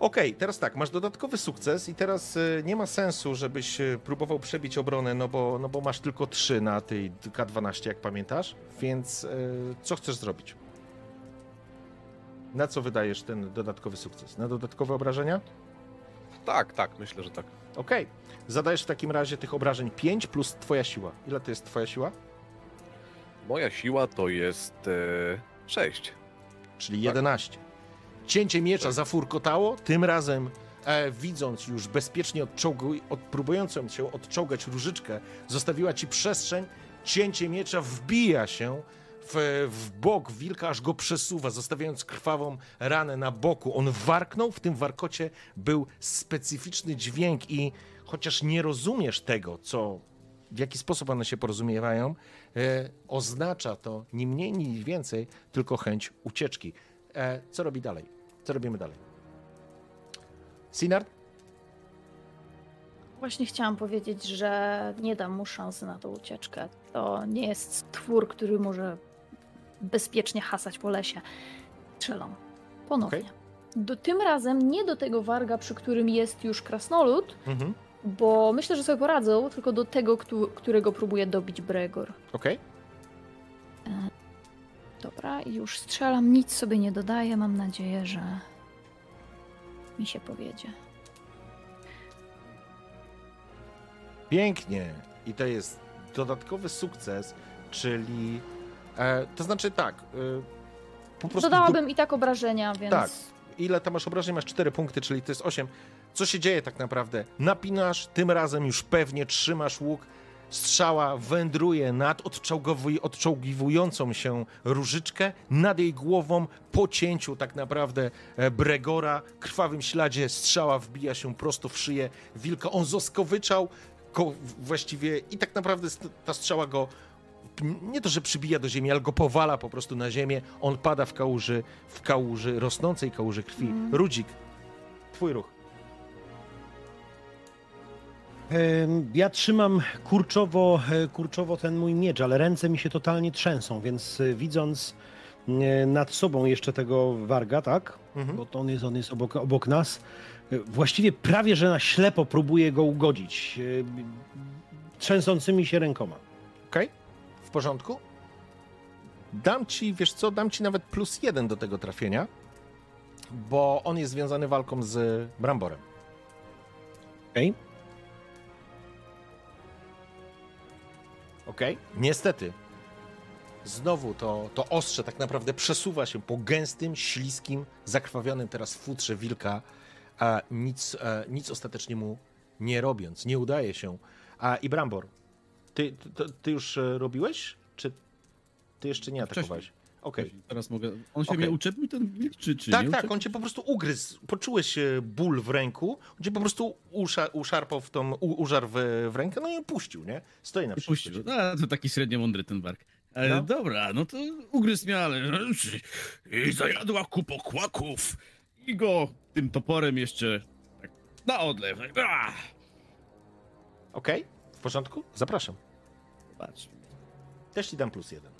Okej, teraz tak, masz dodatkowy sukces i teraz e, nie ma sensu, żebyś e, próbował przebić obronę, no bo, no bo masz tylko 3 na tej K12, jak pamiętasz, więc co chcesz zrobić? Na co wydajesz ten dodatkowy sukces? Na dodatkowe obrażenia? Tak, tak, myślę, że tak. Okej. Zadajesz w takim razie tych obrażeń 5 plus twoja siła. Ile to jest twoja siła? Moja siła to jest e, 6. Czyli Tak. 11. Cięcie miecza Tak. zafurkotało, tym razem e, widząc już bezpiecznie odczołgu, od, próbującą się odczołgać różyczkę, zostawiła ci przestrzeń, cięcie miecza wbija się w, w bok wilka, aż go przesuwa, zostawiając krwawą ranę na boku. On warknął, w tym warkocie był specyficzny dźwięk i chociaż nie rozumiesz tego, co w jaki sposób one się porozumiewają, e, oznacza to ni mniej, ni więcej, tylko chęć ucieczki. E, co robi dalej? Co robimy dalej? Sinard? Właśnie chciałam powiedzieć, że nie dam mu szansy na tą ucieczkę. To nie jest stwór, który może bezpiecznie hasać po lesie. Strzelam. Ponownie. Okej. Do, tym razem nie do tego warga, przy którym jest już krasnolud, Mhm. bo myślę, że sobie poradzą, tylko do tego, któ- którego próbuje dobić Bregor. Okej. Dobra, i już strzelam, nic sobie nie dodaję. Mam nadzieję, że mi się powiedzie. Pięknie. I to jest dodatkowy sukces, czyli. E, to znaczy tak. E, po prostu. Dodałabym i tak obrażenia, więc. Tak. Ile tam masz obrażeń? Masz 4 punkty, czyli to jest 8. Co się dzieje tak naprawdę? Napinasz, tym razem już pewnie trzymasz łuk. Strzała wędruje nad odczołgiwującą się różyczkę, nad jej głową, po cięciu tak naprawdę e, Bregora, krwawym śladzie strzała wbija się prosto w szyję wilka. On zoskowyczał ko- właściwie i tak naprawdę ta strzała go nie to, że przybija do ziemi, ale go powala po prostu na ziemię. On pada w kałuży, w kałuży, rosnącej kałuży krwi. Mm. Rudzik, twój ruch. Ja trzymam kurczowo, e, kurczowo ten mój miecz, ale ręce mi się totalnie trzęsą, więc e, widząc e, nad sobą jeszcze tego warga, tak? Mhm. Bo to on jest, on jest obok, obok nas. Właściwie prawie, że na ślepo próbuję go ugodzić. Trzęsącymi się rękoma. Okej? W porządku? Dam ci, wiesz co, dam ci nawet plus jeden do tego trafienia, bo on jest związany walką z Bramborem. Okej? Okej? Niestety. Znowu to, to ostrze tak naprawdę przesuwa się po gęstym, śliskim, zakrwawionym teraz futrze wilka, a nic, e, nic ostatecznie mu nie robiąc. Nie udaje się. A i Brambor, ty, ty, ty już e, robiłeś? Czy ty jeszcze nie atakowałeś? Okej. Teraz mogę. On się Okej. mnie uczepił, ten wilk, czy, czy Tak, nie tak, on cię po prostu ugryzł. Poczułeś e, ból w ręku, on cię po prostu usza, uszarpał w tą, u, użarł w, w rękę, no i puścił, nie? Stoi na puścił. przykład. No, to taki średnio mądry ten bark. E, No. Dobra, no to ugryzł mnie, ale... I zajadła kupo kłaków. I go tym toporem jeszcze tak na odlew. Okej, w porządku? Zapraszam. Patrz. Też ci dam plus jeden.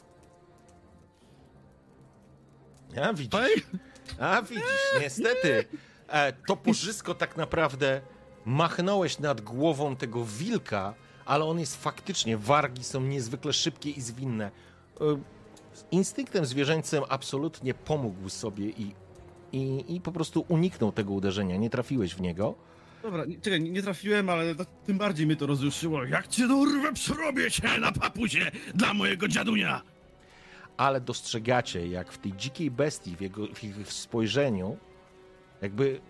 A widzisz, a widzisz, niestety. E, to porzysko tak naprawdę machnąłeś nad głową tego wilka, ale on jest faktycznie, wargi są niezwykle szybkie i zwinne. E, instynktem zwierzęcym absolutnie pomógł sobie i, i, i po prostu uniknął tego uderzenia. Nie trafiłeś w niego. Dobra, nie, czekaj, nie, trafiłem, ale to, tym bardziej mnie to rozruszyło. Jak cię dorwę, przerobię cię na papuzie dla mojego dziadunia! ale dostrzegacie, jak w tej dzikiej bestii, w, jego, w ich spojrzeniu, jakby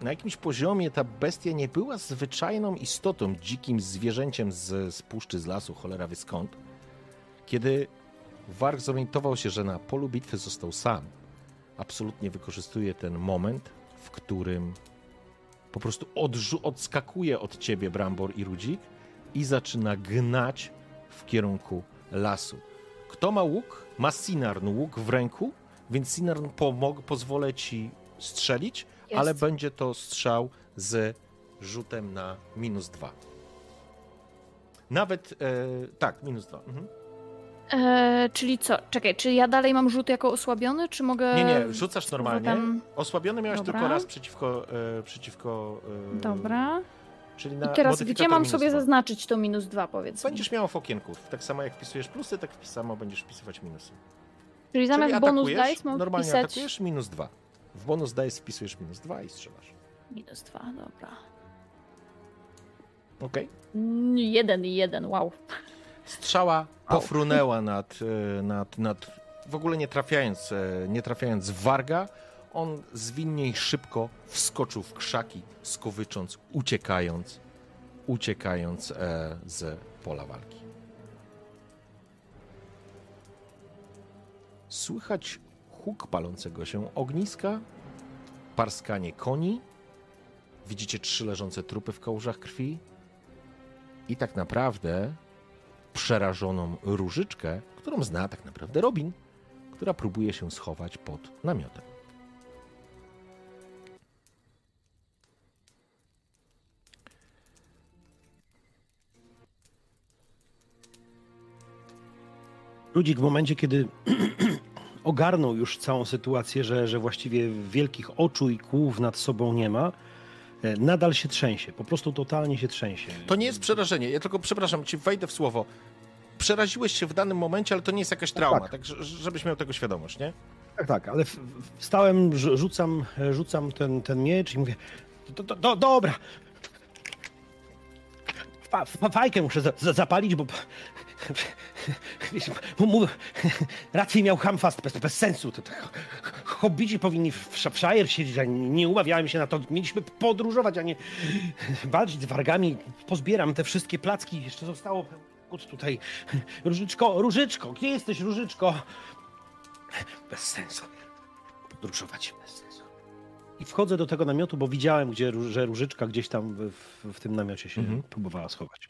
na jakimś poziomie ta bestia nie była zwyczajną istotą, dzikim zwierzęciem z, z puszczy, z lasu, cholera wie skąd. Kiedy Warg zorientował się, że na polu bitwy został sam, absolutnie wykorzystuje ten moment, w którym po prostu odrzu- odskakuje od ciebie Brambor i Rudzik i zaczyna gnać w kierunku lasu. Kto ma łuk? Ma Sinarn łuk w ręku, więc Sinarn pomog, pozwolę ci strzelić, Jest. ale będzie to strzał z rzutem na minus dwa. Nawet, e, tak, minus dwa. Mhm. E, czyli co? Czekaj, czy ja dalej mam rzut jako osłabiony, czy mogę. Nie, nie, rzucasz normalnie. rzutem- Osłabiony miałeś Dobra. tylko raz przeciwko, e, przeciwko e, Dobra. Czyli na I teraz gdzie mam sobie dwa. zaznaczyć to minus dwa, powiedzmy? Będziesz miał w okienku. Tak samo jak wpisujesz plusy, tak samo będziesz wpisywać minusy. Czyli zamiast Czyli bonus dice mam normalnie wpisać atakujesz minus dwa. W bonus dice wpisujesz minus dwa i strzelasz. minus dwa, dobra. Okej? Mm, Jeden i jeden, wow. Strzała pofrunęła nad, e, nad, nad, w ogóle nie trafiając, e, nie trafiając w warga. On zwinnie i szybko wskoczył w krzaki, skowycząc, uciekając, uciekając e, z pola walki. Słychać huk palącego się ogniska, parskanie koni. Widzicie trzy leżące trupy w kałużach krwi. i tak naprawdę przerażoną różyczkę, którą zna tak naprawdę Robin, która próbuje się schować pod namiotem. Ludzik w momencie, kiedy [CLEARS THROAT] ogarnął już całą sytuację, że, że właściwie wielkich oczu i kłów nad sobą nie ma, nadal się trzęsie. Po prostu totalnie się trzęsie. To nie jest przerażenie. Ja tylko, przepraszam, ci wejdę w słowo. Przeraziłeś się w danym momencie, ale to nie jest jakaś trauma, tak, tak żebyś miał tego świadomość, nie? Tak, tak, ale wstałem, rzu- rzucam, rzucam ten, ten miecz i mówię, do, do, do, dobra. Fa, fa, fajkę muszę za, za, zapalić, bo... Wiesz, raczej miał hamfast, bez, bez sensu. To, to, hobbici powinni w, w Shire siedzieć, a nie umawiałem się na to. Mieliśmy podróżować, a nie walczyć z wargami. Pozbieram te wszystkie placki, jeszcze zostało tutaj. Różyczko, Różyczko, gdzie jesteś, Różyczko? Bez sensu. Podróżować bez sensu. I wchodzę do tego namiotu, bo widziałem, gdzie, że Różyczka gdzieś tam w, w, w tym namiocie się Mhm. próbowała schować.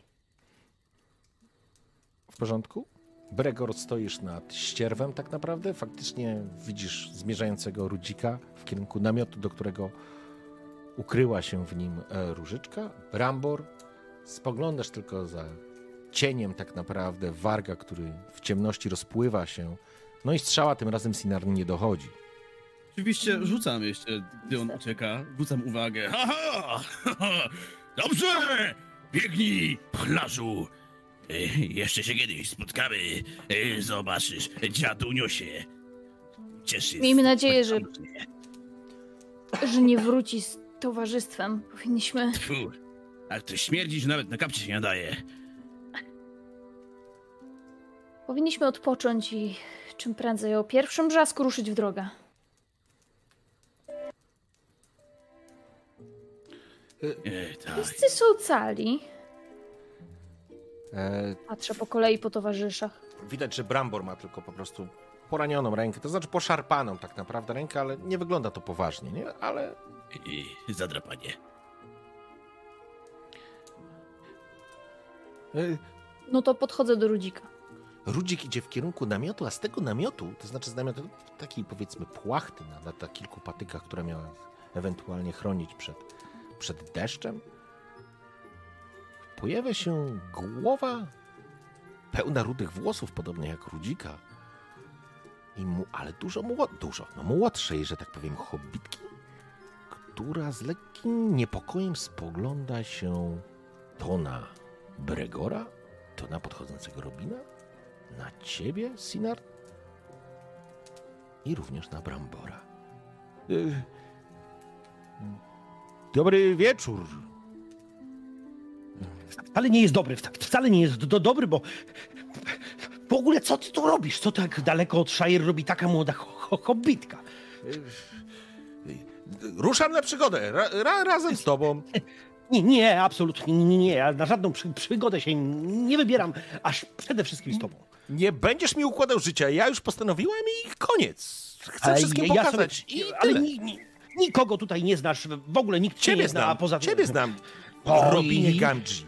W porządku? Bregor, stoisz nad ścierwem tak naprawdę. Faktycznie widzisz zmierzającego Rudzika w kierunku namiotu, do którego ukryła się w nim e, Różyczka. Brambor, spoglądasz tylko za cieniem tak naprawdę warga, który w ciemności rozpływa się. No i strzała tym razem Sinar nie dochodzi. Oczywiście rzucam jeszcze, gdy on ucieka. Rzucam uwagę. Haha! [LAUGHS] haha. Dobrze! Biegnij, pchlarzu! E, Jeszcze się kiedyś spotkamy. E, Zobaczysz, dziadunio się cieszy. Miejmy nadzieję, że-. Że nie wróci z towarzystwem. Powinniśmy. Tfu, a to śmierdzi, że nawet na kapcie się nie nadaje. Powinniśmy odpocząć i czym prędzej o pierwszym brzasku ruszyć w drogę. E, tak. Wszyscy są cali. E, Patrzę po kolei po towarzyszach. widać, że Brambor ma tylko po prostu poranioną rękę, to znaczy poszarpaną tak naprawdę rękę, ale nie wygląda to poważnie, nie? Ale I zadrapanie. e, No to podchodzę do Rudzika. Rudzik idzie w kierunku namiotu, a z tego namiotu, to znaczy z namiotu takiej powiedzmy płachty na, na, na kilku patykach, która miała ewentualnie chronić przed, przed deszczem, pojawia się głowa pełna rudych włosów, podobnie jak Rudzika. I mu, ale dużo, dużo no młodszej, że tak powiem, hobbitki, która z lekkim niepokojem spogląda się to na Bregora, to na podchodzącego Robina, na ciebie, Sinar? I również na Brambora. Y, Dobry wieczór. Wcale nie jest dobry, wca- wcale nie jest do, dobry, bo w ogóle co ty tu robisz? Co tak daleko od Shire robi taka młoda ho, ho, hobbitka? Ruszam na przygodę ra, ra, razem z tobą. [LAUGHS] Nie, nie, absolutnie nie, nie. Ja na żadną przy, przygodę się nie wybieram, aż przede wszystkim z tobą. Nie będziesz mi układał życia. Ja już postanowiłem i koniec. Chcę Ale wszystkim ja- pokazać. sobie- I ale ni, ni, nikogo tutaj nie znasz, w ogóle nikt Ciebie nie zna, znam. poza. Ciebie znam. Oj. Robinie Gamgee.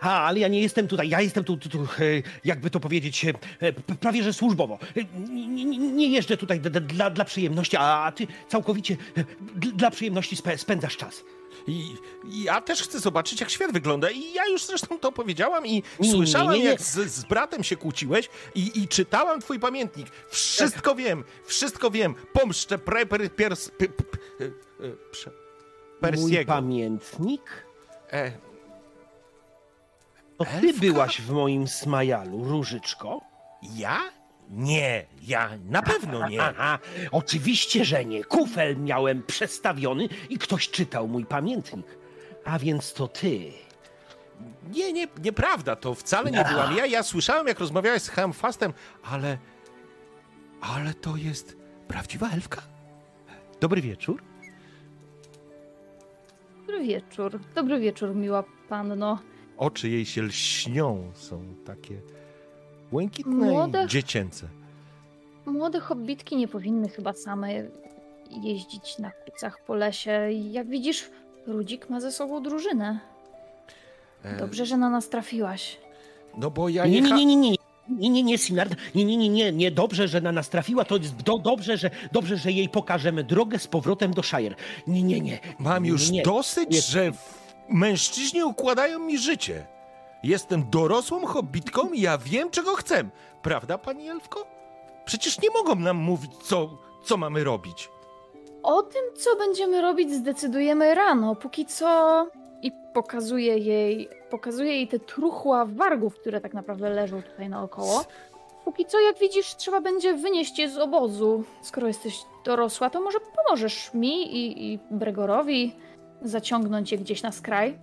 A, ale ja nie jestem tutaj, ja jestem tu, tu, tu e, jakby to powiedzieć, e, prawie że służbowo. E, Nie, nie, nie jeżdżę tutaj dla, dla przyjemności, a ty całkowicie dla przyjemności spę- spędzasz czas. I, ja też chcę zobaczyć, jak świat wygląda. I ja już zresztą to powiedziałam i Nie, słyszałam, nie, nie, jak z, z bratem się kłóciłeś i, i czytałam twój pamiętnik. Wszystko wiem, wszystko wiem. Pomszczę pre, per, piers, p, p, p, prze- Mój Persiego. pamiętnik? E, To ty Elfka? byłaś w moim smajalu, Różyczko? ja? Nie, ja na pewno nie. [LAUGHS] Aha, oczywiście, że nie. Kufel miałem przestawiony i ktoś czytał mój pamiętnik. A więc to ty. Nie, nie, nieprawda, to wcale nie byłam ja. Ja słyszałem, jak rozmawiałeś z Hamfastem, ale... Ale to jest prawdziwa elfka? Dobry wieczór. Dobry wieczór. Dobry wieczór, miła panno. Oczy jej się lśnią, są takie błękitne Młode? i dziecięce. Młode hobbitki nie powinny chyba same jeździć na kucach po lesie. Jak widzisz, Rudzik ma ze sobą drużynę. E, Dobrze, że na nas trafiłaś. No bo ja Nie, nie, nie, nie, nie. Nie, nie, nie, Sinard. Nie, nie, nie, nie, nie. Dobrze, że na nas trafiła. To jest do, dobrze, że, dobrze, że jej pokażemy drogę z powrotem do Shire. Nie, nie, nie. Mam nie, już nie. dosyć, Nie. że w- mężczyźni układają mi życie. Jestem dorosłą hobbitką i ja wiem, czego chcę. Prawda, pani Elfko? Przecież nie mogą nam mówić, co, co mamy robić. O tym, co będziemy robić, zdecydujemy rano. Póki co. I pokazuje jej, pokazuje jej te truchła wargów, które tak naprawdę leżą tutaj naokoło. Póki co, jak widzisz, trzeba będzie wynieść je z obozu. Skoro jesteś dorosła, to może pomożesz mi i, i Bregorowi zaciągnąć je gdzieś na skraj.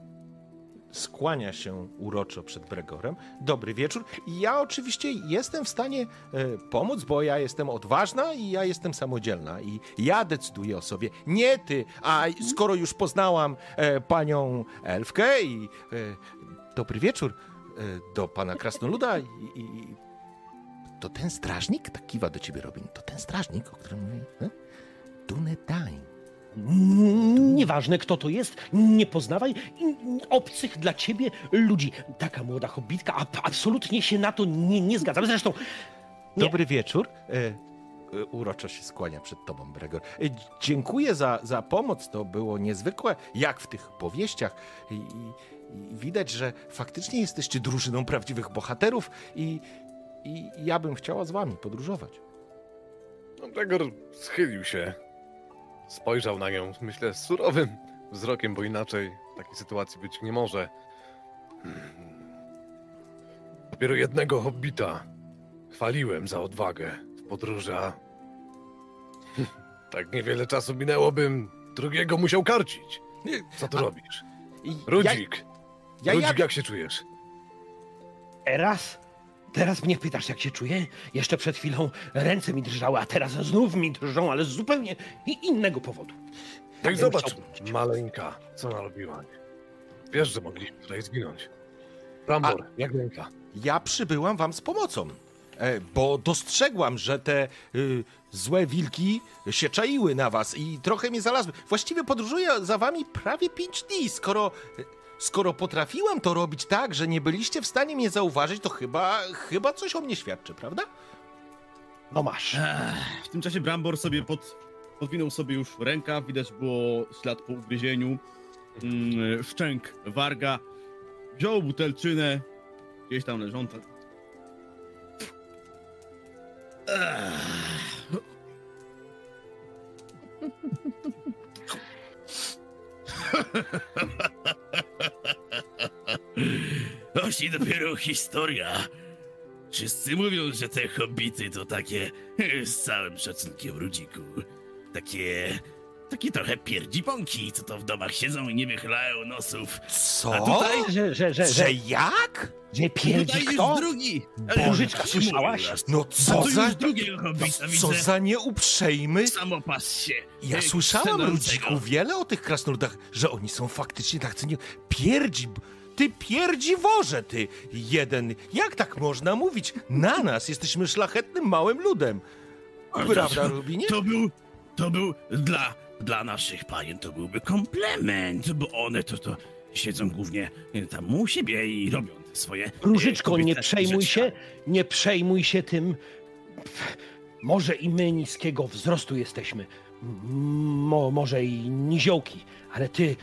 Skłania się uroczo przed Bregorem. Dobry wieczór. Ja oczywiście jestem w stanie e, pomóc, bo ja jestem odważna i ja jestem samodzielna. I ja decyduję o sobie. Nie ty. A skoro już poznałam e, panią Elfkę i e, dobry wieczór do pana Krasnoluda i, to ten strażnik, tak kiwa do ciebie Robin, to ten strażnik, o którym mówi? Dunedain. Nieważne, kto to jest, nie poznawaj obcych dla ciebie ludzi. Taka młoda hobbitka, a absolutnie się na to nie, nie zgadzam. Zresztą, Nie. Dobry wieczór. E, e, uroczo się skłania przed tobą, Bregor. E, dziękuję za, za pomoc. To było niezwykłe, jak w tych powieściach. I, i, I widać, że faktycznie jesteście drużyną prawdziwych bohaterów i, i ja bym chciała z wami podróżować. No, Gregor schylił się, spojrzał na nią, myślę, surowym wzrokiem, bo inaczej takiej sytuacji być nie może. Dopiero jednego hobbita chwaliłem za odwagę w podróży, a tak niewiele czasu minęło, bym drugiego musiał karcić. Co tu A- robisz? Rudzik, ja, ja, Rudzik, ja, jak się czujesz? teraz, teraz mnie pytasz, jak się czuję? Jeszcze przed chwilą ręce mi drżały, a teraz znów mi drżą, ale z zupełnie innego powodu. Jak bym zobacz, maleńka, co narobiła. Wiesz, że mogliśmy tutaj zginąć. Rambor, jak ręka? ja przybyłam wam z pomocą. E, bo dostrzegłam, że te y, złe wilki się czaiły na was i trochę mnie znalazły. Właściwie podróżuję za wami prawie pięć dni. Skoro, skoro potrafiłam to robić tak, że nie byliście w stanie mnie zauważyć, to chyba, chyba coś o mnie świadczy, prawda? No masz. Ech, W tym czasie Brambor sobie pod, podwinął sobie już ręka, widać było ślad po ugryzieniu, mm, szczęk warga, wziął butelczynę, gdzieś tam leżąca. [LAUGHS] Właśnie dopiero historia. Wszyscy mówią, że te hobbity to takie, [LAUGHS] z całym szacunkiem Rudziku, takie, takie trochę pierdziponki, co to w domach siedzą i nie wychylają nosów. Co? A tutaj- Że, że, że, że, Że jak? że pierdzi Tutaj kto? już drugi. Bożyczka, słyszałaś? No A co tu za... już drugiego hobbita Co widzę. za nieuprzejmy... Samopas się. Ja e, słyszałam, krzemiącego. Rudziku, wiele o tych krasnoludach, że oni są faktycznie tacy nie... Pierdzi... Ty pierdziworze, ty jeden. Jak tak można mówić? Na nas jesteśmy szlachetnym małym ludem. Prawda, Rubinie? To był, to był dla, dla naszych panien to byłby komplement, bo one to, to siedzą głównie tam u siebie i robią te swoje... e, Różyczko, nie przejmuj się, nie przejmuj się tym. Może i my niskiego wzrostu jesteśmy. Mo, może i niziołki, ale ty,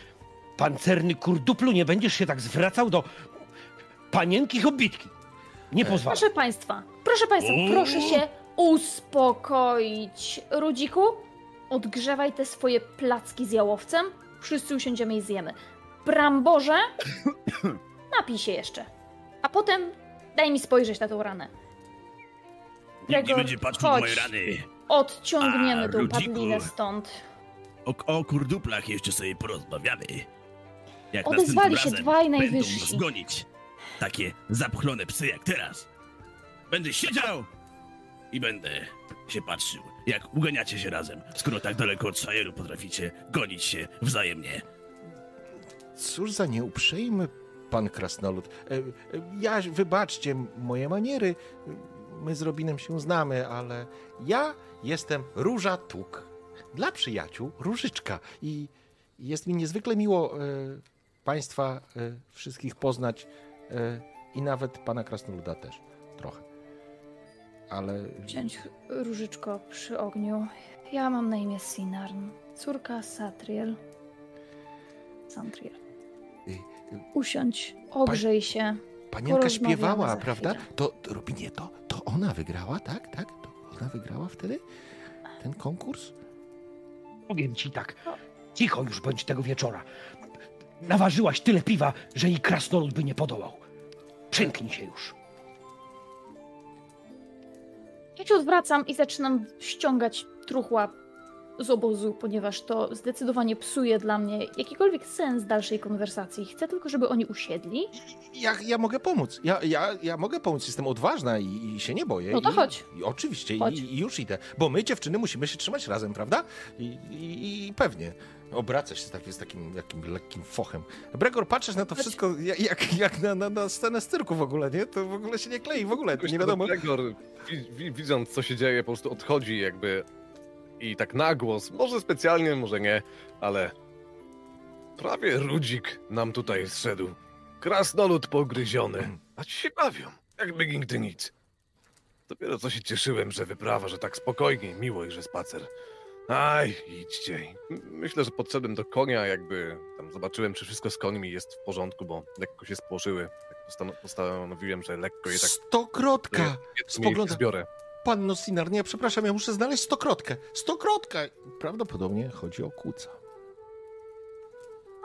pancerny kurduplu, nie będziesz się tak zwracał do panienki hobbitki. Nie pozwalam. Proszę państwa, proszę państwa, proszę się uspokoić. Rudziku, odgrzewaj te swoje placki z jałowcem. Wszyscy usiądziemy i zjemy. Bramborze, [COUGHS] napij się jeszcze. A potem daj mi spojrzeć na tą ranę. Nikt nie Gregor, będzie patrzył na chodź. moje rany. Odciągniemy A, tą Rudziku. padlinę stąd. O, o kurduplach jeszcze sobie porozmawiamy. Jak Odezwali się razem dwaj będą najwyżsi. nas gonić. Takie zapchlone psy jak teraz. Będę siedział i będę się patrzył, jak uganiacie się razem, skoro tak daleko od Shajeru potraficie gonić się wzajemnie. Cóż za nieuprzejmy pan krasnolud. E, e, Ja, wybaczcie moje maniery. My z Robinem się znamy, ale ja jestem Róża Tuk. Dla przyjaciół Różyczka. I jest mi niezwykle miło e, państwa e, wszystkich poznać e, i nawet pana Krasnoluda też trochę. Ale Wziąć różyczko przy ogniu. Ja mam na imię Sinarn, córka Satriel. Santriel. Y, y, Usiądź, ogrzej się. panienka śpiewała, prawda? To, to Robinie, to, to ona wygrała, tak? Tak? To ona wygrała wtedy ten konkurs? Powiem ci tak. Cicho już bądź tego wieczora. Naważyłaś tyle piwa, że i krasnolud by nie podołał. Przymknij się już. Ja cię odwracam i zaczynam ściągać truchła z obozu, ponieważ to zdecydowanie psuje dla mnie jakikolwiek sens dalszej konwersacji. Chcę tylko, żeby oni usiedli. Ja, ja mogę pomóc. Ja, ja, ja mogę pomóc. Jestem odważna i, i się nie boję. No to I, chodź. I, oczywiście, Chodź. I, i już idę. Bo my, dziewczyny, musimy się trzymać razem, prawda? I, i, i pewnie. Obraca się z, taki, z takim jakim lekkim fochem. Bregor, patrzysz na to Chodź. wszystko jak, jak, jak na, na, na scenę z cyrku w ogóle, nie? To w ogóle się nie klei, w ogóle nie wiadomo. Wi- widząc co się dzieje, po prostu odchodzi jakby i tak na głos, może specjalnie, może nie, ale prawie Rudzik nam tutaj zszedł. Krasnolud pogryziony, a ci się bawią, jakby nigdy nic. Dopiero co się cieszyłem, że wyprawa, że tak spokojnie, miło i że spacer. Aj, idźcie. Myślę, że podszedłem do konia, jakby tam zobaczyłem, czy wszystko z końmi jest w porządku, bo lekko się spłożyły. Tak postan- postanowiłem, że lekko je tak Stokrotka! jedno miejsce Spogląda- zbiorę. Panno Sinar, nie, przepraszam, ja muszę znaleźć stokrotkę. Stokrotka! Prawdopodobnie chodzi o kuca.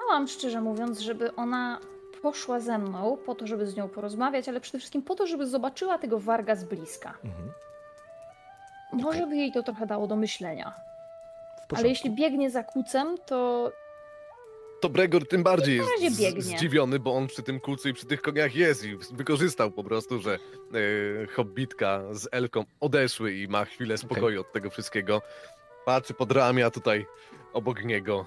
Chciałam, szczerze mówiąc, żeby ona poszła ze mną po to, żeby z nią porozmawiać, ale przede wszystkim po to, żeby zobaczyła tego warga z bliska. Mhm. Może by jej to trochę dało do myślenia. Ale jeśli biegnie za kucem, to To Bregor tym bardziej jest biegnie. zdziwiony, bo on przy tym kulcu i przy tych koniach jest i wykorzystał po prostu, że e, hobbitka z Elką odeszły i ma chwilę spokoju od tego wszystkiego. Patrzy pod ramię, a tutaj obok niego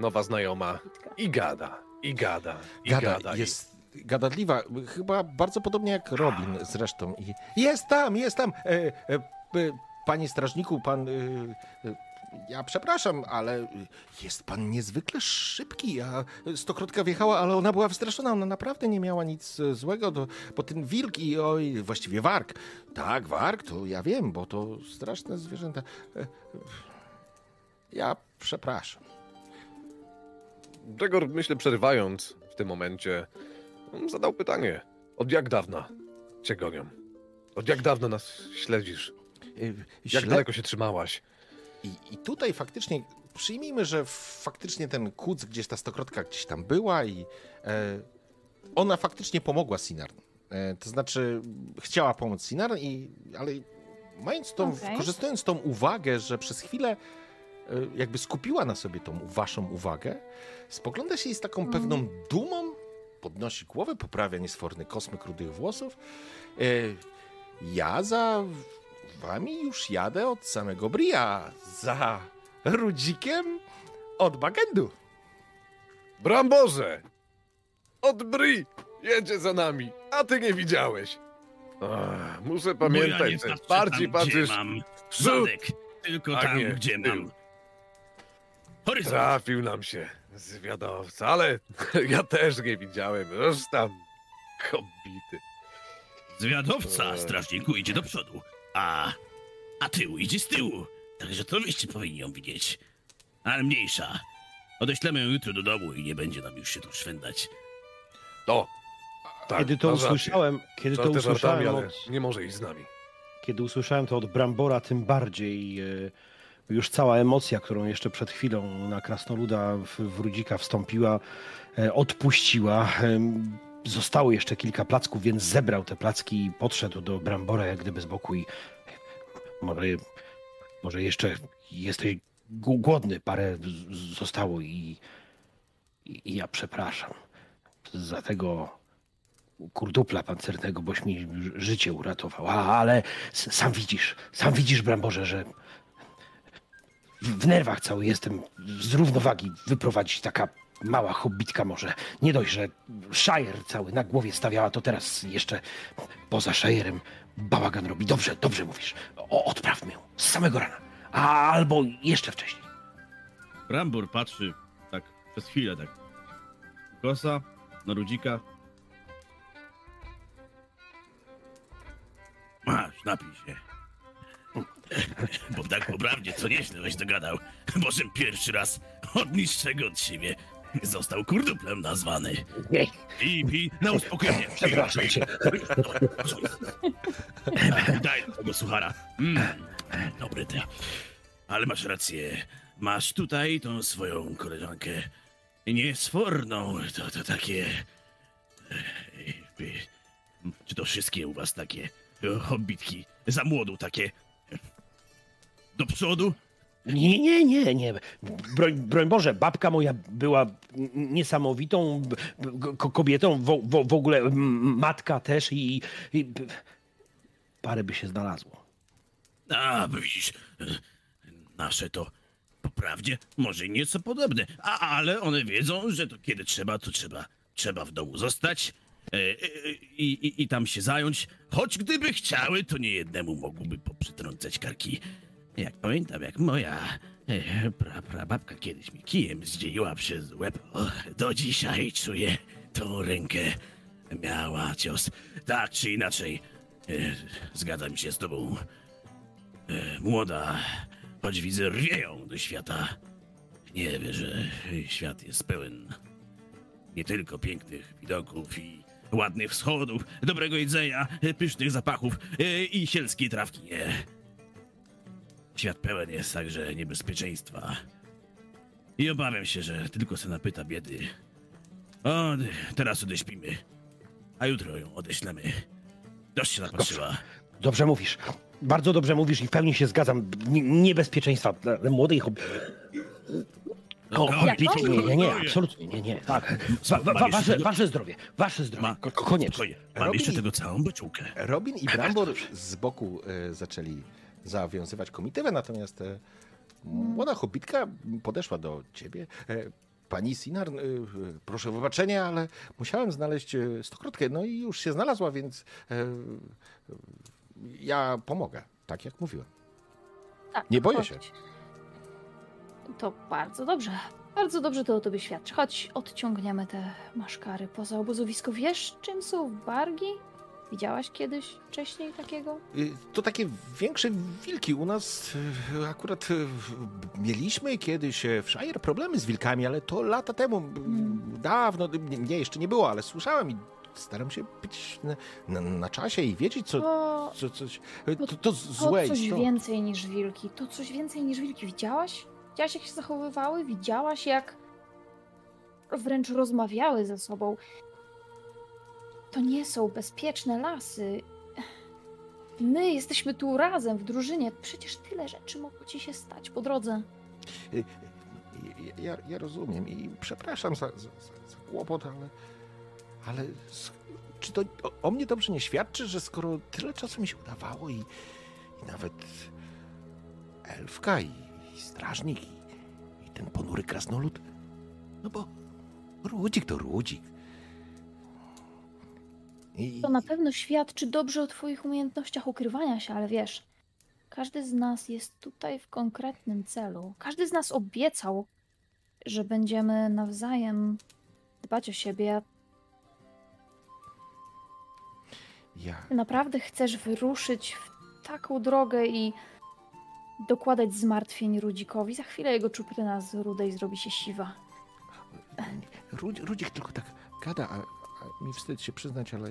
nowa znajoma i gada, i gada, i Gada, gada. i- jest gadatliwa, chyba bardzo podobnie jak Robin zresztą. I jest tam, jest tam! E, e, e, panie strażniku, pan... Ja przepraszam, ale jest pan niezwykle szybki. A stokrotka wjechała, ale ona była wystraszona. Ona naprawdę nie miała nic złego, do, bo ten wilk i oj, właściwie warg. Tak, warg, to ja wiem, bo to straszne zwierzęta. E, Ja przepraszam. Bregor, myślę, przerywając w tym momencie, zadał pytanie. Od jak dawna cię gonią? Od jak dawna nas śledzisz? E, Jak daleko się trzymałaś? I, I tutaj faktycznie przyjmijmy, że faktycznie ten kuc, gdzieś ta stokrotka gdzieś tam była i e, ona faktycznie pomogła Sinarn. E, to znaczy chciała pomóc Sinarn, i, ale mając tą, Okej. korzystając tą uwagę, że przez chwilę e, jakby skupiła na sobie tą waszą uwagę, spogląda się jej z taką Mhm. pewną dumą, podnosi głowę, poprawia niesforny kosmyk rudych włosów. E, ja za wami już jadę od samego Bria. Za Rudzikiem od Bagendu. Bramborze! Od Bri! Jedzie za nami, a ty nie widziałeś. Ach, muszę pamiętać, że patrzę bardziej tam, gdzie patrzysz mam zadek, tylko tam, nie, gdzie tył. mam horyzont. Trafił nam się zwiadowca, ale [LAUGHS] ja też nie widziałem. Już tam hobbity. Zwiadowca, Eee. strażniku, idzie do przodu, a, a tył idzie z tyłu. Także to wyście powinni ją widzieć. Ale mniejsza. Odeślemy ją jutro do domu i nie będzie nam już się tu szwendać. No, tak, kiedy to usłyszałem, kiedy to żartami, usłyszałem ale od, nie może iść z nami. kiedy usłyszałem to od Brambora, tym bardziej e, już cała emocja, którą jeszcze przed chwilą na Krasnoluda w, w Rudzika wstąpiła, e, odpuściła. Zostało jeszcze kilka placków, więc zebrał te placki i podszedł do Brambora jak gdyby z boku i może, może jeszcze jesteś głodny, parę zostało i, i, ja przepraszam za tego kurdupla pancernego, boś mi życie uratował. A, ale sam widzisz, sam widzisz, Bramborze, że w nerwach cały jestem z równowagi wyprowadzić taka mała hobbitka może. Nie dość, że Shire cały na głowie stawiała, to teraz jeszcze poza Shire'em bałagan robi. Dobrze, dobrze mówisz. O, odprawmy ją z samego rana. A, albo jeszcze wcześniej. Brambor patrzy tak przez chwilę, tak Kosa na rudzika. Masz, napij się. Bo tak po prawdzie, co nieźle weź dogadał. Bożem pierwszy raz od niższego od siebie został kurduplem nazwany. I pij na uspokojenie. Przepraszam cię. Daj tego suchara. Mm, dobry ty. Ale masz rację. Masz tutaj tą swoją koleżankę. Niesforną. To, to takie... Ej, Czy to wszystkie u was takie e, hobbitki? Za młodu takie... Do przodu? Nie, nie, nie, nie. Broń, broń Boże, babka moja była niesamowitą kobietą, w, w, ogóle matka też i, i parę by się znalazło. A, widzisz, nasze to po prawdzie może nieco podobne, a, ale one wiedzą, że to kiedy trzeba, to trzeba, trzeba w domu zostać e, e, i, i, i tam się zająć, choć gdyby chciały, to nie jednemu mogłyby poprzytrącać karki. Jak pamiętam, jak moja e, pra, prababka kiedyś mi kijem zdzieliła przez łeb, o, do dzisiaj czuję tą rękę. Miała cios. Tak czy inaczej, e, zgadzam się z tobą. E, młoda, choć widzę, rwieją do świata. Nie wie, że świat jest pełen nie tylko pięknych widoków i ładnych wschodów, dobrego jedzenia, pysznych zapachów e, i sielskiej trawki. Nie. Świat pełen jest także niebezpieczeństwa. I obawiam się, że tylko se napyta biedy. O, teraz odeśpimy, a jutro ją odeślemy. Dość się napatrzyła. Dobrze mówisz. Bardzo dobrze mówisz i w pełni się zgadzam. N- niebezpieczeństwa dla młodej hobby. O, No, hobbity, nie, nie, nie, spokojnie. absolutnie nie, nie. Tak. Wa, wa, Mam wasze, wasze zdrowie, wasze zdrowie. Ma- Ko- Koniecznie. Mam jeszcze tego całą beczułkę. Robin i Brambor z boku e, zaczęli zawiązywać komitywę, natomiast e, młoda hobbitka podeszła do ciebie. E, Pani Sinar, e, proszę wybaczenia, ale musiałem znaleźć stokrotkę. No i już się znalazła, więc ja pomogę, tak jak mówiłem. Tak, Nie boję chodź. się. To bardzo dobrze. Bardzo dobrze to o tobie świadczy. Chodź, odciągniemy te maszkary poza obozowisko. Wiesz, czym są wargi? Widziałaś kiedyś wcześniej takiego? Y, To takie większe wilki. U nas y, akurat y, mieliśmy kiedyś w Shire problemy z wilkami, ale to lata temu, Mm. dawno, nie, jeszcze nie było, ale słyszałem i staram się być na, na, na czasie i wiedzieć, co, To, co, coś, to, to to złe coś istoty. więcej niż wilki. To coś więcej niż wilki. Widziałaś? Widziałaś, jak się zachowywały? Widziałaś, jak wręcz rozmawiały ze sobą? To nie są bezpieczne lasy. My jesteśmy tu razem, w drużynie. Przecież tyle rzeczy mogło ci się stać po drodze. Y, y, Ja, ja rozumiem i przepraszam za, za, za, kłopot, ale, ale czy to o, o mnie dobrze nie świadczy, że skoro tyle czasu mi się udawało i, i nawet elfka i, i strażnik i, i ten ponury krasnolud, no bo Rudzik to Rudzik. I, To na pewno świadczy dobrze o Twoich umiejętnościach ukrywania się, ale wiesz, każdy z nas jest tutaj w konkretnym celu. Każdy z nas obiecał, że będziemy nawzajem dbać o siebie. ja, Ty naprawdę chcesz wyruszyć w taką drogę i dokładać zmartwień Rudzikowi. Za chwilę jego czupryna z rudej zrobi się siwa. Rudz, Rudzik tylko tak gada, mi wstyd się przyznać, ale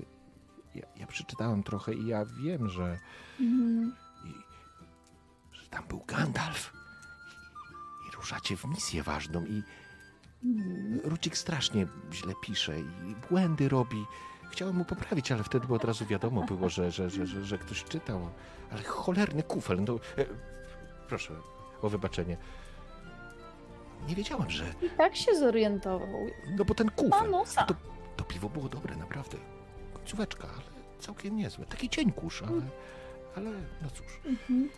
ja, ja przeczytałem trochę i ja wiem, że Mhm. i, że tam był Gandalf. I, I ruszacie w misję ważną i Mhm. Rucik strasznie źle pisze i błędy robi. Chciałem mu poprawić, ale wtedy od razu wiadomo było, że, że, że, że, że ktoś czytał. Ale cholerny kufel. No, e, proszę o wybaczenie. Nie wiedziałem, że... I tak się zorientował. No bo ten kufel... nosa. To, to piwo było dobre, naprawdę. Końcóweczka, ale całkiem niezłe. Taki cień kurz, ale... Ale no cóż. Mhm.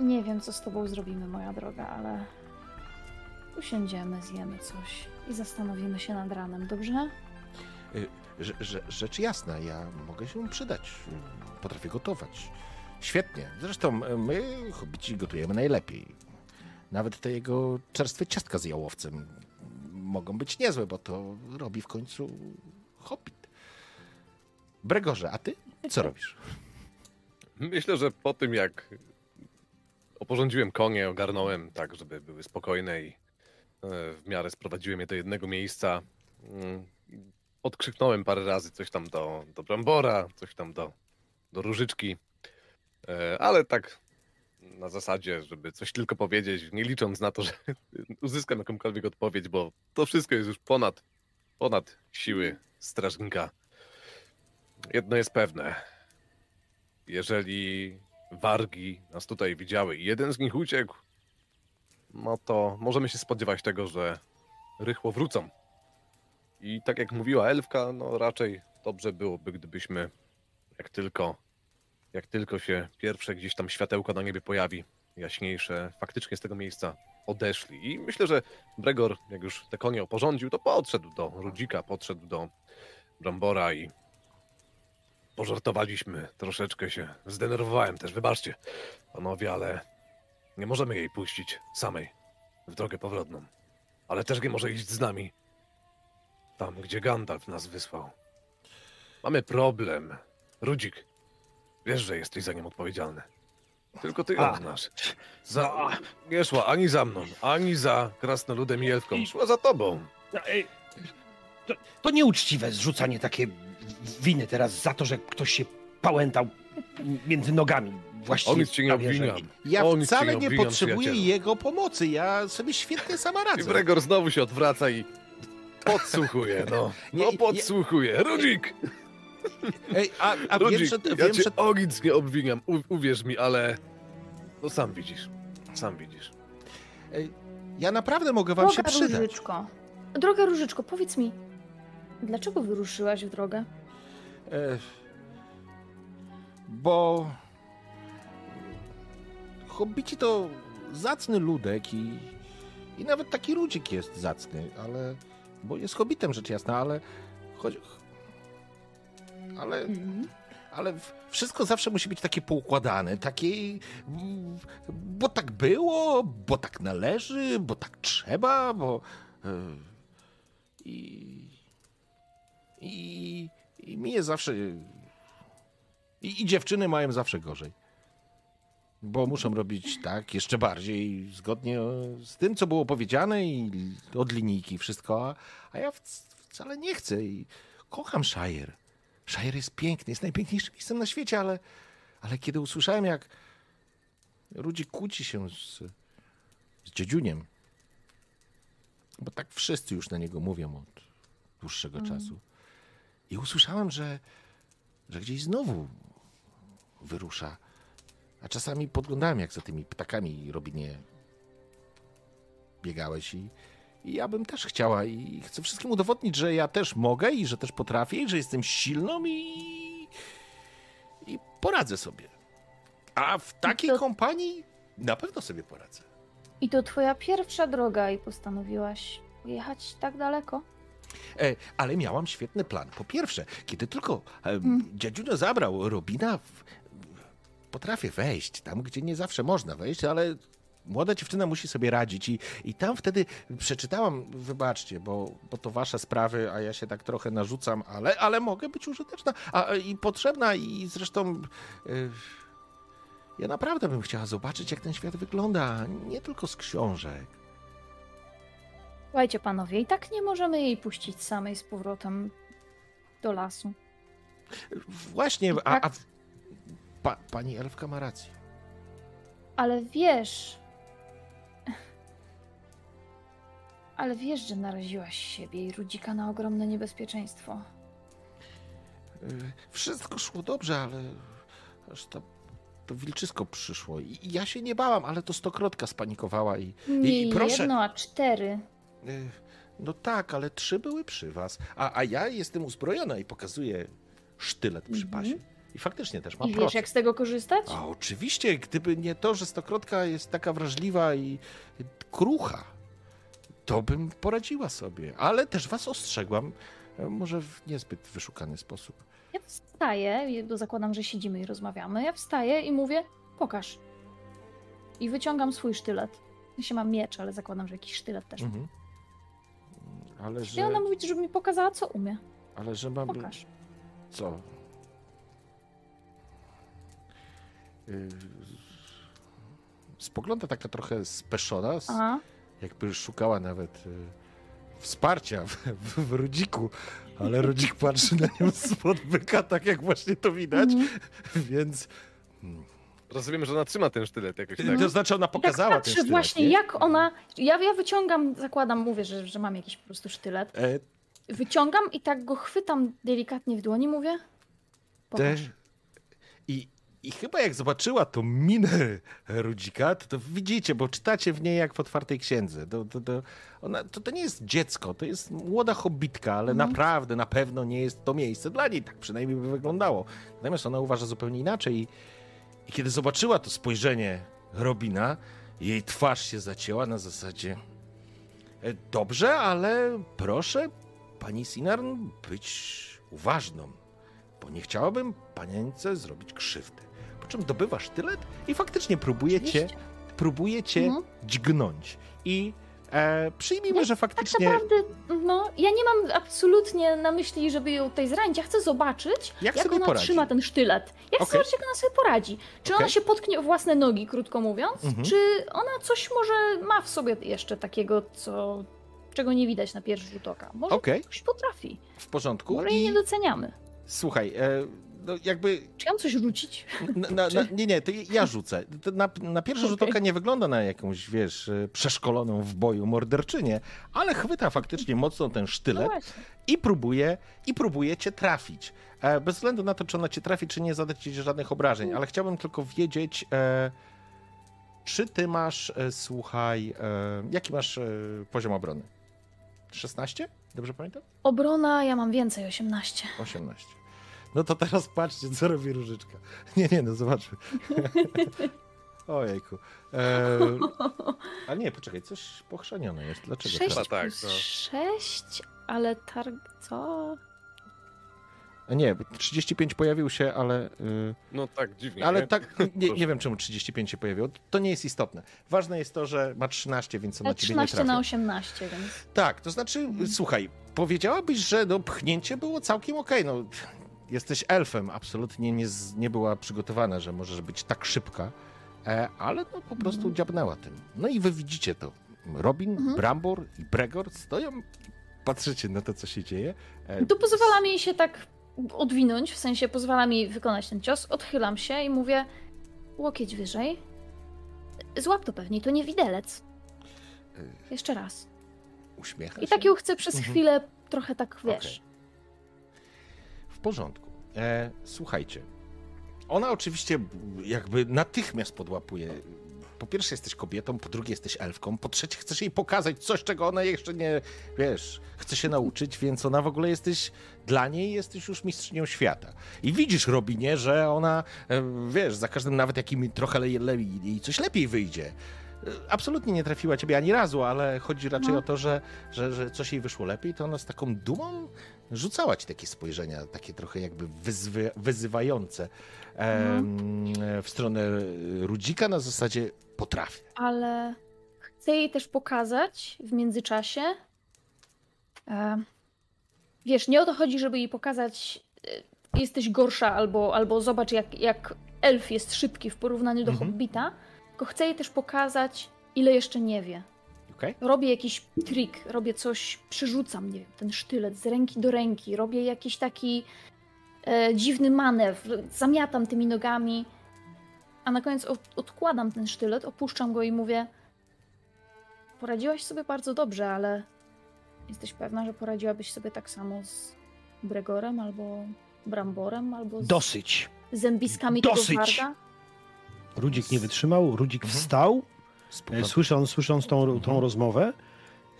Nie wiem, co z tobą zrobimy, moja droga, ale usiądziemy, zjemy coś i zastanowimy się nad ranem, dobrze? Że, że, rzecz jasna, ja mogę się przydać. Potrafię gotować. Świetnie. Zresztą e, my, hobbici, gotujemy najlepiej. Nawet te jego czerstwe ciastka z jałowcem mogą być niezłe, bo to robi w końcu hobbit. Bregorze, a ty co robisz? Myślę, że po tym jak oporządziłem konie, ogarnąłem tak, żeby były spokojne i e, w miarę sprowadziłem je do jednego miejsca, mm, odkrzyknąłem parę razy coś tam do, do Brambora, coś tam do, do Różyczki, e, ale tak na zasadzie, żeby coś tylko powiedzieć, nie licząc na to, że [LAUGHS] uzyskam jakąkolwiek odpowiedź, bo to wszystko jest już ponad, ponad siły strażnika. Jedno jest pewne. Jeżeli wargi nas tutaj widziały i jeden z nich uciekł, no to możemy się spodziewać tego, że rychło wrócą. I tak jak mówiła Elfka, no raczej dobrze byłoby, gdybyśmy jak tylko, jak tylko się pierwsze gdzieś tam światełko na niebie pojawi, jaśniejsze, faktycznie z tego miejsca odeszli. I myślę, że Bregor, jak już te konie oporządził, to podszedł do Rudzika, podszedł do Brambora i pożartowaliśmy, troszeczkę się zdenerwowałem też, wybaczcie, panowie, ale nie możemy jej puścić samej w drogę powrotną. Ale też nie może iść z nami tam, gdzie Gandalf nas wysłał. Mamy problem. Rudzik, wiesz, że jesteś za nim odpowiedzialny. Tylko ty ją A. znasz. Za... Nie szła ani za mną, ani za krasnoludem i elfką. Szła za tobą. Ej, To, to nieuczciwe zrzucanie takie winy teraz za to, że ktoś się pałętał między nogami. Właściwie O nic ci nie prawie, że- obwiniam. Ja O nic ci wcale nie obwiniam, potrzebuję przyjacielu. jego pomocy. Ja sobie świetnie sama I radzę. Bregor znowu się odwraca i podsłuchuje, no. Nie, No podsłuchuje. Rudzik! Ej, a, a Rudzik, wiem, że, ja wiem, cię że o nic nie obwiniam, u, uwierz mi, ale... No sam widzisz, sam widzisz. ja naprawdę mogę wam się Droga przydać. Różyczko. Droga Różyczko, powiedz mi, dlaczego wyruszyłaś w drogę? E, bo hobbici to zacny ludek i, i nawet taki ludzik jest zacny, ale bo jest hobbitem rzecz jasna, ale chodzi, ale, Mhm. ale wszystko zawsze musi być takie poukładane, takie mm, bo tak było, bo tak należy, bo tak trzeba, bo e, i i, i mi jest zawsze. I, I dziewczyny mają zawsze gorzej. Bo muszą robić tak, jeszcze bardziej zgodnie z tym, co było powiedziane i od linijki wszystko, a, ja wc- wcale nie chcę i kocham Shire. Shire jest piękny, jest najpiękniejszym miejscem na świecie, ale, ale kiedy usłyszałem, jak Rudzi kłóci się z, z dziedziuniem, bo tak wszyscy już na niego mówią od dłuższego czasu, i usłyszałem, że, że gdzieś znowu wyrusza. A czasami podglądałem, jak za tymi ptakami, Robinie, biegałeś i ja bym też chciała i chcę wszystkim udowodnić, że ja też mogę i że też potrafię i że jestem silną i, i poradzę sobie. A w takiej to- kompanii na pewno sobie poradzę. I to twoja pierwsza droga i postanowiłaś jechać tak daleko? E, ale miałam świetny plan. Po pierwsze, kiedy tylko e, Mm. dziadziunio zabrał Robina, w, potrafię wejść tam, gdzie nie zawsze można wejść, ale młoda dziewczyna musi sobie radzić i, i tam wtedy przeczytałam, wybaczcie, bo, bo to wasze sprawy, a ja się tak trochę narzucam, ale, ale mogę być użyteczna a, a, i potrzebna i zresztą e, ja naprawdę bym chciała zobaczyć, jak ten świat wygląda, nie tylko z książek. Słuchajcie, panowie, i tak nie możemy jej puścić samej z powrotem do lasu. Właśnie, a, tak- a pa, pani Elfka ma rację. Ale wiesz. Ale wiesz, że naraziłaś siebie i Rudzika na ogromne niebezpieczeństwo. Y, Wszystko szło dobrze, ale aż to, to wilczysko przyszło. I i ja się nie bałam, ale to stokrotka spanikowała i. Nie I proszę- jedno, a cztery. y, No tak, ale trzy były przy was. A, a ja jestem uzbrojona i pokazuję sztylet przy Mhm. pasie. I faktycznie też mam I wiesz, proces. jak z tego korzystać? A oczywiście, gdyby nie to, że stokrotka jest taka wrażliwa i krucha, to bym poradziła sobie. Ale też was ostrzegłam, e, może w niezbyt wyszukany sposób. Ja wstaję, bo zakładam, że siedzimy i rozmawiamy. Ja wstaję i mówię, pokaż. I wyciągam swój sztylet. sensie mam miecz, ale zakładam, że jakiś sztylet też. Mhm. Ale I że, ona mówi, żeby mi pokazała, co umie. ale że mam... Pokaż. Co? Y, Spogląda taka trochę speszona, Aha. Jakby szukała nawet y, wsparcia w, w, w Rudziku, ale Rudzik patrzy na nią spod byka, tak jak właśnie to widać, Mhm. więc... Rozumiem, że ona trzyma ten sztylet jakoś tak. To znaczy ona tak pokazała ten patrzę sztylet, właśnie, nie? jak ona... Ja, ja wyciągam, zakładam, mówię, że, że mam jakiś po prostu sztylet. E, Wyciągam i tak go chwytam delikatnie w dłoni, mówię. Pokaż. I chyba jak zobaczyła tą minę Rudzika, to, to widzicie, bo czytacie w niej jak w otwartej księdze. To, to, to, ona, to, to nie jest dziecko, to jest młoda hobbitka, ale Mhm. naprawdę, na pewno nie jest to miejsce dla niej. Tak przynajmniej by wyglądało. Natomiast ona uważa zupełnie inaczej. I, i kiedy zobaczyła to spojrzenie Robina, jej twarz się zacięła na zasadzie "E, dobrze, ale proszę, pani Sinarn, być uważną bo nie chciałabym panience zrobić krzywdy. Czym dobywa sztylet i faktycznie próbuje cię, Oczywiście. próbuje cię Mhm. dźgnąć. I e, przyjmijmy, że Tak faktycznie naprawdę, no, ja nie mam absolutnie na myśli, żeby ją tutaj zranić. Ja chcę zobaczyć, Jak jak, ona poradzi. trzyma ten sztylet. Ja chcę Okej. zobaczyć, jak ona sobie poradzi. Czy ona Okej. się potknie o własne nogi, krótko mówiąc, Mhm. czy ona coś może ma w sobie jeszcze takiego, co, czego nie widać na pierwszy rzut oka. Może coś potrafi. w porządku. Może jej I nie doceniamy. słuchaj, e, no jakby. Czy ja mam coś rzucić? Na, na, [LAUGHS] na, nie, nie, to ja rzucę. Na, na pierwszy rzut Okej. oka nie wygląda na jakąś, wiesz, e, przeszkoloną w boju morderczynię, ale chwyta faktycznie mocno ten No sztylet właśnie. i próbuje, i próbuje cię trafić. E, bez względu na to, czy ona cię trafi, czy nie, zadać ci żadnych obrażeń, ale chciałbym tylko wiedzieć, e, czy ty masz, e, słuchaj, e, jaki masz poziom obrony? 16? Dobrze pamiętam? Obrona, ja mam więcej, 18. 18. No to teraz patrzcie, co robi Różyczka. [LAUGHS] Nie, nie, no zobaczmy. [LAUGHS] Ojejku. E, a nie, poczekaj, coś pochrzanione jest. Dlaczego 6 teraz? tak, plus no. 6, ale targ... co? A Nie, 35 pojawił się, ale... y, No tak, dziwnie. Ale nie? tak, [LAUGHS] nie, nie wiem czemu 35 się pojawiło. To nie jest istotne. Ważne jest to, że ma 13, więc on na ciebie nie 13 trafi. na 18, więc... Tak, to znaczy, słuchaj, powiedziałabyś, że no, pchnięcie było całkiem okej. No, jesteś elfem, absolutnie nie, nie była przygotowana, że możesz być tak szybka, e, ale no, po prostu Mhm. dziabnęła tym. No i wy widzicie to. Robin, Mhm. Brambor i Bregor stoją, patrzycie na to, co się dzieje. E, To pozwala mi się tak odwinąć, w sensie pozwala mi wykonać ten cios, odchylam się i mówię łokieć wyżej. Złap to pewnie, to nie widelec. Jeszcze raz. Uśmiecha I tak ją chcę przez Mhm. chwilę trochę tak, wiesz... Porządku. E, słuchajcie. Ona oczywiście jakby natychmiast podłapuje. Po pierwsze jesteś kobietą, po drugie jesteś elfką, po trzecie chcesz jej pokazać coś, czego ona jeszcze nie, wiesz, chce się nauczyć, więc ona w ogóle jesteś, dla niej jesteś już mistrzynią świata. I widzisz, Robinie, że ona, e, wiesz, za każdym nawet jakim trochę le, le, jej coś lepiej wyjdzie. Absolutnie nie trafiła ciebie ani razu, ale chodzi raczej No. o to, że, że, że coś jej wyszło lepiej, to ona z taką dumą rzucała ci takie spojrzenia, takie trochę jakby wyzwy, wyzywające em, w stronę Rudzika na zasadzie potrafię. Ale chcę jej też pokazać w międzyczasie. E, wiesz, nie o to chodzi, żeby jej pokazać, e, jesteś gorsza, albo, albo zobacz, jak, jak elf jest szybki w porównaniu do Mhm. hobbita. Tylko chcę jej też pokazać, ile jeszcze nie wie. Okej? Robię jakiś trik, robię coś, przerzucam, nie wiem, ten sztylet z ręki do ręki, robię jakiś taki e, dziwny manewr, zamiatam tymi nogami, a na koniec od, odkładam ten sztylet, opuszczam go i mówię: Poradziłaś sobie bardzo dobrze, ale jesteś pewna, że poradziłabyś sobie tak samo z Bregorem albo Bramborem, albo z Dosyć. zębiskami Dosyć! tego? Rudzik nie wytrzymał, Rudzik Mhm. wstał, e, słysząc, słysząc tą, tą Mhm. rozmowę.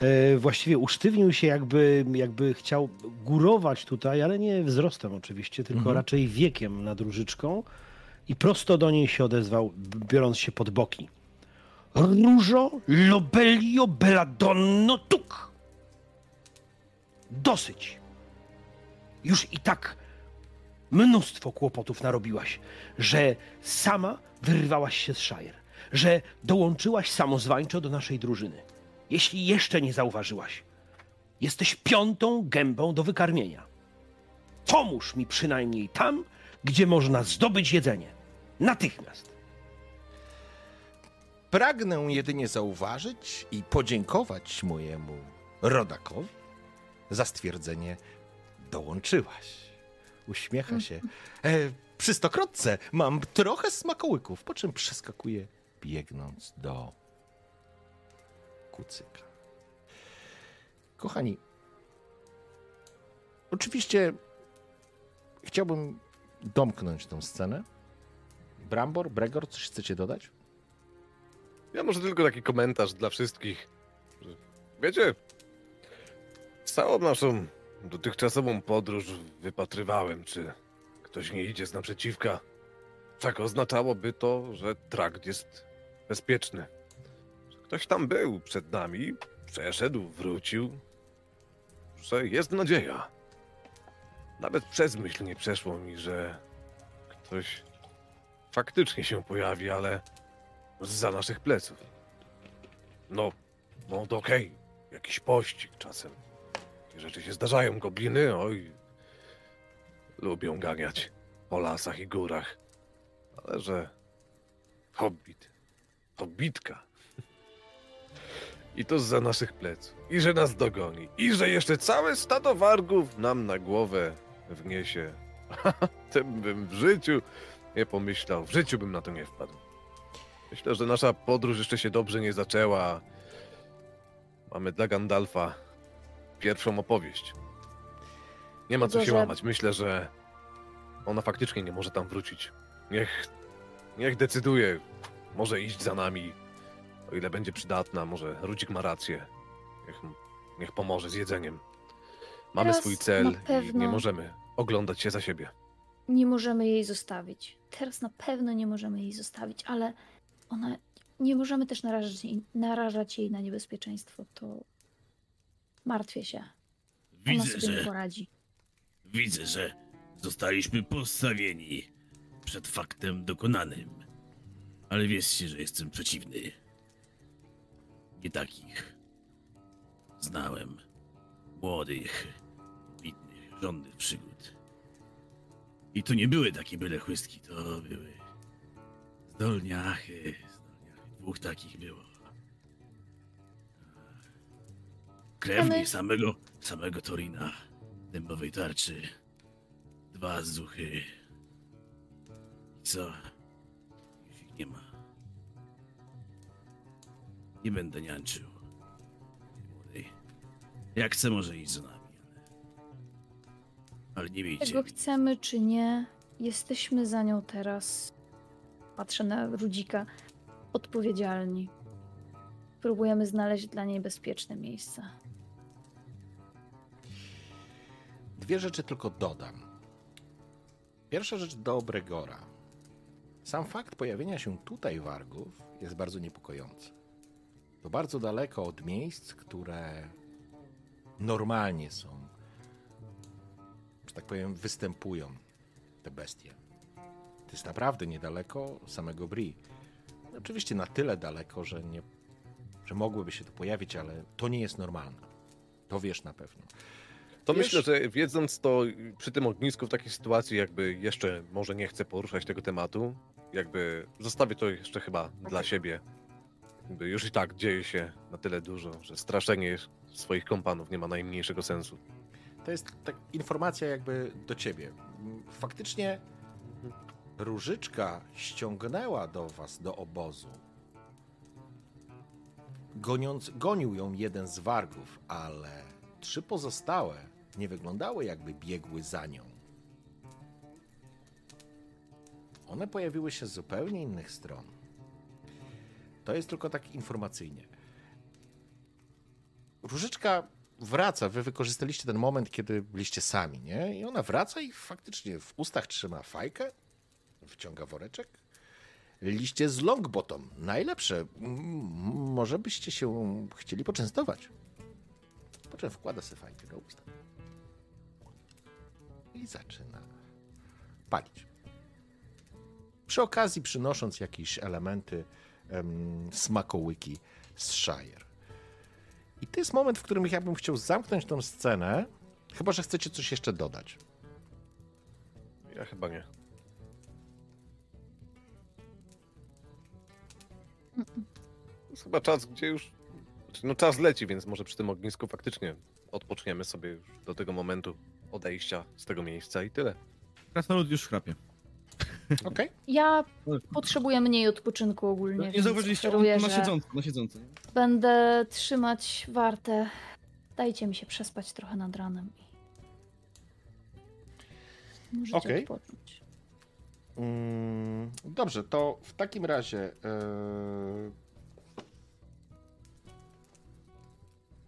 E, właściwie usztywnił się, jakby, jakby chciał górować tutaj, ale nie wzrostem oczywiście, tylko Mhm. raczej wiekiem nad różyczką i prosto do niej się odezwał, biorąc się pod boki. Różo lobelio belladonno tuk. Dosyć. Już i tak mnóstwo kłopotów narobiłaś, że sama wyrwałaś się z Shire, że dołączyłaś samozwańczo do naszej drużyny. Jeśli jeszcze nie zauważyłaś, jesteś piątą gębą do wykarmienia. Pomóż mi przynajmniej tam, gdzie można zdobyć jedzenie. Natychmiast. Pragnę jedynie zauważyć i podziękować mojemu rodakowi za stwierdzenie dołączyłaś. Uśmiecha się. E, przy stokrotce mam trochę smakołyków, po czym przeskakuje biegnąc do kucyka. Kochani, oczywiście chciałbym domknąć tę scenę. Brambor, Bregor, coś chcecie dodać? Ja może tylko taki komentarz dla wszystkich. Wiecie, całą naszą dotychczasową podróż wypatrywałem, czy ktoś nie idzie z naprzeciwka. Tak oznaczałoby to, że trakt jest bezpieczny. Ktoś tam był przed nami, przeszedł, wrócił, że jest nadzieja. Nawet przez myśl nie przeszło mi, że ktoś faktycznie się pojawi, ale za naszych pleców. No, no to okej, jakiś pościg czasem. Rzeczy się zdarzają, gobliny, oj, lubią ganiać po lasach i górach. Ale że hobbit, hobbitka. I to za naszych pleców. I że nas dogoni. I że jeszcze całe stado wargów nam na głowę wniesie. [LAUGHS] Tym bym w życiu nie pomyślał. W życiu bym na to nie wpadł. Myślę, że nasza podróż jeszcze się dobrze nie zaczęła. Mamy dla Gandalfa pierwszą opowieść. Nie ma co się łamać. Myślę, że ona faktycznie nie może tam wrócić. Niech, niech decyduje. Może iść za nami, o ile będzie przydatna. Może Rudzik ma rację. Niech, niech pomoże z jedzeniem. Mamy Teraz swój cel i nie możemy oglądać się za siebie. Nie możemy jej zostawić. Teraz na pewno nie możemy jej zostawić, ale ona. Nie możemy też narażać jej, narażać jej na niebezpieczeństwo. To martwię się. Ona Widzę, sobie że, poradzi. widzę, że zostaliśmy postawieni przed faktem dokonanym. Ale wierzcie, że jestem przeciwny. Nie takich. Znałem młodych, bitnych, żądnych przygód. I to nie były takie byle chłystki, to były zdolniachy, zdolniachy. Dwóch takich było. Krewni Ale- samego, samego Torina, dębowej tarczy. Dwa zuchy. Co? Już ich nie ma. Nie będę niańczył. Jak chce, może iść za nami, ale... Ale nie miejcie. Czego chcemy czy nie, jesteśmy za nią teraz. Patrzę na Rudzika. Odpowiedzialni. Próbujemy znaleźć dla niej bezpieczne miejsce. Dwie rzeczy tylko dodam. Pierwsza rzecz do Bregora. Sam fakt pojawienia się tutaj wargów jest bardzo niepokojący. To bardzo daleko od miejsc, które normalnie są, że tak powiem, występują te bestie. To jest naprawdę niedaleko samego Bri. Oczywiście na tyle daleko, że, nie, że mogłyby się tu pojawić, ale to nie jest normalne. To wiesz na pewno. To Wiesz- myślę, że wiedząc to przy tym ognisku w takiej sytuacji, jakby jeszcze może nie chcę poruszać tego tematu, jakby zostawię to jeszcze chyba dla siebie. Jakby już i tak dzieje się na tyle dużo, że straszenie swoich kompanów nie ma najmniejszego sensu. To jest tak informacja jakby do ciebie. Faktycznie Różyczka ściągnęła do was, do obozu. Goniąc, gonił ją jeden z wargów, ale trzy pozostałe nie wyglądały jakby biegły za nią. One pojawiły się z zupełnie innych stron. To jest tylko tak informacyjnie. Różyczka wraca. Wy wykorzystaliście ten moment, kiedy byliście sami, nie? I ona wraca i faktycznie w ustach trzyma fajkę, wciąga woreczek. Liście z longbottom. Najlepsze. Może byście się chcieli poczęstować. Po czym wkłada sobie fajkę do usta. I zaczyna palić. Przy okazji przynosząc jakieś elementy em, smakołyki z Shire. I to jest moment, w którym ja bym chciał zamknąć tą scenę, chyba że chcecie coś jeszcze dodać. Ja chyba nie. Jest chyba czas, gdzie już. znaczy, No czas leci, więc może przy tym ognisku faktycznie odpoczniemy sobie już do tego momentu odejścia z tego miejsca i tyle. Krasnolud już chrapie. [LAUGHS] Okej? Ja potrzebuję mniej odpoczynku ogólnie. Nie więc zauważyliście, on na że siedząco, na siedząco. Będę trzymać wartę. Dajcie mi się przespać trochę nad ranem. i Możecie Okej. odpocząć. Mm, dobrze, to w takim razie. e,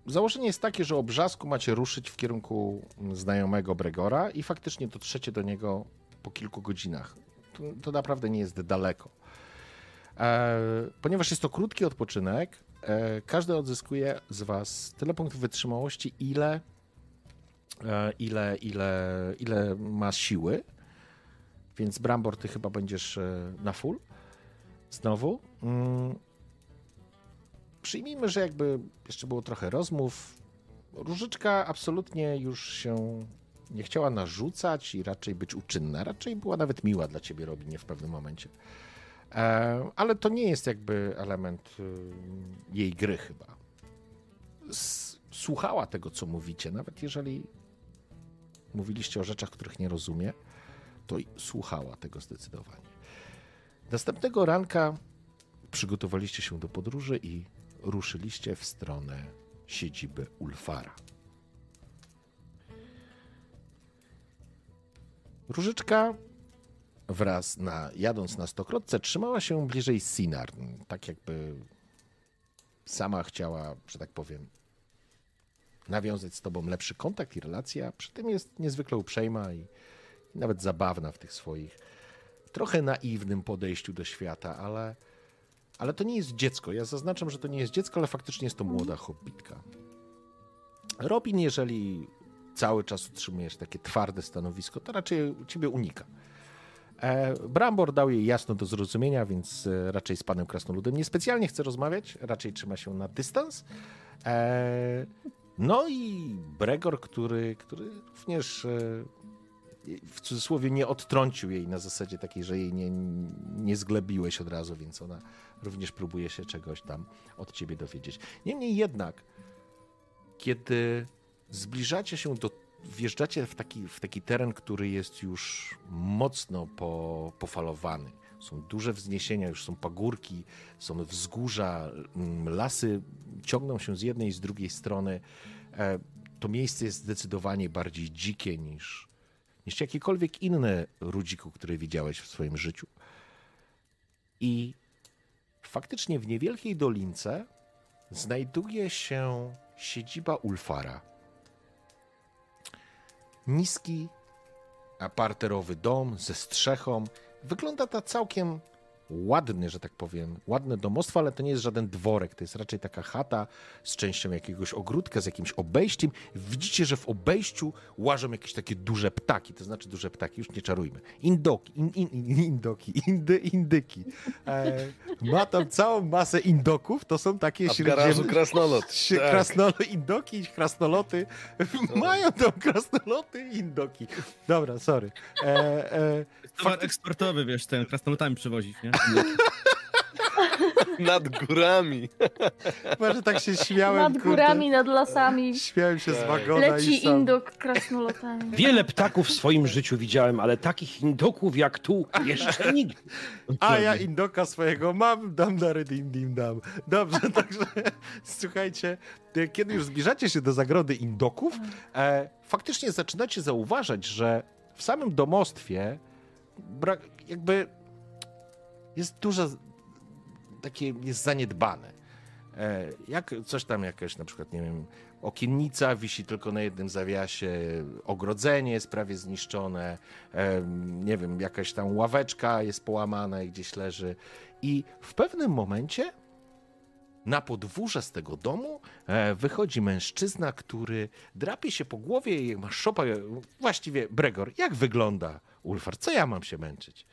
Założenie jest takie, że o brzasku macie ruszyć w kierunku znajomego Bregora i faktycznie dotrzecie do niego po kilku godzinach. To, to naprawdę nie jest daleko. E, ponieważ jest to krótki odpoczynek, e, każdy odzyskuje z Was tyle punktów wytrzymałości, ile, e, ile, ile, ile ma siły. Więc Brambor, ty chyba będziesz e, na full. Znowu. Mm. Przyjmijmy, że jakby jeszcze było trochę rozmów. Różyczka absolutnie już się nie chciała narzucać i raczej być uczynna. Raczej była nawet miła dla ciebie, Robinie, w pewnym momencie. E, ale to nie jest jakby element y, jej gry chyba. Słuchała tego, co mówicie, nawet jeżeli mówiliście o rzeczach, których nie rozumie to słuchała tego zdecydowanie. Następnego ranka przygotowaliście się do podróży i ruszyliście w stronę siedziby Ulfara. Różyczka wraz na, jadąc na stokrotce trzymała się bliżej Sinarn, tak jakby sama chciała, że tak powiem, nawiązać z tobą lepszy kontakt i relację, a przy tym jest niezwykle uprzejma i i nawet zabawna w tych swoich trochę naiwnym podejściu do świata, ale, ale to nie jest dziecko. Ja zaznaczam, że to nie jest dziecko, ale faktycznie jest to młoda hobbitka. Robin, jeżeli cały czas utrzymujesz takie twarde stanowisko, to raczej ciebie unika. E, Brambor dał jej jasno do zrozumienia, więc e, raczej z panem Krasnoludem niespecjalnie chce rozmawiać, raczej trzyma się na dystans. E, no i Bregor, który, który również w cudzysłowie nie odtrącił jej na zasadzie takiej, że jej nie, nie zglebiłeś od razu, więc ona również próbuje się czegoś tam od ciebie dowiedzieć. Niemniej jednak, kiedy zbliżacie się do, wjeżdżacie w taki, w taki teren, który jest już mocno po, pofalowany. Są duże wzniesienia, już są pagórki, są wzgórza, mm, lasy ciągną się z jednej i z drugiej strony. E, To miejsce jest zdecydowanie bardziej dzikie niż, niż jakiekolwiek inne rudziku, które widziałeś w swoim życiu. I faktycznie w niewielkiej dolince znajduje się siedziba Ulfara. Niski, aparterowy dom ze strzechą. Wygląda to całkiem ładny, że tak powiem, ładne domostwo, ale to nie jest żaden dworek, to jest raczej taka chata z częścią jakiegoś ogródka, z jakimś obejściem. Widzicie, że w obejściu łażą jakieś takie duże ptaki, to znaczy duże ptaki, już nie czarujmy. Indoki, in, in, in, indoki, indy, indyki. E, ma tam całą masę indoków, to są takie A w średnie... krasnolot. Się- [LAUGHS] Tak. Krasnolo, indoki krasnoloty mają tam krasnoloty i indoki. Dobra, sorry. E, e, Towar eksportowy, wiesz, ten krasnolutami przewozić, nie? [LAUGHS] Nad górami. może tak się śmiałem. Nad kurde. górami, nad lasami. Śmiałem się z Tak. wagona i Leci sam. indok krasnolotami. Wiele ptaków w swoim życiu widziałem, ale takich indoków jak tu jeszcze nigdy. A ja indoka swojego mam, dam dary dim dim dam. Dobrze, [LAUGHS] także słuchajcie, kiedy już zbliżacie się do zagrody indoków, e, faktycznie zaczynacie zauważać, że w samym domostwie brak, jakby jest dużo takie jest zaniedbane. E, jak coś tam jakaś na przykład, nie wiem, okiennica wisi tylko na jednym zawiasie, ogrodzenie jest prawie zniszczone, e, nie wiem, jakaś tam ławeczka jest połamana i gdzieś leży. I w pewnym momencie na podwórze z tego domu e, wychodzi mężczyzna, który drapie się po głowie i ma szopa. Właściwie, Bregor, jak wygląda Ulfar? Co ja mam się męczyć?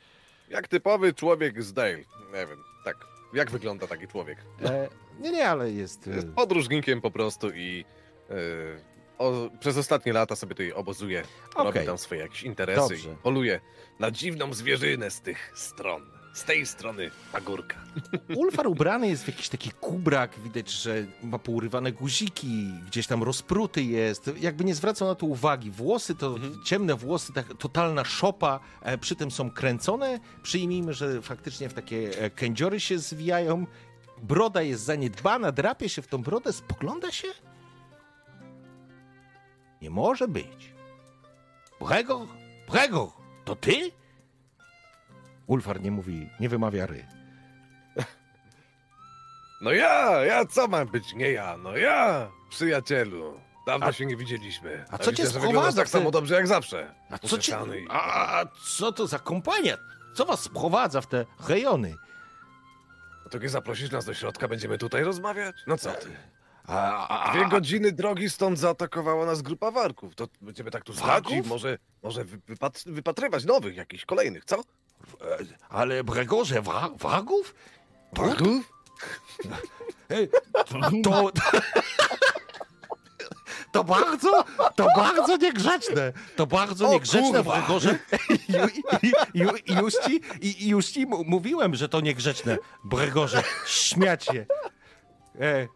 Jak typowy człowiek z Dale. Nie wiem, tak. Jak wygląda taki człowiek? E, nie, nie, ale jest... e, Jest podróżnikiem po prostu i e, o, przez ostatnie lata sobie tutaj obozuje, robi Okej. tam swoje jakieś interesy Dobrze. i poluje na dziwną zwierzynę z tych stron. Z tej strony pagórka. Ulfar ubrany jest w jakiś taki kubrak, widać, że ma pourywane guziki, gdzieś tam rozpruty jest, jakby nie zwracał na to uwagi. Włosy to Mhm. ciemne włosy, tak totalna szopa, e, przy tym są kręcone. Przyjmijmy, że faktycznie w takie e, kędziory się zwijają. Broda jest zaniedbana, drapie się w tą brodę, spogląda się. Nie może być. Bregor? Bregor, to ty? Ulfar nie mówi, nie wymawia ry. [LAUGHS] No ja, ja co mam być? Nie ja, no ja, przyjacielu. Dawno A- się nie widzieliśmy. a co cię widzę, sprowadza tak samo dobrze jak zawsze. A co, cię, i- a, a co to za kompania? Co was sprowadza w te rejony? To nie zaprosisz nas do środka, będziemy tutaj rozmawiać? No co ty? A, Dwie godziny drogi stąd zaatakowała nas grupa warków. To będziemy tak tu stać i może, może wy- wypat wypatrywać nowych, jakichś kolejnych, co? Ale Bregorze, wa, wagów? Warków? Ej, To... To bardzo, to bardzo niegrzeczne. To bardzo O, niegrzeczne, kurwa. Bregorze. Ju, ju, ju, już ci, już ci mówiłem, że to niegrzeczne, Bregorze. Śmiać się. E, e,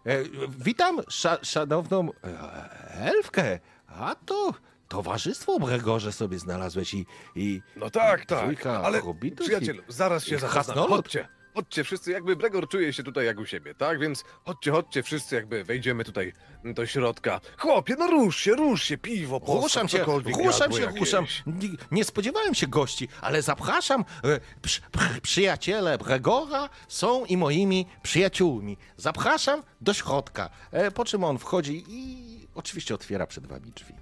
witam sza, szanowną e, elfkę. A to towarzystwo Bregorze sobie znalazłeś i, i No tak, tak. Dwójka Ale hobbitów przyjacielu, zaraz się krasnolud. Chodźcie. Chodźcie wszyscy, jakby Bregor czuje się tutaj jak u siebie, tak? Więc chodźcie, chodźcie wszyscy, jakby wejdziemy tutaj do środka. Chłopie, no rusz się, rusz się, piwo, Ruszam się, ruszam się, ruszam. Nie, nie spodziewałem się gości, ale zapraszam. e, Przy, pr, przyjaciele Bregora są i moimi przyjaciółmi. Zapraszam do środka. E, Po czym on wchodzi i oczywiście otwiera przed wami drzwi.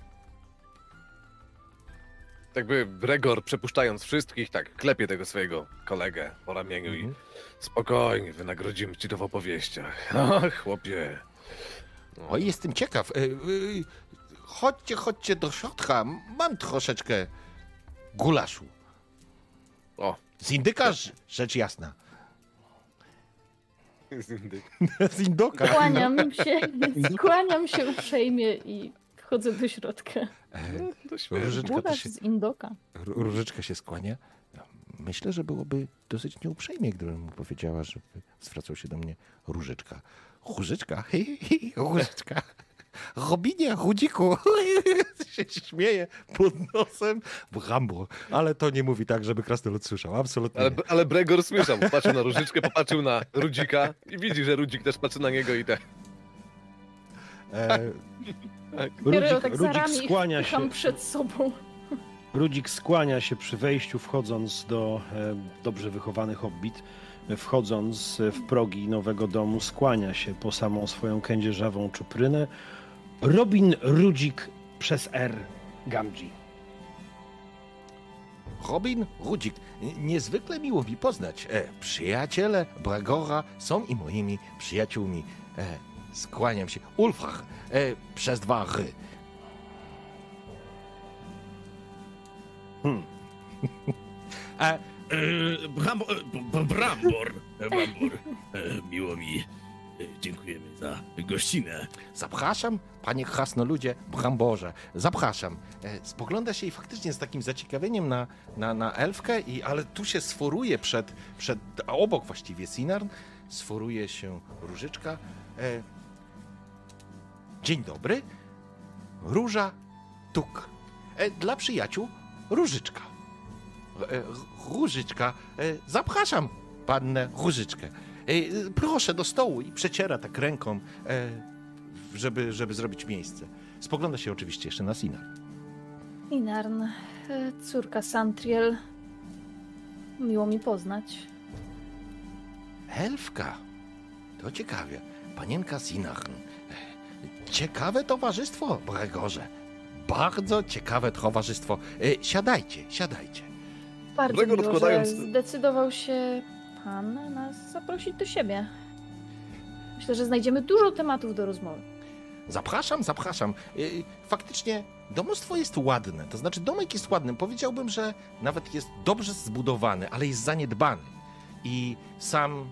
Jakby Bregor, przepuszczając wszystkich, tak klepie tego swojego kolegę po ramieniu Mhm. i spokojnie, wynagrodzimy ci to w opowieściach. [LAUGHS] No, chłopie. No. O, jestem ciekaw. E, e, Chodźcie, chodźcie do środka. Mam troszeczkę gulaszu. O, Z indyka rz- rzecz jasna. Z [LAUGHS] indoka. Skłaniam się, skłaniam się uprzejmie i wchodzę do środka. E, świetnie. Różyczka się, z Indoka. Ró- Różyczka się skłania. Myślę, że byłoby dosyć nieuprzejmie, gdybym mu powiedziała, żeby zwracał się do mnie Różyczka. Różyczka, hi, hi, Różyczka. [LAUGHS] Robinie, Rudziku, [LAUGHS] się śmieje pod nosem. Brambo. Ale to nie mówi tak, żeby krasnolud słyszał. Absolutnie Ale, ale Bregor słyszał, [LAUGHS] popatrzył na Różyczkę, popatrzył na Rudzika i widzi, że Rudzik też patrzy na niego i tak. E, Ją Rudzik, tak Rudzik skłania się. przed sobą. Rudzik skłania się przy wejściu, wchodząc do e, dobrze wychowany hobbit. Wchodząc w progi nowego domu, skłania się po samą swoją kędzierzawą czuprynę. Robin Rudzik przez R. Gamgee. Robin Rudzik. Niezwykle miło mi poznać. E, przyjaciele Bragora są i moimi przyjaciółmi. E, skłaniam się. Ulfach e, przez dwa ry. Hmm. E, E, Brambo, e, b- Brambor, e, Brambor, e, miło mi. E, Dziękujemy za gościnę. zapraszam, panie krasnoludzie Bramborze. Zapraszam. E, spogląda się i faktycznie z takim zaciekawieniem na, na, na elfkę, i, ale tu się sforuje przed, przed, a obok właściwie Sinarn, sforuje się Różyczka. E, dzień dobry. Róża Tuk. E, dla przyjaciół Różyczka. E, Różyczka, e, zapraszam pannę Różyczkę. Proszę do stołu i przeciera tak ręką, żeby, żeby zrobić miejsce. Spogląda się oczywiście jeszcze na Sinar. Inarn, córka Santriel. Miło mi poznać. Elfka. To ciekawie. Panienka Sinarn. E, Ciekawe towarzystwo, Bregorze. Bardzo ciekawe towarzystwo. E, Siadajcie, siadajcie. Bardzo Gregor miło, odkładając- że zdecydował się pan nas zaprosić do siebie. Myślę, że znajdziemy dużo tematów do rozmowy. Zapraszam, zapraszam. Yy, Faktycznie domostwo jest ładne, to znaczy domek jest ładny. Powiedziałbym, że nawet jest dobrze zbudowany, ale jest zaniedbany. I sam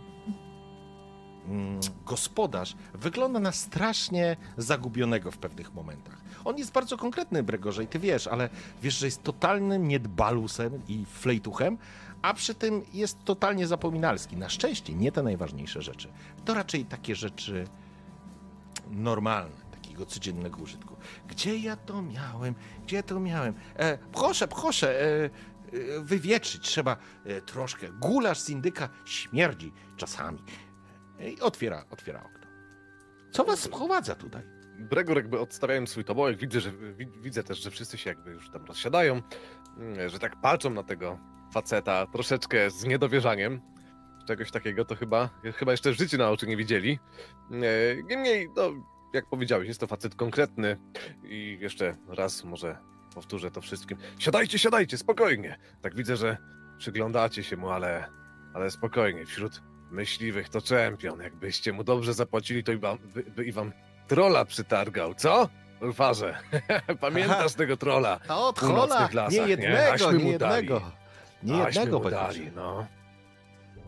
gospodarz wygląda na strasznie zagubionego w pewnych momentach. On jest bardzo konkretny, Bregorze, i ty wiesz, ale wiesz, że jest totalnym niedbalusem i flejtuchem, a przy tym jest totalnie zapominalski. Na szczęście nie te najważniejsze rzeczy. To raczej takie rzeczy normalne, takiego codziennego użytku. Gdzie ja to miałem? Gdzie ja to miałem? E, proszę, proszę, e, e, wywietrzyć trzeba e, troszkę. Gulasz z indyka śmierdzi czasami. I otwiera, otwiera okno. Co was sprowadza tutaj? Bregor jakby odstawiając swój tobołek, widzę, że, wi- widzę też, że wszyscy się jakby już tam rozsiadają, mm, że tak patrzą na tego faceta troszeczkę z niedowierzaniem. Czegoś takiego to chyba, chyba jeszcze w życiu na oczy nie widzieli. E, Niemniej, no, jak powiedziałeś, jest to facet konkretny i jeszcze raz może powtórzę to wszystkim. Siadajcie, siadajcie, spokojnie. Tak widzę, że przyglądacie się mu, ale, ale spokojnie. Wśród myśliwych to czempion. Jakbyście mu dobrze zapłacili, to i wam, by, by i wam trola przytargał, co? Ulfarze, [LAUGHS] pamiętasz tego trola? A od północnych hola, lasach, nie nie? jednego, nie mu jednego. Nie jednego, dali, no.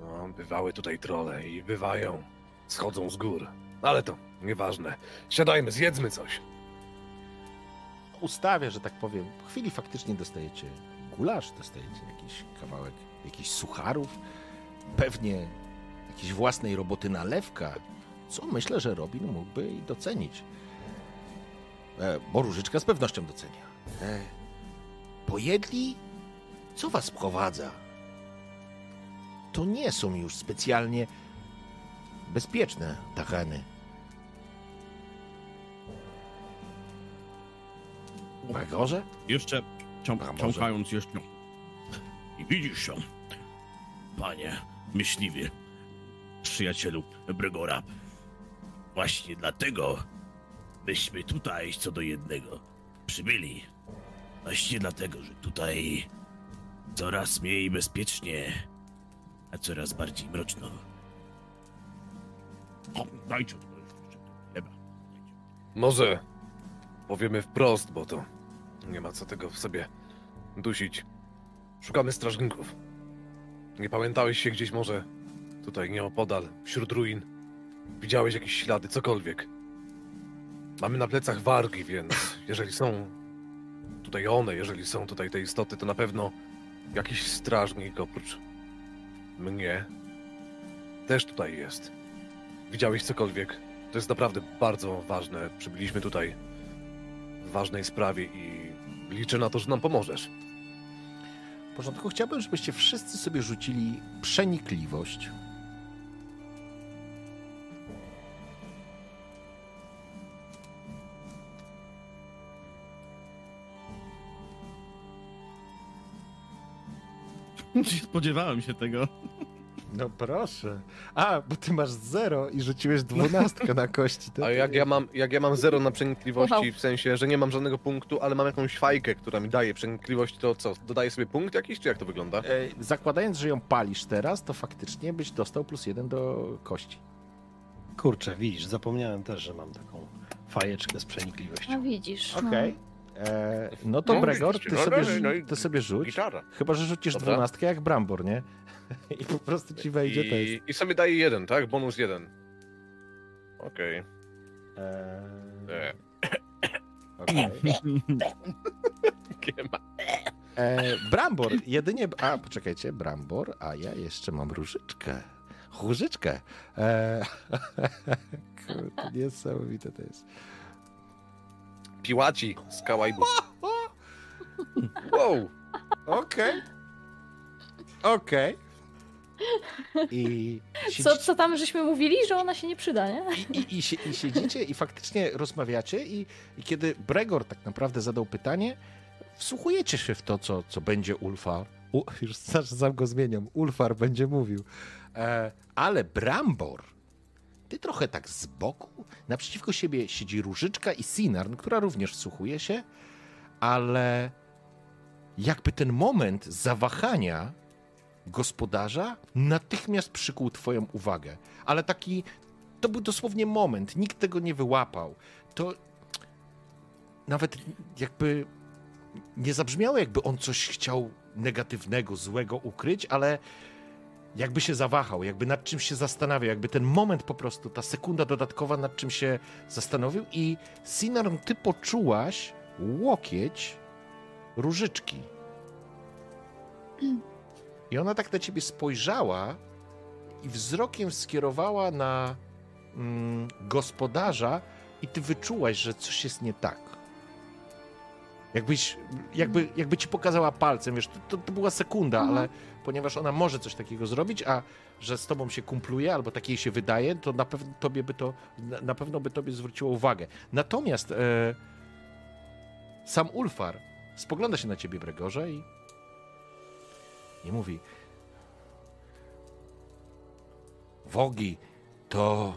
no. Bywały tutaj trole i bywają. Schodzą z gór. Ale to nieważne. Siadajmy, zjedzmy coś. ustawia, że tak powiem. Po chwili faktycznie dostajecie gulasz, dostajecie jakiś kawałek jakichś sucharów, pewnie jakiejś własnej roboty nalewka, co myślę, że Robin mógłby i docenić. E, bo Różyczka z pewnością docenia. E, pojedli? Co was prowadza? To nie są już specjalnie bezpieczne tachany. Gregorze? Jeszcze cią, ciąkając jeszcze. I widzisz ją, panie myśliwy, przyjacielu Bregora. Właśnie dlatego myśmy tutaj co do jednego przybyli. Właśnie dlatego, że tutaj coraz mniej bezpiecznie, a coraz bardziej mroczno. O, dajcie to jeszcze chleba. Może powiemy wprost, bo to nie ma co tego w sobie dusić. Szukamy strażników. Nie pamiętałeś się gdzieś może tutaj nieopodal, wśród ruin? Widziałeś jakieś ślady, cokolwiek? Mamy na plecach wargi, więc jeżeli są tutaj one, jeżeli są tutaj te istoty, to na pewno jakiś strażnik oprócz mnie też tutaj jest. Widziałeś cokolwiek? To jest naprawdę bardzo ważne. Przybyliśmy tutaj w ważnej sprawie i liczę na to, że nam pomożesz. W porządku, chciałbym, żebyście wszyscy sobie rzucili przenikliwość. [LAUGHS] Nie spodziewałem się tego. [LAUGHS] No proszę. A, bo ty masz zero i rzuciłeś dwunastkę na kości. To A jak ja mam, jak ja mam zero na przenikliwości, Wow. w sensie, że nie mam żadnego punktu, ale mam jakąś fajkę, która mi daje przenikliwość, to co? Dodaję sobie punkt jakiś, czy jak to wygląda? E, zakładając, że ją palisz teraz, to faktycznie byś dostał plus jeden do kości. Kurczę, widzisz, zapomniałem też, że mam taką fajeczkę z przenikliwością. A widzisz. Okej. E, No to No, Bregor, ty no, sobie, no, rzu- no ty sobie rzuć. Gitara. Chyba, że rzucisz Dobra. dwunastkę jak Brambor, nie? [LAUGHS] I po prostu ci wejdzie. I, I sobie daję jeden, tak? Bonus jeden. Okej. E, E, okej. [LAUGHS] nie ma. E, Brambor, jedynie. A, poczekajcie, Brambor, a ja jeszcze mam różyczkę. Różyczkę. E, [LAUGHS] kurde, niesamowite to jest. Piłaci z Kałajbu. [LAUGHS] Wow. Okej. Okej. I, Co, co tam żeśmy mówili, że ona się nie przyda, nie? i, i, i, i siedzicie i faktycznie rozmawiacie i, i kiedy Bregor tak naprawdę zadał pytanie, wsłuchujecie się w to, co, co będzie Ulfar. U, [LAUGHS] już sam go zmieniam. Ulfar będzie mówił. E, ale Brambor, ty trochę tak z boku, naprzeciwko siebie siedzi Różyczka i Sinarn, która również wsłuchuje się, ale jakby ten moment zawahania gospodarza natychmiast przykuł twoją uwagę. Ale taki, to był dosłownie moment, nikt tego nie wyłapał. To nawet jakby nie zabrzmiało, jakby on coś chciał negatywnego, złego ukryć, ale jakby się zawahał, jakby nad czymś się zastanawiał, jakby ten moment po prostu, ta sekunda dodatkowa nad czym się zastanowił i Sinarm, ty poczułaś łokieć różyczki. I ona tak na ciebie spojrzała i wzrokiem skierowała na mm, gospodarza i ty wyczułaś, że coś jest nie tak. Jakbyś, jakby, jakby ci pokazała palcem, wiesz, to, to była sekunda, Mhm. ale ponieważ ona może coś takiego zrobić, a że z tobą się kumpluje, albo tak jej się wydaje, to na pewno tobie by to, na pewno by tobie zwróciło uwagę. Natomiast e, sam Ulfar spogląda się na ciebie, Bregorze, i, i mówi Wogi, to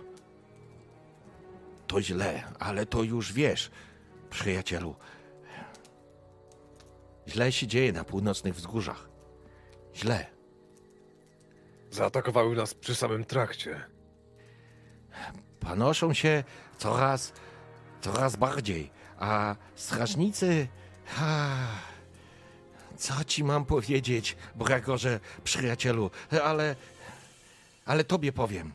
to źle, ale to już wiesz, przyjacielu. Źle się dzieje na północnych wzgórzach. Źle. Zaatakowały nas przy samym trakcie. Panoszą się coraz, coraz bardziej, a strażnicy... Ha, co ci mam powiedzieć, Bregorze, przyjacielu, ale... Ale tobie powiem.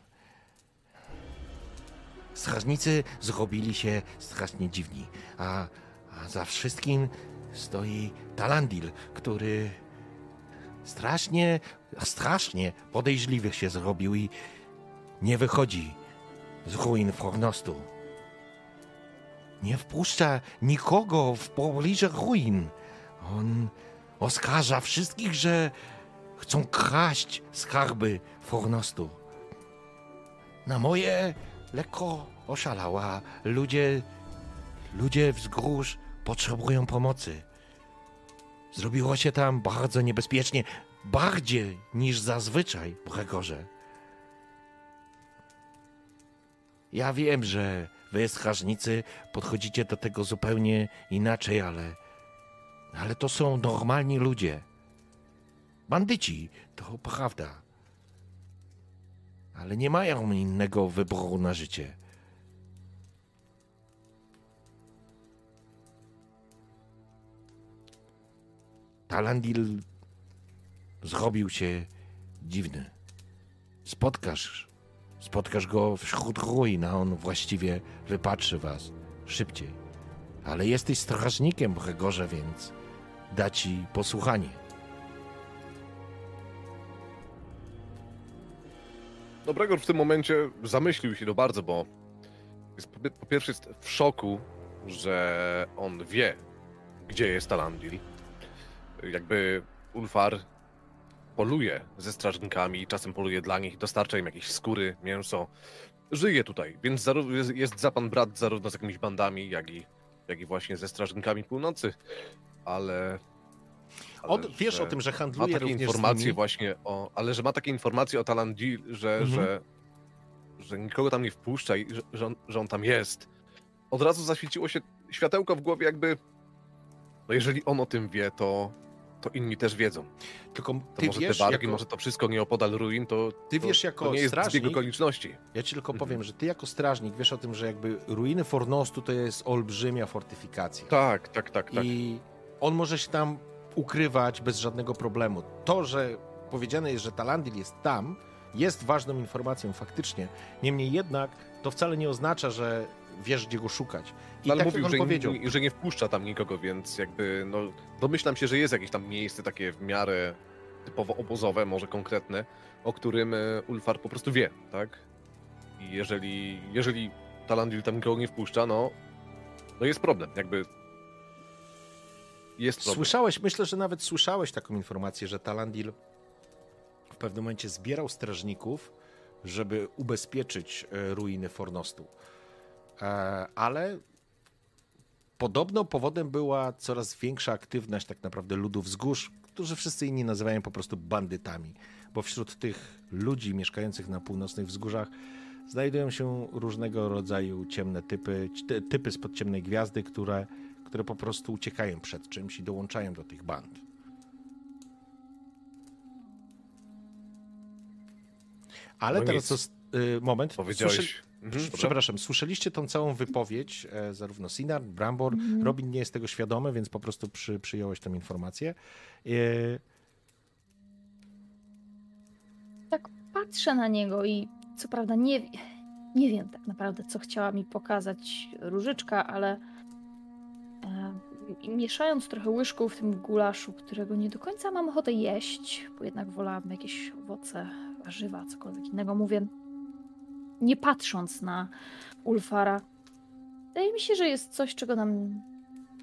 Strażnicy zrobili się strasznie dziwni, a, a za wszystkim stoi Talandil, który strasznie, strasznie podejrzliwy się zrobił i nie wychodzi z ruin Fornostu. Nie wpuszcza nikogo w pobliże ruin. On oskarża wszystkich, że chcą kraść skarby Fornostu. Na moje lekko oszalała. Ludzie, ludzie wzgórz potrzebują pomocy. Zrobiło się tam bardzo niebezpiecznie, bardziej niż zazwyczaj, Bregorze. Ja wiem, że wy, strażnicy, podchodzicie do tego zupełnie inaczej, ale. Ale to są normalni ludzie. Bandyci, to prawda. Ale nie mają innego wyboru na życie. Talandil zrobił się dziwny. Spotkasz Spotkasz go wśród ruin, a on właściwie wypatrzy was szybciej. Ale jesteś strażnikiem, Gregorze, więc da ci posłuchanie. No Bregor w tym momencie zamyślił się to bardzo, bo jest, po pierwsze jest w szoku, że on wie, gdzie jest Talandil. Jakby Ulfar poluje ze strażnikami, czasem poluje dla nich, dostarcza im jakieś skóry, mięso. Żyje tutaj, więc jest- za pan brat zarówno z jakimiś bandami, jak i, jak i właśnie ze strażnikami północy, ale... On, wiesz o tym, że Ma handluje takie również z informacje właśnie o... Ale że ma takie informacje o Talandil, że, Mhm. że, że nikogo tam nie wpuszcza i że, że, on, że on tam jest. Od razu zaświeciło się światełko w głowie jakby... No jeżeli on o tym wie, to, to inni też wiedzą. Tylko To ty może wiesz, te barki, jako, może to wszystko nieopodal ruin, to, ty to, wiesz jako to nie jest strażnik, zbieg okoliczności. ja ci tylko Mhm. powiem, że ty jako strażnik wiesz o tym, że jakby ruiny Fornostu to jest olbrzymia fortyfikacja. Tak, tak, tak, tak. I on może się tam ukrywać bez żadnego problemu. To, że powiedziane jest, że Talandil jest tam, jest ważną informacją faktycznie. Niemniej jednak to wcale nie oznacza, że wiesz, gdzie go szukać. I No, ale tak mówił, że, powiedział, nie, że nie wpuszcza tam nikogo, więc jakby, no, domyślam się, że jest jakieś tam miejsce takie w miarę typowo obozowe, może konkretne, o którym e, Ulfar po prostu wie, tak? I jeżeli, jeżeli Talandil tam nikogo nie wpuszcza, no, no jest problem, jakby jest problem. Słyszałeś, myślę, że nawet słyszałeś taką informację, że Talandil w pewnym momencie zbierał strażników, żeby ubezpieczyć e, ruiny Fornostu. E, Ale podobno powodem była coraz większa aktywność tak naprawdę ludów wzgórz, którzy wszyscy inni nazywają po prostu bandytami, bo wśród tych ludzi mieszkających na północnych wzgórzach znajdują się różnego rodzaju ciemne typy, ty- typy spod ciemnej gwiazdy, które, które po prostu uciekają przed czymś i dołączają do tych band. Ale No teraz to, y, moment. Powiedziałeś... Słyszy- Mhm. Przepraszam, słyszeliście tą całą wypowiedź, e, zarówno Sinar, Brambor, Mhm. Robin nie jest tego świadomy, więc po prostu przy, przyjąłeś tę informację. E, Tak, patrzę na niego i co prawda nie, nie wiem tak naprawdę, co chciała mi pokazać różyczka, ale e, mieszając trochę łyżką w tym gulaszu, którego nie do końca mam ochotę jeść, bo jednak wolałabym jakieś owoce, warzywa, cokolwiek innego, mówię, nie patrząc na Ulfara, wydaje mi się, że jest coś, czego nam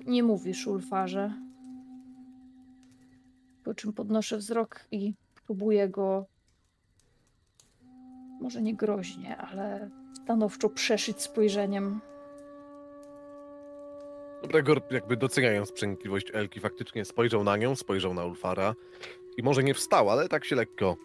nie mówisz, Ulfarze. Po czym podnoszę wzrok i próbuję go może nie groźnie, ale stanowczo przeszyć spojrzeniem. Bregor, jakby doceniając przenikliwość Elki, faktycznie spojrzał na nią, spojrzał na Ulfara i może nie wstał, ale tak się lekko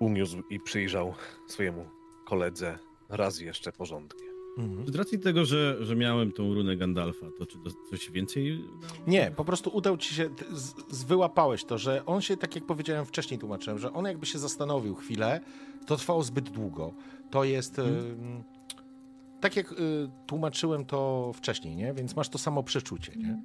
uniósł i przyjrzał swojemu koledze raz jeszcze porządnie. Mhm. Z racji tego, że, że miałem tą runę Gandalfa, to czy to coś więcej? Nie, po prostu udał ci się, z, z, wyłapałeś to, że on się, tak jak powiedziałem wcześniej, tłumaczyłem, że on jakby się zastanowił chwilę, to trwało zbyt długo. To jest. ym, tak jak y, tłumaczyłem to wcześniej, nie? Więc masz to samo przeczucie, nie?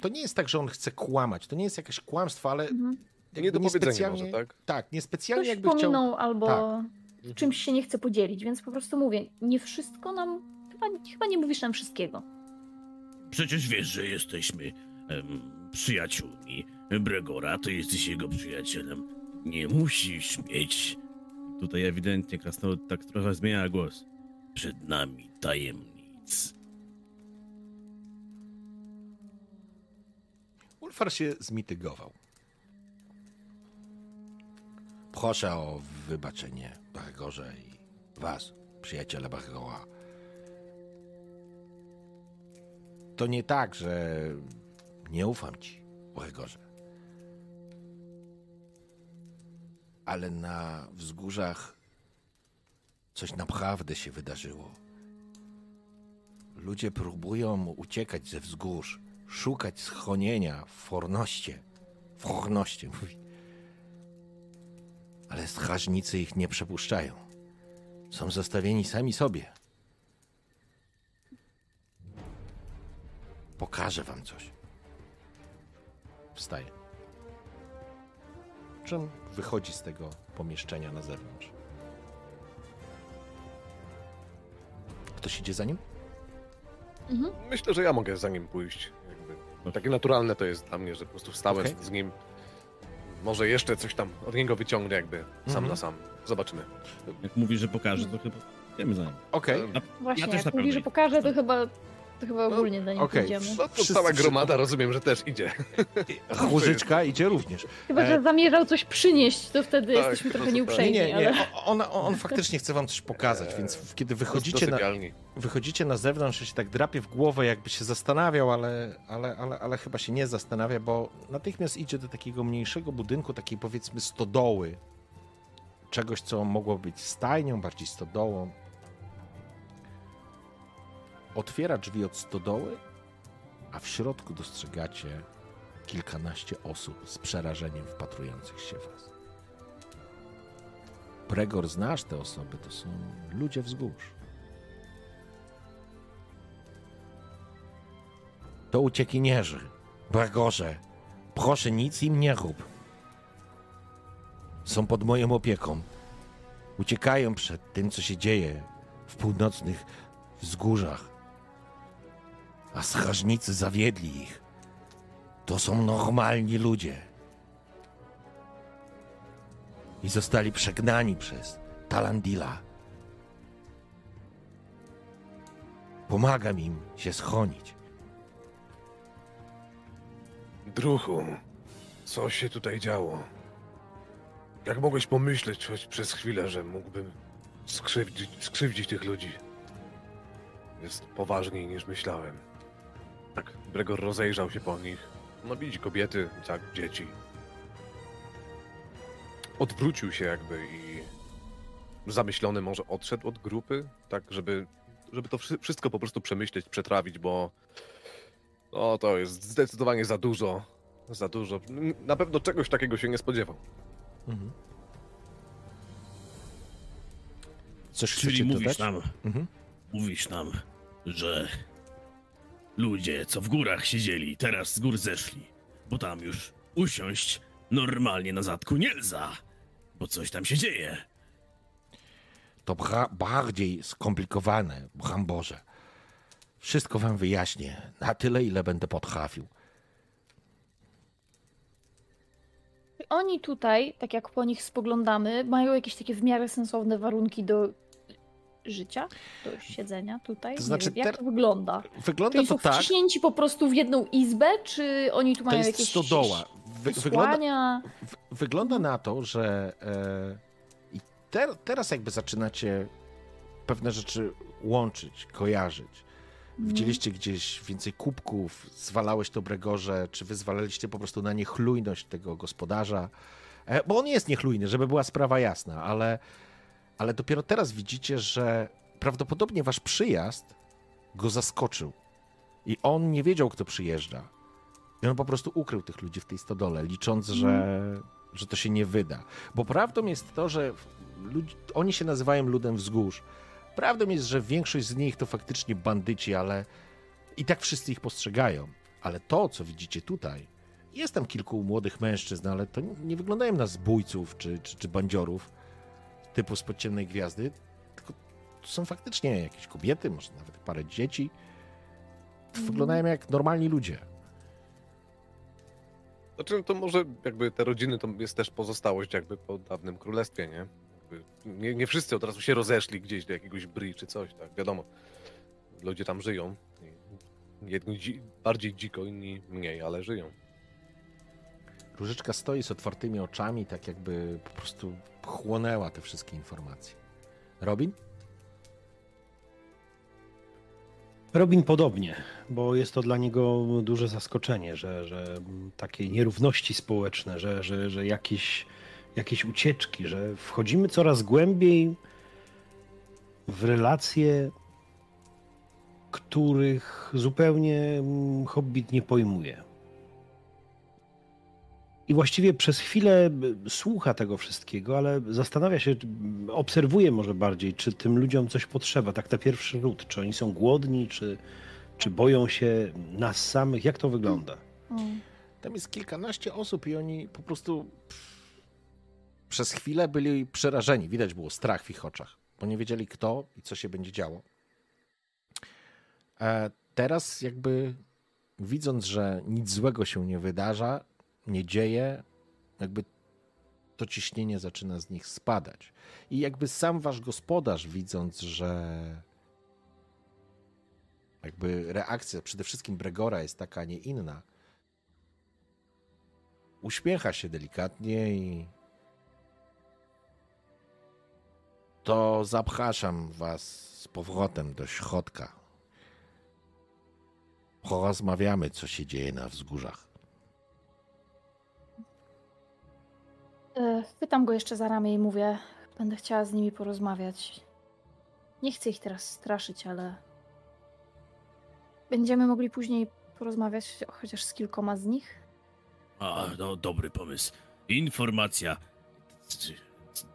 To nie jest tak, że on chce kłamać. To nie jest jakieś kłamstwo, ale. Mhm. Nie do powiedzenia może, tak? Tak, niespecjalnie Ktoś jakby chciał. pominął albo tak. czymś się nie chce podzielić, więc po prostu mówię, nie wszystko nam, chyba, chyba nie mówisz nam wszystkiego. Przecież wiesz, że jesteśmy em, przyjaciółmi Bregora, to jesteś jego przyjacielem. Nie musisz mieć Tutaj ewidentnie Krasnolud tak trochę zmienia głos. przed nami tajemnic. Ulfar się zmitygował. Proszę o wybaczenie Bargorze i was, przyjaciele Bargora. To nie tak, że nie ufam ci, Bargorze. Ale na wzgórzach coś naprawdę się wydarzyło. Ludzie próbują uciekać ze wzgórz, szukać schronienia w Fornoście. W Fornoście, mówi. Ale strażnicy ich nie przepuszczają. Są zostawieni sami sobie. Pokażę wam coś. Wstaje. Czym wychodzi z tego pomieszczenia na zewnątrz? Ktoś idzie za nim? Myślę, że ja mogę za nim pójść. Jakby. Takie naturalne to jest dla mnie, że po prostu wstałem Okej. z nim. Może jeszcze coś tam od niego wyciągnę, jakby sam Mhm. na sam. Zobaczymy. Jak mówi, że pokaże, to chyba idziemy za nim. Okej. Właśnie, też na jak mówi, że pokaże, to chyba, to chyba ogólnie za nim okej. pójdziemy. No to Wszyscy cała gromada, rozumiem, że też idzie. [LAUGHS] Chłożyczka idzie również. Chyba, E, że zamierzał coś przynieść, to wtedy Tak, jesteśmy to trochę nieuprzejmi, Nie, nie, ale... O- On, on faktycznie chce wam coś pokazać, więc kiedy wychodzicie Do na, sypialni. wychodzicie na zewnątrz, się tak drapie w głowę, jakby się zastanawiał, ale, ale, ale, ale chyba się nie zastanawia, bo natychmiast idzie do takiego mniejszego budynku, takiej powiedzmy stodoły. Czegoś, co mogło być stajnią, bardziej stodołą. Otwiera drzwi od stodoły, a w środku dostrzegacie kilkanaście osób z przerażeniem wpatrujących się w was. Pregor, znasz te osoby, to są ludzie wzgórz. To uciekinierzy. Bregorze, proszę nic im nie rób. Są pod moją opieką. Uciekają przed tym, co się dzieje w północnych wzgórzach. A strażnicy zawiedli ich. To są normalni ludzie. I zostali przegnani przez Talandila. Pomagam im się schronić. Druhu, co się tutaj działo? Jak mogłeś pomyśleć choć przez chwilę, że mógłbym skrzywdzić, skrzywdzić tych ludzi? Jest poważniej niż myślałem. Tak, Bregor rozejrzał się po nich. No widzi kobiety, tak, dzieci. Odwrócił się jakby i zamyślony może odszedł od grupy, tak, żeby, żeby to wszy- wszystko po prostu przemyśleć, przetrawić, bo no to jest zdecydowanie za dużo. Za dużo. Na pewno czegoś takiego się nie spodziewał. Mhm. Coś Czyli mówisz dodać? nam, Mhm. mówisz nam, że ludzie, co w górach siedzieli, teraz z gór zeszli, bo tam już usiąść normalnie na zadku nie lza. bo coś tam się dzieje. To bardziej skomplikowane, Bramborze. Wszystko wam wyjaśnię, na tyle, ile będę potrafił. Oni tutaj, tak jak po nich spoglądamy, mają jakieś takie w miarę sensowne warunki do życia, do siedzenia tutaj. To znaczy, wiem, jak to wygląda? Wygląda oni to są tak, wciśnięci po prostu w jedną izbę, czy oni tu to mają jest jakieś stodoła. Wy, wygląda, w- wygląda na to, że e, i ter, teraz jakby zaczynacie pewne rzeczy łączyć, kojarzyć. Mhm. Widzieliście gdzieś więcej kubków, zwalałeś to Bregorze, czy wy zwalaliście po prostu na niechlujność tego gospodarza? E, Bo on jest niechlujny, żeby była sprawa jasna, ale, ale dopiero teraz widzicie, że prawdopodobnie wasz przyjazd go zaskoczył. I on nie wiedział, kto przyjeżdża. I on po prostu ukrył tych ludzi w tej stodole, licząc, że, że to się nie wyda. Bo prawdą jest to, że ludzi, oni się nazywają ludem wzgórz. Prawdą jest, że większość z nich to faktycznie bandyci, ale i tak wszyscy ich postrzegają. Ale to, co widzicie tutaj, jest tam kilku młodych mężczyzn, ale to nie wyglądają na zbójców czy, czy, czy bandziorów typu z podciemnej gwiazdy, tylko to są faktycznie jakieś kobiety, może nawet parę dzieci. Wyglądają jak normalni ludzie. Znaczy, to może jakby te rodziny to jest też pozostałość jakby po dawnym królestwie, nie? Nie, nie wszyscy od razu się rozeszli gdzieś do jakiegoś bry czy coś, tak, wiadomo. Ludzie tam żyją. Jedni dzi- bardziej dziko, inni mniej, ale żyją. Różyczka stoi z otwartymi oczami, tak jakby po prostu chłonęła te wszystkie informacje. Robin? Robin podobnie, bo jest to dla niego duże zaskoczenie, że, że takie nierówności społeczne, że, że, że jakieś, jakieś ucieczki, że wchodzimy coraz głębiej w relacje, których zupełnie mm, Hobbit nie pojmuje. I właściwie przez chwilę słucha tego wszystkiego, ale zastanawia się, obserwuje może bardziej, czy tym ludziom coś potrzeba, tak na pierwszy rzut. Czy oni są głodni, czy, czy boją się nas samych? Jak to wygląda? Mm. Tam jest kilkanaście osób i oni po prostu przez chwilę byli przerażeni. Widać było strach w ich oczach, bo nie wiedzieli kto i co się będzie działo. E, teraz jakby widząc, że nic złego się nie wydarza, nie dzieje, jakby to ciśnienie zaczyna z nich spadać. I jakby sam wasz gospodarz widząc, że jakby reakcja przede wszystkim Bregora jest taka, a nie inna, uśmiecha się delikatnie i to zapraszam was z powrotem do środka. Porozmawiamy, co się dzieje na wzgórzach. Pytam go jeszcze za ramię i mówię, będę chciała z nimi porozmawiać. Nie chcę ich teraz straszyć, ale będziemy mogli później porozmawiać chociaż z kilkoma z nich. A, no dobry pomysł. Informacja z,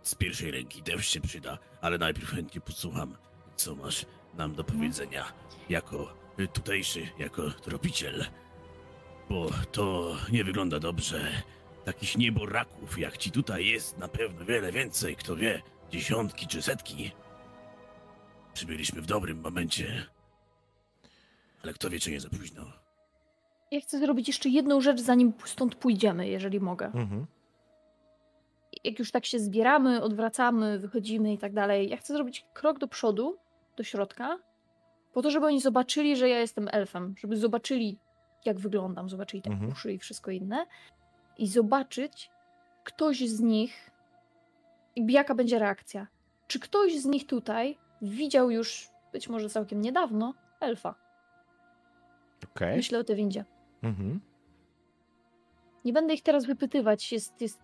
z pierwszej ręki też się przyda, ale najpierw chętnie posłucham, co masz nam do powiedzenia jako tutejszy, jako tropiciel. Bo to nie wygląda dobrze. Takich nieboraków jak ci tutaj jest na pewno wiele więcej, kto wie, dziesiątki czy setki. Przybyliśmy w dobrym momencie. Ale kto wie, czy nie za późno. Ja chcę zrobić jeszcze jedną rzecz, zanim stąd pójdziemy, jeżeli mogę. Mhm. Jak już tak się zbieramy, odwracamy, wychodzimy i tak dalej, ja chcę zrobić krok do przodu, do środka, po to, żeby oni zobaczyli, że ja jestem elfem, żeby zobaczyli, jak wyglądam, zobaczyli te Mhm. uszy i wszystko inne i zobaczyć ktoś z nich, jaka będzie reakcja. Czy ktoś z nich tutaj widział już, być może całkiem niedawno, elfa? Okej. Myślę o tej windzie. Mhm. Nie będę ich teraz wypytywać, jest, jest...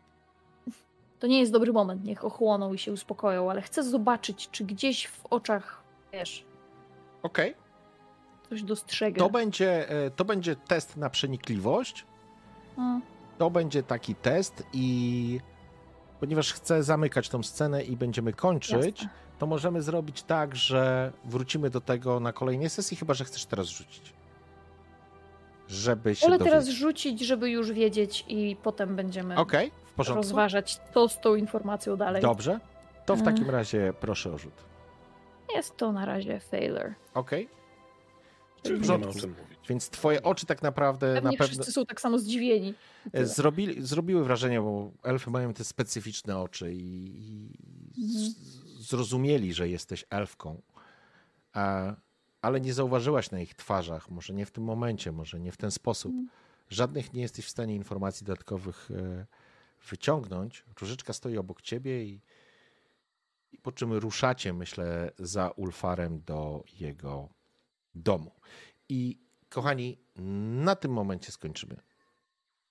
To nie jest dobry moment, niech ochłoną i się uspokoją, ale chcę zobaczyć, czy gdzieś w oczach, wiesz, Okej. coś dostrzegę. To będzie, e, to będzie test na przenikliwość. A, To będzie taki test i ponieważ chcę zamykać tą scenę i będziemy kończyć, jasne. to możemy zrobić tak, że wrócimy do tego na kolejnej sesji, chyba że chcesz teraz rzucić. Żeby się dowiedzieć. teraz rzucić, żeby już wiedzieć i potem będziemy... Okej, w porządku? rozważać, co z tą informacją dalej. Dobrze. To w E. takim razie proszę o rzut. Jest to na razie failure. Okej. Czyli W nie ma o czym mówić. Więc twoje oczy tak naprawdę Pewnie na pewno wszyscy są tak samo zdziwieni. zrobili, zrobiły wrażenie, bo elfy mają te specyficzne oczy i, i z, zrozumieli, że jesteś elfką. A, ale nie zauważyłaś na ich twarzach, może nie w tym momencie, może nie w ten sposób. Żadnych nie jesteś w stanie informacji dodatkowych e, wyciągnąć. Różyczka stoi obok ciebie i, i po czym ruszacie, myślę, za Ulfarem do jego domu. I kochani, na tym momencie skończymy